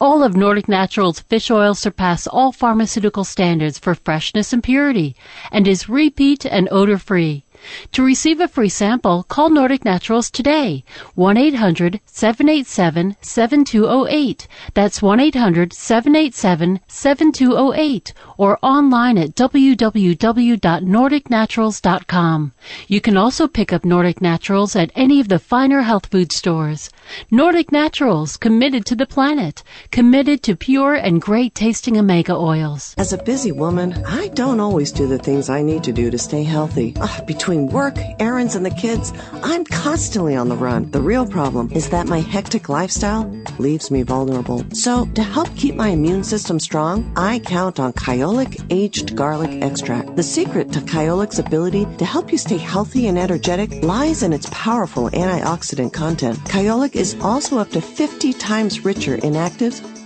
All of Nordic Naturals fish oil surpass all pharmaceutical standards for freshness and purity and is repeat and odor free. To receive a free sample, call Nordic Naturals today. 1-800-787-7208. That's 1-800-787-7208 or online at www.nordicnaturals.com. You can also pick up Nordic Naturals at any of the finer health food stores. Nordic Naturals, committed to the planet, committed to pure and great tasting omega oils. As a busy woman, I don't always do the things I need to do to stay healthy. Ah, Ugh, between work, errands, and the kids, I'm constantly on the run. The real problem is that my hectic lifestyle leaves me vulnerable. So, to help keep my immune system strong, I count on Kyolic Aged Garlic Extract. The secret to Kyolic's ability to help you stay healthy and energetic lies in its powerful antioxidant content. Kyolic is also up to 50 times richer in actives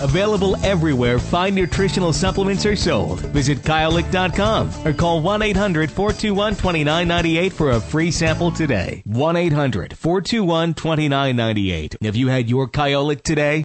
Available everywhere fine nutritional supplements are sold. Visit Kyolic.com or call 1 800 421 2998 for a free sample today. 1 800 421 2998. Have you had your Kyolic today?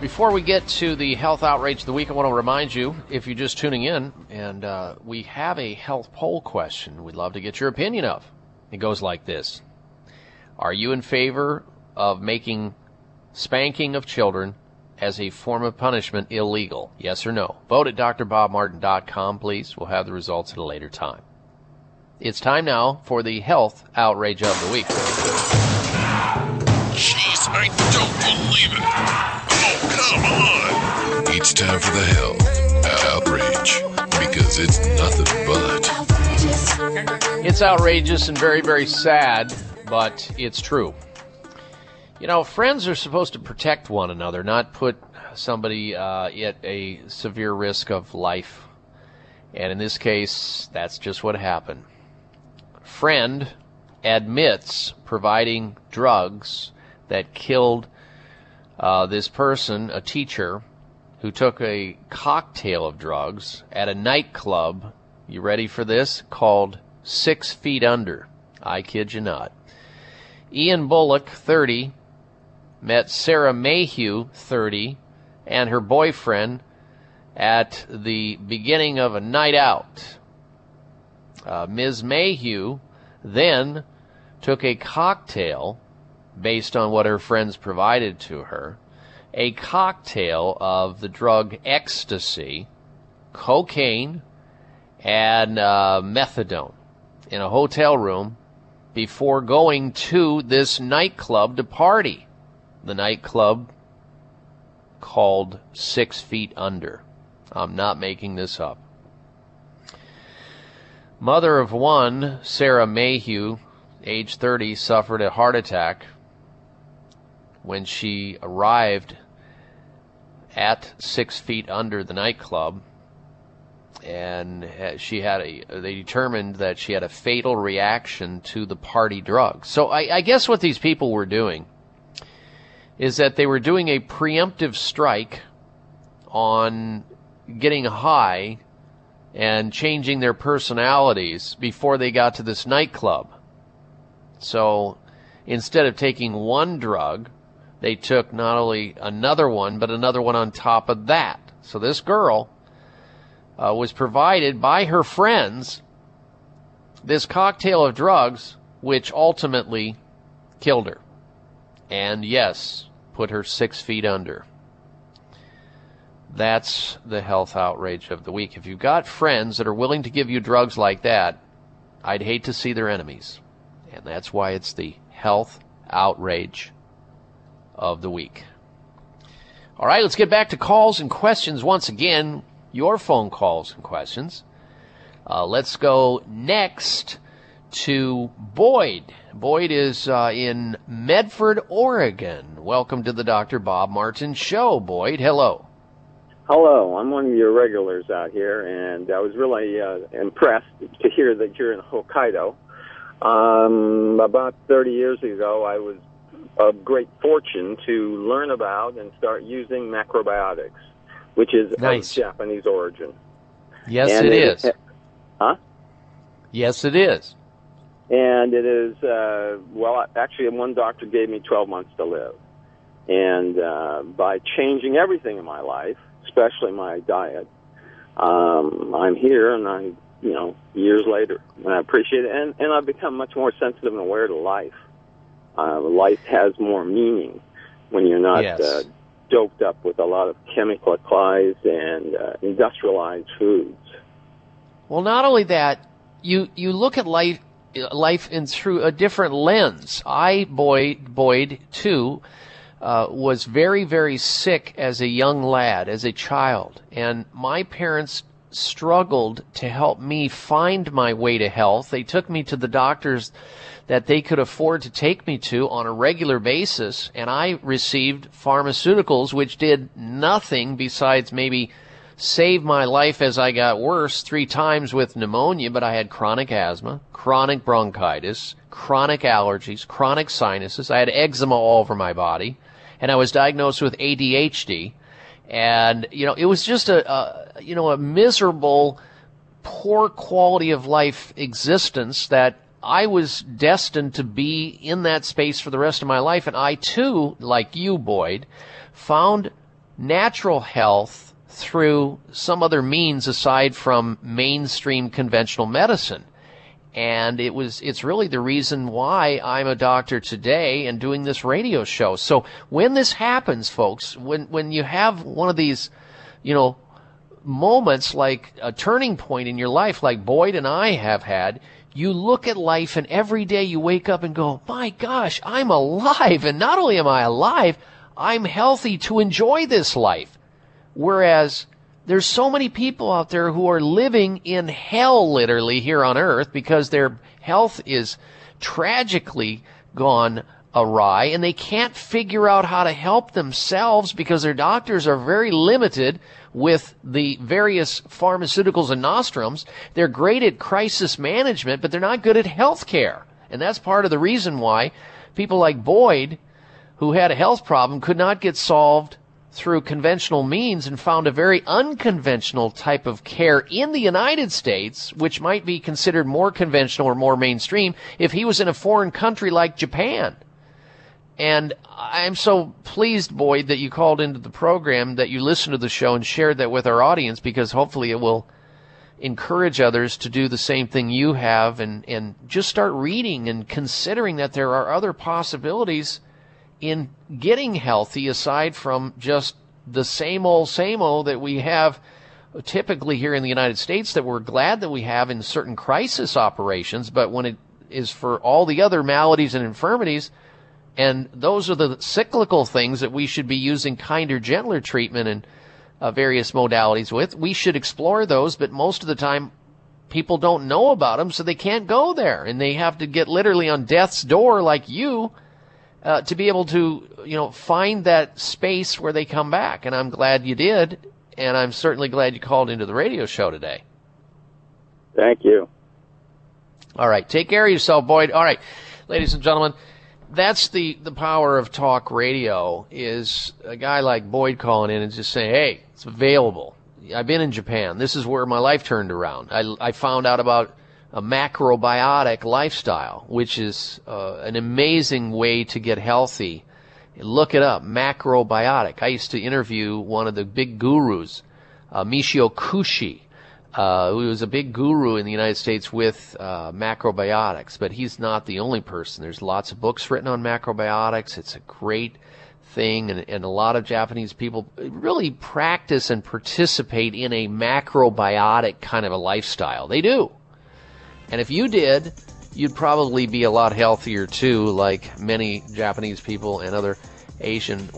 Before we get to the health outrage of the week, I want to remind you, if you're just tuning in, and uh, we have a health poll question we'd love to get your opinion of. It goes like this Are you in favor of making spanking of children as a form of punishment illegal? Yes or no? Vote at drbobmartin.com, please. We'll have the results at a later time. It's time now for the health outrage of the week. Jeez, I don't believe it. Oh, come on. It's time for the health outrage because it's nothing but. It's outrageous and very, very sad, but it's true. You know, friends are supposed to protect one another, not put somebody uh, at a severe risk of life. And in this case, that's just what happened. Friend admits providing drugs that killed uh, this person, a teacher, who took a cocktail of drugs at a nightclub. You ready for this? Called Six Feet Under. I kid you not. Ian Bullock, 30, met Sarah Mayhew, 30, and her boyfriend at the beginning of a night out. Uh, Ms. Mayhew then took a cocktail based on what her friends provided to her, a cocktail of the drug ecstasy, cocaine, and uh, methadone in a hotel room before going to this nightclub to party. The nightclub called Six Feet Under. I'm not making this up. Mother of one, Sarah Mayhew, age 30, suffered a heart attack when she arrived at Six Feet Under the nightclub. And she had a, they determined that she had a fatal reaction to the party drug. So I, I guess what these people were doing is that they were doing a preemptive strike on getting high and changing their personalities before they got to this nightclub. So instead of taking one drug, they took not only another one, but another one on top of that. So this girl uh, was provided by her friends this cocktail of drugs, which ultimately killed her. And yes, put her six feet under. That's the health outrage of the week. If you've got friends that are willing to give you drugs like that, I'd hate to see their enemies. And that's why it's the health outrage of the week. All right, let's get back to calls and questions once again. Your phone calls and questions. Uh, let's go next to Boyd. Boyd is uh, in Medford, Oregon. Welcome to the Dr. Bob Martin Show, Boyd. Hello. Hello, I'm one of your regulars out here, and I was really uh, impressed to hear that you're in Hokkaido. Um, about 30 years ago, I was of great fortune to learn about and start using macrobiotics, which is nice. of Japanese origin. Yes, and it is. Huh? Yes, it is. And it is, uh, well, actually, one doctor gave me 12 months to live. And uh, by changing everything in my life, especially my diet, um, I'm here and I, you know, years later, and I appreciate it. And, and I've become much more sensitive and aware to life. Uh, life has more meaning when you're not Yes. uh, doped up with a lot of chemicalized and uh, industrialized foods. Well, not only that, you you look at life life in through a different lens. I Boyd Boyd too uh, was very very sick as a young lad, as a child, and my parents struggled to help me find my way to health. They took me to the doctors that they could afford to take me to on a regular basis, and I received pharmaceuticals which did nothing besides maybe save my life as I got worse three times with pneumonia, but I had chronic asthma, chronic bronchitis, chronic allergies, chronic sinuses. I had eczema all over my body, and I was diagnosed with ADHD. And, you know, it was just a, a you know, a miserable, poor quality of life existence that I was destined to be in that space for the rest of my life. And I too, like you, Boyd, found natural health through some other means aside from mainstream conventional medicine. And it was, it's really the reason why I'm a doctor today and doing this radio show. So when this happens, folks, when, when you have one of these, you know, moments like a turning point in your life, like Boyd and I have had, you look at life and every day you wake up and go, my gosh, I'm alive. And not only am I alive, I'm healthy to enjoy this life. Whereas there's so many people out there who are living in hell literally here on earth because their health is tragically gone awry and they can't figure out how to help themselves because their doctors are very limited with the various pharmaceuticals and nostrums. They're great at crisis management, but they're not good at health care. And that's part of the reason why people like Boyd, who had a health problem, could not get solved through conventional means and found a very unconventional type of care in the United States, which might be considered more conventional or more mainstream if he was in a foreign country like Japan. And I'm so pleased, Boyd, that you called into the program, that you listened to the show and shared that with our audience because hopefully it will encourage others to do the same thing you have and, and just start reading and considering that there are other possibilities in getting healthy aside from just the same old, same old that we have typically here in the United States that we're glad that we have in certain crisis operations, but when it is for all the other maladies and infirmities, and those are the cyclical things that we should be using kinder, gentler treatment and uh, various modalities with. We should explore those, but most of the time people don't know about them, so they can't go there, and they have to get literally on death's door like you uh, to be able to, you know, find that space where they come back. And I'm glad you did, and I'm certainly glad you called into the radio show today. Thank you. All right, take care of yourself, Boyd. All right, ladies and gentlemen, that's the the power of talk radio. Is a guy like Boyd calling in and just saying, "Hey, it's available. I've been in Japan. This is where my life turned around. I, I found out about a macrobiotic lifestyle, which is uh, an amazing way to get healthy. Look it up, macrobiotic. I used to interview one of the big gurus, uh, Michio Kushi, uh, who was a big guru in the United States with uh, macrobiotics, but he's not the only person. There's lots of books written on macrobiotics. It's a great thing, and, and a lot of Japanese people really practice and participate in a macrobiotic kind of a lifestyle. They do. And if you did, you'd probably be a lot healthier too, like many Japanese people and other Asian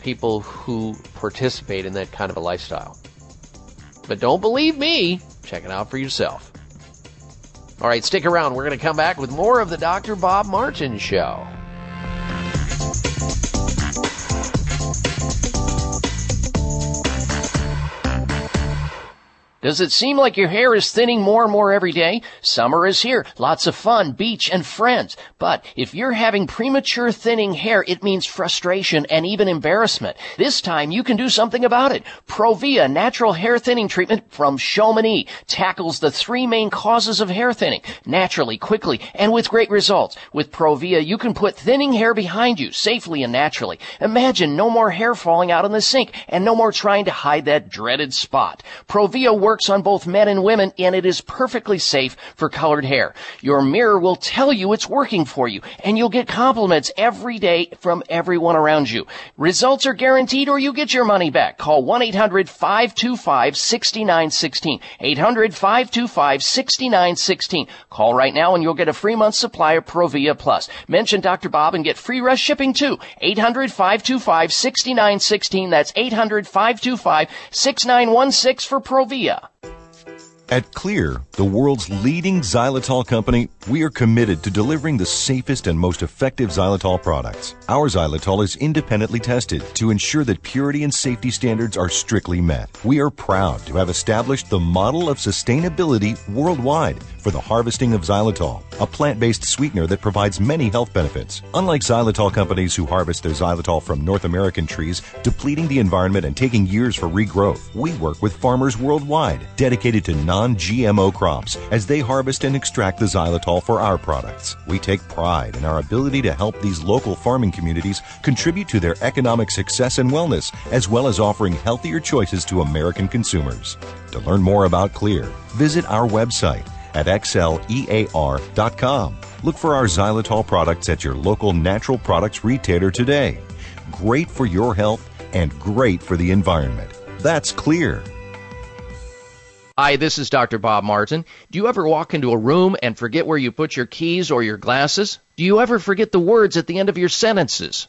people who participate in that kind of a lifestyle. But don't believe me. Check it out for yourself. All right, stick around. We're going to come back with more of the Dr. Bob Martin Show. Does it seem like your hair is thinning more and more every day? Summer is here. Lots of fun, beach, and friends. But if you're having premature thinning hair, it means frustration and even embarrassment. This time you can do something about it. Provia natural hair thinning treatment from Chamonix tackles the three main causes of hair thinning naturally, quickly, and with great results. With Provia, you can put thinning hair behind you safely and naturally. Imagine no more hair falling out in the sink and no more trying to hide that dreaded spot. Provia works works on both men and women and it is perfectly safe for colored hair. Your mirror will tell you it's working for you and you'll get compliments every day from everyone around you. Results are guaranteed or you get your money back. Call 1-800-525-6916. 800-525-6916. Call right now and you'll get a free month supply of Provia Plus. Mention Dr. Bob and get free rush shipping too. 800-525-6916. That's 800-525-6916 for Provia. あ。At Xlear, the world's leading xylitol company, we are committed to delivering the safest and most effective xylitol products. Our xylitol is independently tested to ensure that purity and safety standards are strictly met. We are proud to have established the model of sustainability worldwide for the harvesting of xylitol, a plant-based sweetener that provides many health benefits. Unlike xylitol companies who harvest their xylitol from North American trees, depleting the environment and taking years for regrowth, we work with farmers worldwide dedicated to non-GMO crops as they harvest and extract the xylitol for our products. We take pride in our ability to help these local farming communities contribute to their economic success and wellness, as well as offering healthier choices to American consumers. To learn more about Xlear, visit our website at xlear.com. Look for our xylitol products at your local natural products retailer today. Great for your health and great for the environment. That's Xlear. Hi, this is Dr. Bob Martin. Do you ever walk into a room and forget where you put your keys or your glasses? Do you ever forget the words at the end of your sentences?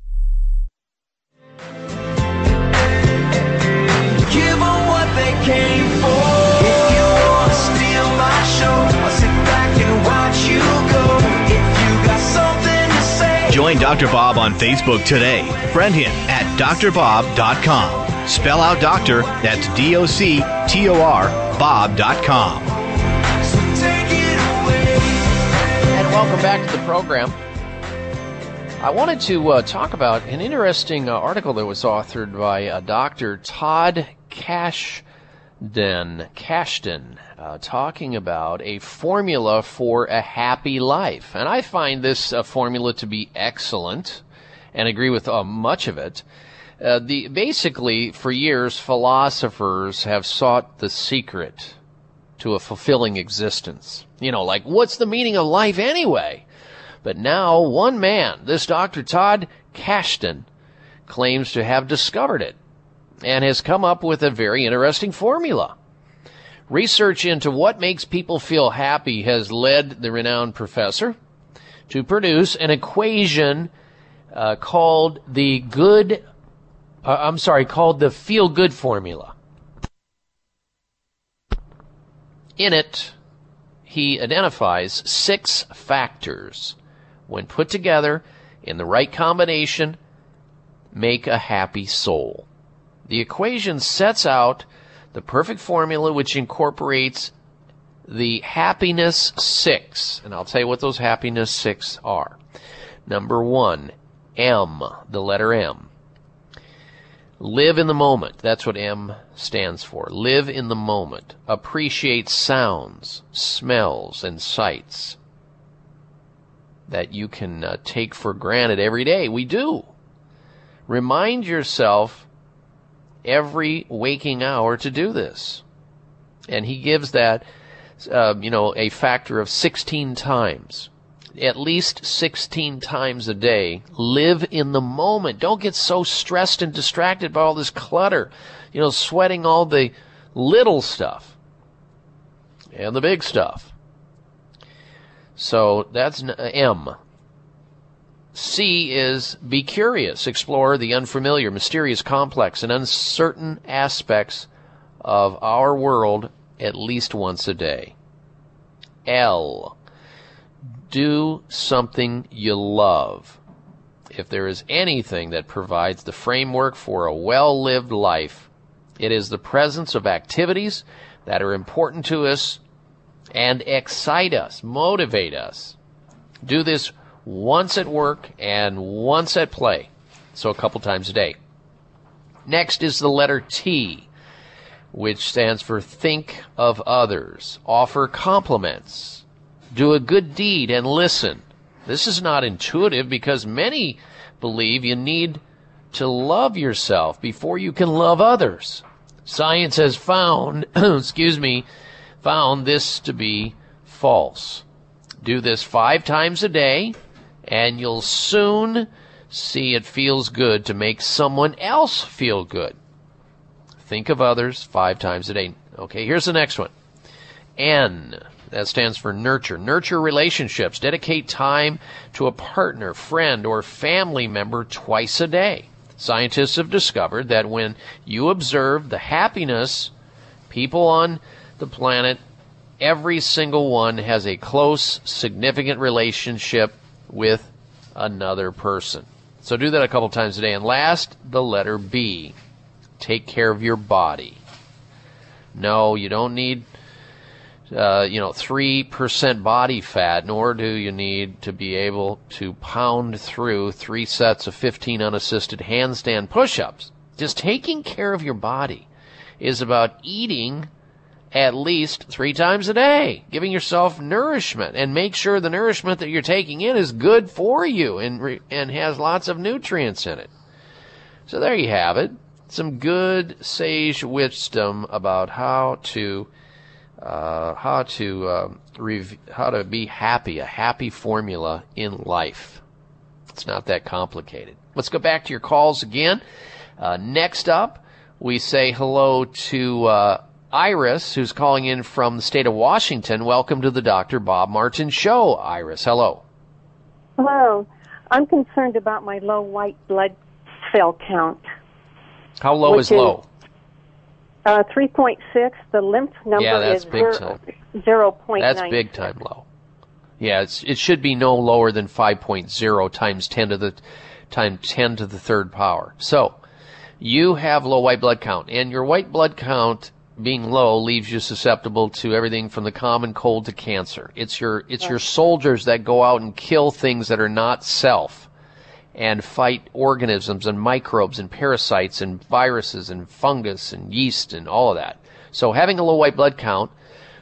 Join Dr. Bob on Facebook today. Friend him at drbob.com. Spell out doctor, that's D O C T O R, Bob.com. And welcome back to the program. I wanted to uh, talk about an interesting uh, article that was authored by uh, Dr. Todd Kashdan, Cashton, uh, talking about a formula for a happy life. And I find this uh, formula to be excellent and agree with uh, much of it. Uh, the basically for years philosophers have sought the secret to a fulfilling existence. You know, like what's the meaning of life anyway? But now one man, this Dr. Todd Cashton, claims to have discovered it and has come up with a very interesting formula. Research into what makes people feel happy has led the renowned professor to produce an equation uh, called the good. Uh, I'm sorry, called the feel good formula. In it, he identifies six factors when put together in the right combination make a happy soul. The equation sets out the perfect formula which incorporates the happiness six. And I'll tell you what those happiness six are. Number one, M, the letter M. Live in the moment. That's what M stands for. Live in the moment. Appreciate sounds, smells, and sights that you can uh, take for granted every day. We do. Remind yourself every waking hour to do this. And he gives that, uh, you know, a factor of 16 times. At least 16 times a day. Live in the moment. Don't get so stressed and distracted by all this clutter. You know, sweating all the little stuff and the big stuff. So that's M. C is be curious, explore the unfamiliar, mysterious, complex, and uncertain aspects of our world at least once a day. L. Do something you love. If there is anything that provides the framework for a well lived life, it is the presence of activities that are important to us and excite us, motivate us. Do this once at work and once at play. So a couple times a day. Next is the letter T, which stands for think of others, offer compliments, do a good deed and listen. This is not intuitive because many believe you need to love yourself before you can love others. Science has found, excuse me, found this to be false. Do this five times a day and you'll soon see it feels good to make someone else feel good. Think of others five times a day. Okay, here's the next one. N. That stands for nurture. Nurture relationships. Dedicate time to a partner, friend, or family member twice a day. Scientists have discovered that when you observe the happiness people on the planet, every single one has a close, significant relationship with another person. So do that a couple times a day. And last, the letter B. Take care of your body. No, you don't need, uh, you know, 3% body fat, nor do you need to be able to pound through three sets of 15 unassisted handstand push ups. Just taking care of your body is about eating at least three times a day, giving yourself nourishment and make sure the nourishment that you're taking in is good for you and, re- and has lots of nutrients in it. So there you have it. Some good sage wisdom about how to, uh, how to, uh, rev- how to be happy, a happy formula in life. It's not that complicated. Let's go back to your calls again. Uh, next up, we say hello to, uh, Iris, who's calling in from the state of Washington. Welcome to the Dr. Bob Martin Show, Iris. Hello. Hello. I'm concerned about my low white blood cell count. How low is, is- low? Uh, 3.6. The lymph number Yeah, that's is big zero, time. 0.9. That's big time low. Yeah, it's, it should be no lower than 5.0 times 10 to the times 10 to the third power. So, you have low white blood count, and your white blood count being low leaves you susceptible to everything from the common cold to cancer. It's your it's your soldiers that go out and kill things that are not self and fight organisms and microbes and parasites and viruses and fungus and yeast and all of that. So having a low white blood count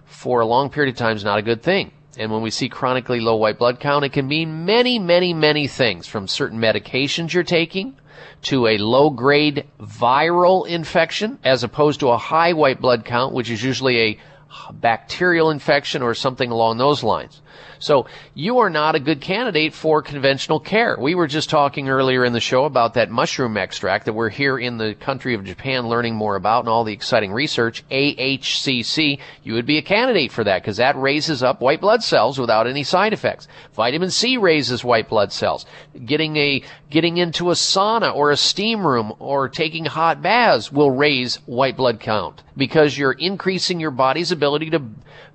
for a long period of time is not a good thing. And when we see chronically low white blood count, it can mean many, many, many things from certain medications you're taking to a low grade viral infection as opposed to a high white blood count, which is usually a bacterial infection or something along those lines. So you are not a good candidate for conventional care. We were just talking earlier in the show about that mushroom extract that we're here in the country of Japan learning more about and all the exciting research. AHCC, you would be a candidate for that because that raises up white blood cells without any side effects. Vitamin C raises white blood cells. Getting a, getting into a sauna or a steam room or taking hot baths will raise white blood count because you're increasing your body's ability to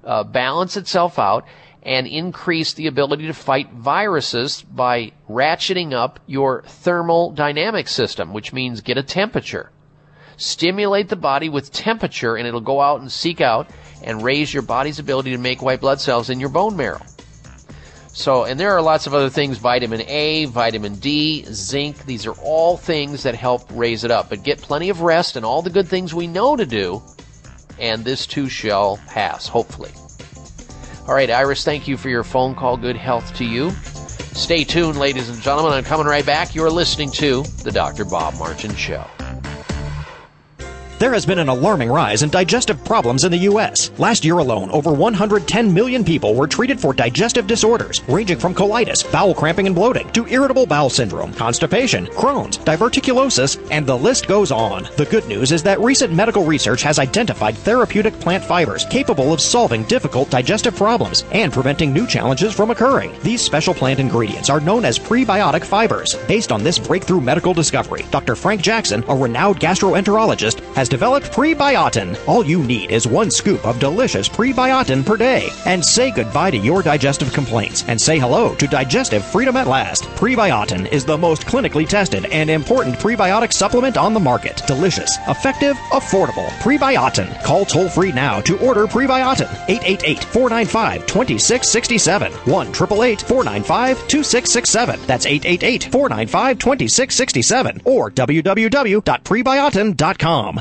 uh, balance itself out and increase the ability to fight viruses by ratcheting up your thermal dynamic system, which means get a temperature. Stimulate the body with temperature and it'll go out and seek out and raise your body's ability to make white blood cells in your bone marrow. So, and there are lots of other things, vitamin A, vitamin D, zinc, these are all things that help raise it up. But get plenty of rest and all the good things we know to do, and this too shall pass, hopefully. All right, Iris, thank you for your phone call. Good health to you. Stay tuned, ladies and gentlemen. I'm coming right back. You're listening to The Dr. Bob Martin Show. There has been an alarming rise in digestive problems in the U.S. Last year alone, over 110 million people were treated for digestive disorders, ranging from colitis, bowel cramping and bloating, to irritable bowel syndrome, constipation, Crohn's, diverticulosis, and the list goes on. The good news is that recent medical research has identified therapeutic plant fibers capable of solving difficult digestive problems and preventing new challenges from occurring. These special plant ingredients are known as prebiotic fibers. Based on this breakthrough medical discovery, Dr. Frank Jackson, a renowned gastroenterologist, has developed Prebiotin. All you need is one scoop of delicious Prebiotin per day. And say goodbye to your digestive complaints and say hello to digestive freedom at last. Prebiotin is the most clinically tested and important prebiotic supplement on the market. Delicious, effective, affordable. Prebiotin. Call toll free now to order Prebiotin. 888 495 2667. 1 888 495 2667. That's 888 495 2667. Or www.prebiotin.com.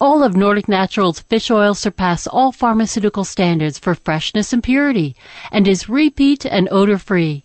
All of Nordic Naturals fish oil surpass all pharmaceutical standards for freshness and purity and is repeat and odor free.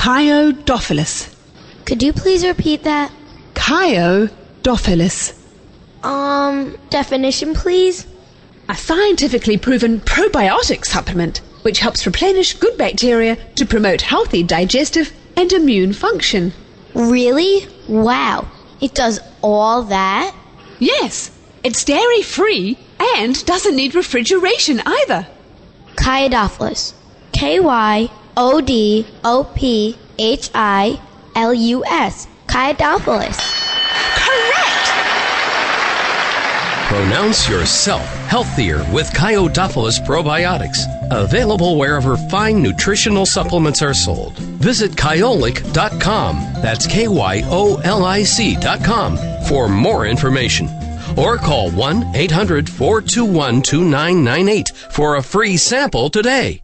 Kyo-Dophilus. Could you please repeat that? Kyo-Dophilus. Um, definition, please? A scientifically proven probiotic supplement which helps replenish good bacteria to promote healthy digestive and immune function. Really? Wow. It does all that? Yes. It's dairy free and doesn't need refrigeration either. Kyo-Dophilus. K Y O D O P H I L U S. correct Pronounce yourself healthier with Kyo-Dophilus probiotics. Available wherever fine nutritional supplements are sold. Visit kyolic.com. That's K Y O L I C.com for more information. Or call 1 800 421 2998 for a free sample today.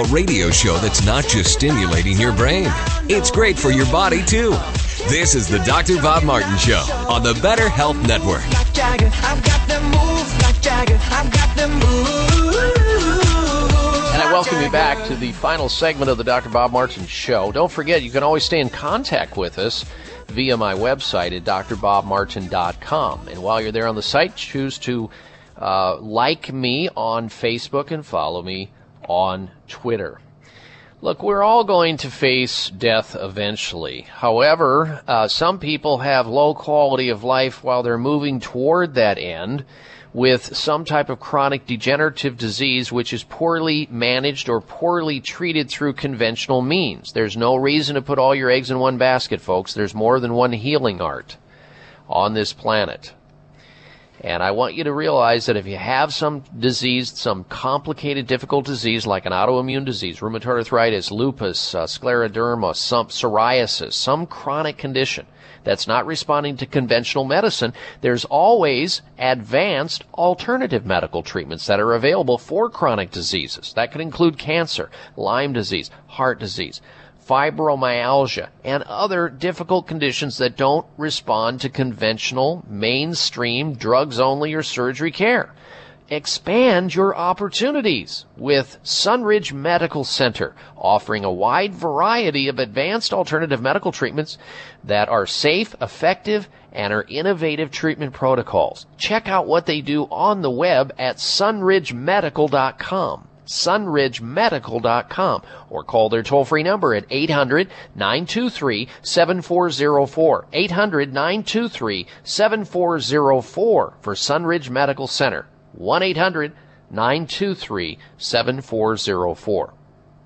A radio show that's not just stimulating your brain, it's great for your body too. This is the Dr. Bob Martin Show on the Better Health Network. Jagger, I've got them moves like Jagger. I've got them moves. And I welcome you back to the final segment of the Dr. Bob Martin Show. Don't forget, you can always stay in contact with us via my website at drbobmartin.com. And while you're there on the site, choose to uh, like me on Facebook and follow me on Twitter. Look, we're all going to face death eventually. However, uh, some people have low quality of life while they're moving toward that end with some type of chronic degenerative disease which is poorly managed or poorly treated through conventional means. There's no reason to put all your eggs in one basket, folks. There's more than one healing art on this planet. And I want you to realize that if you have some disease, some complicated, difficult disease like an autoimmune disease, rheumatoid arthritis, lupus, uh, scleroderma, some psoriasis, some chronic condition that's not responding to conventional medicine, there's always advanced alternative medical treatments that are available for chronic diseases. That could include cancer, Lyme disease, heart disease fibromyalgia, and other difficult conditions that don't respond to conventional, mainstream, drugs only or surgery care. Expand your opportunities with Sunridge Medical Center, offering a wide variety of advanced alternative medical treatments that are safe, effective, and are innovative treatment protocols. Check out what they do on the web at sunridgemedical.com sunridgemedical.com or call their toll free number at 800 923 7404. 800 923 7404 for Sunridge Medical Center. 1 800 923 7404.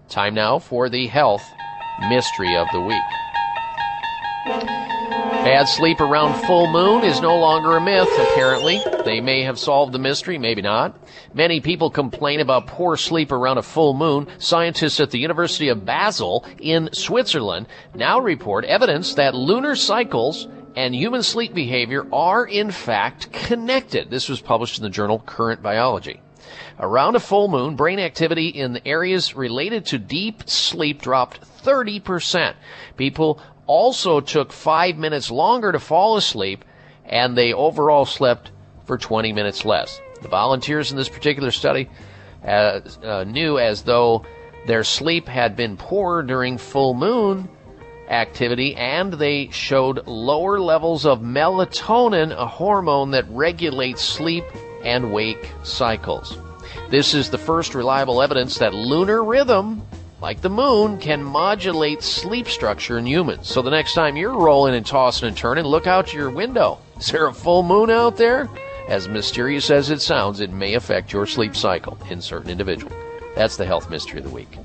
Time now for the health mystery of the week. Bad sleep around full moon is no longer a myth, apparently. They may have solved the mystery, maybe not. Many people complain about poor sleep around a full moon. Scientists at the University of Basel in Switzerland now report evidence that lunar cycles and human sleep behavior are in fact connected. This was published in the journal Current Biology. Around a full moon, brain activity in the areas related to deep sleep dropped 30%. People also took five minutes longer to fall asleep, and they overall slept for 20 minutes less. The volunteers in this particular study uh, uh, knew as though their sleep had been poor during full moon activity, and they showed lower levels of melatonin, a hormone that regulates sleep and wake cycles. This is the first reliable evidence that lunar rhythm like the moon, can modulate sleep structure in humans. So the next time you're rolling and tossing and turning, look out your window. Is there a full moon out there? As mysterious as it sounds, it may affect your sleep cycle in certain individuals. That's the health mystery of the week.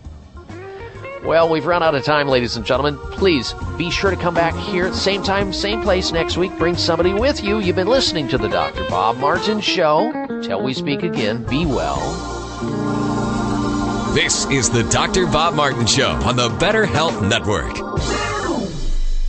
Well, we've run out of time, ladies and gentlemen. Please be sure to come back here at the same time, same place next week. Bring somebody with you. You've been listening to the Dr. Bob Martin Show. Till we speak again, be well. This is the Dr. Bob Martin Show on the Better Health Network.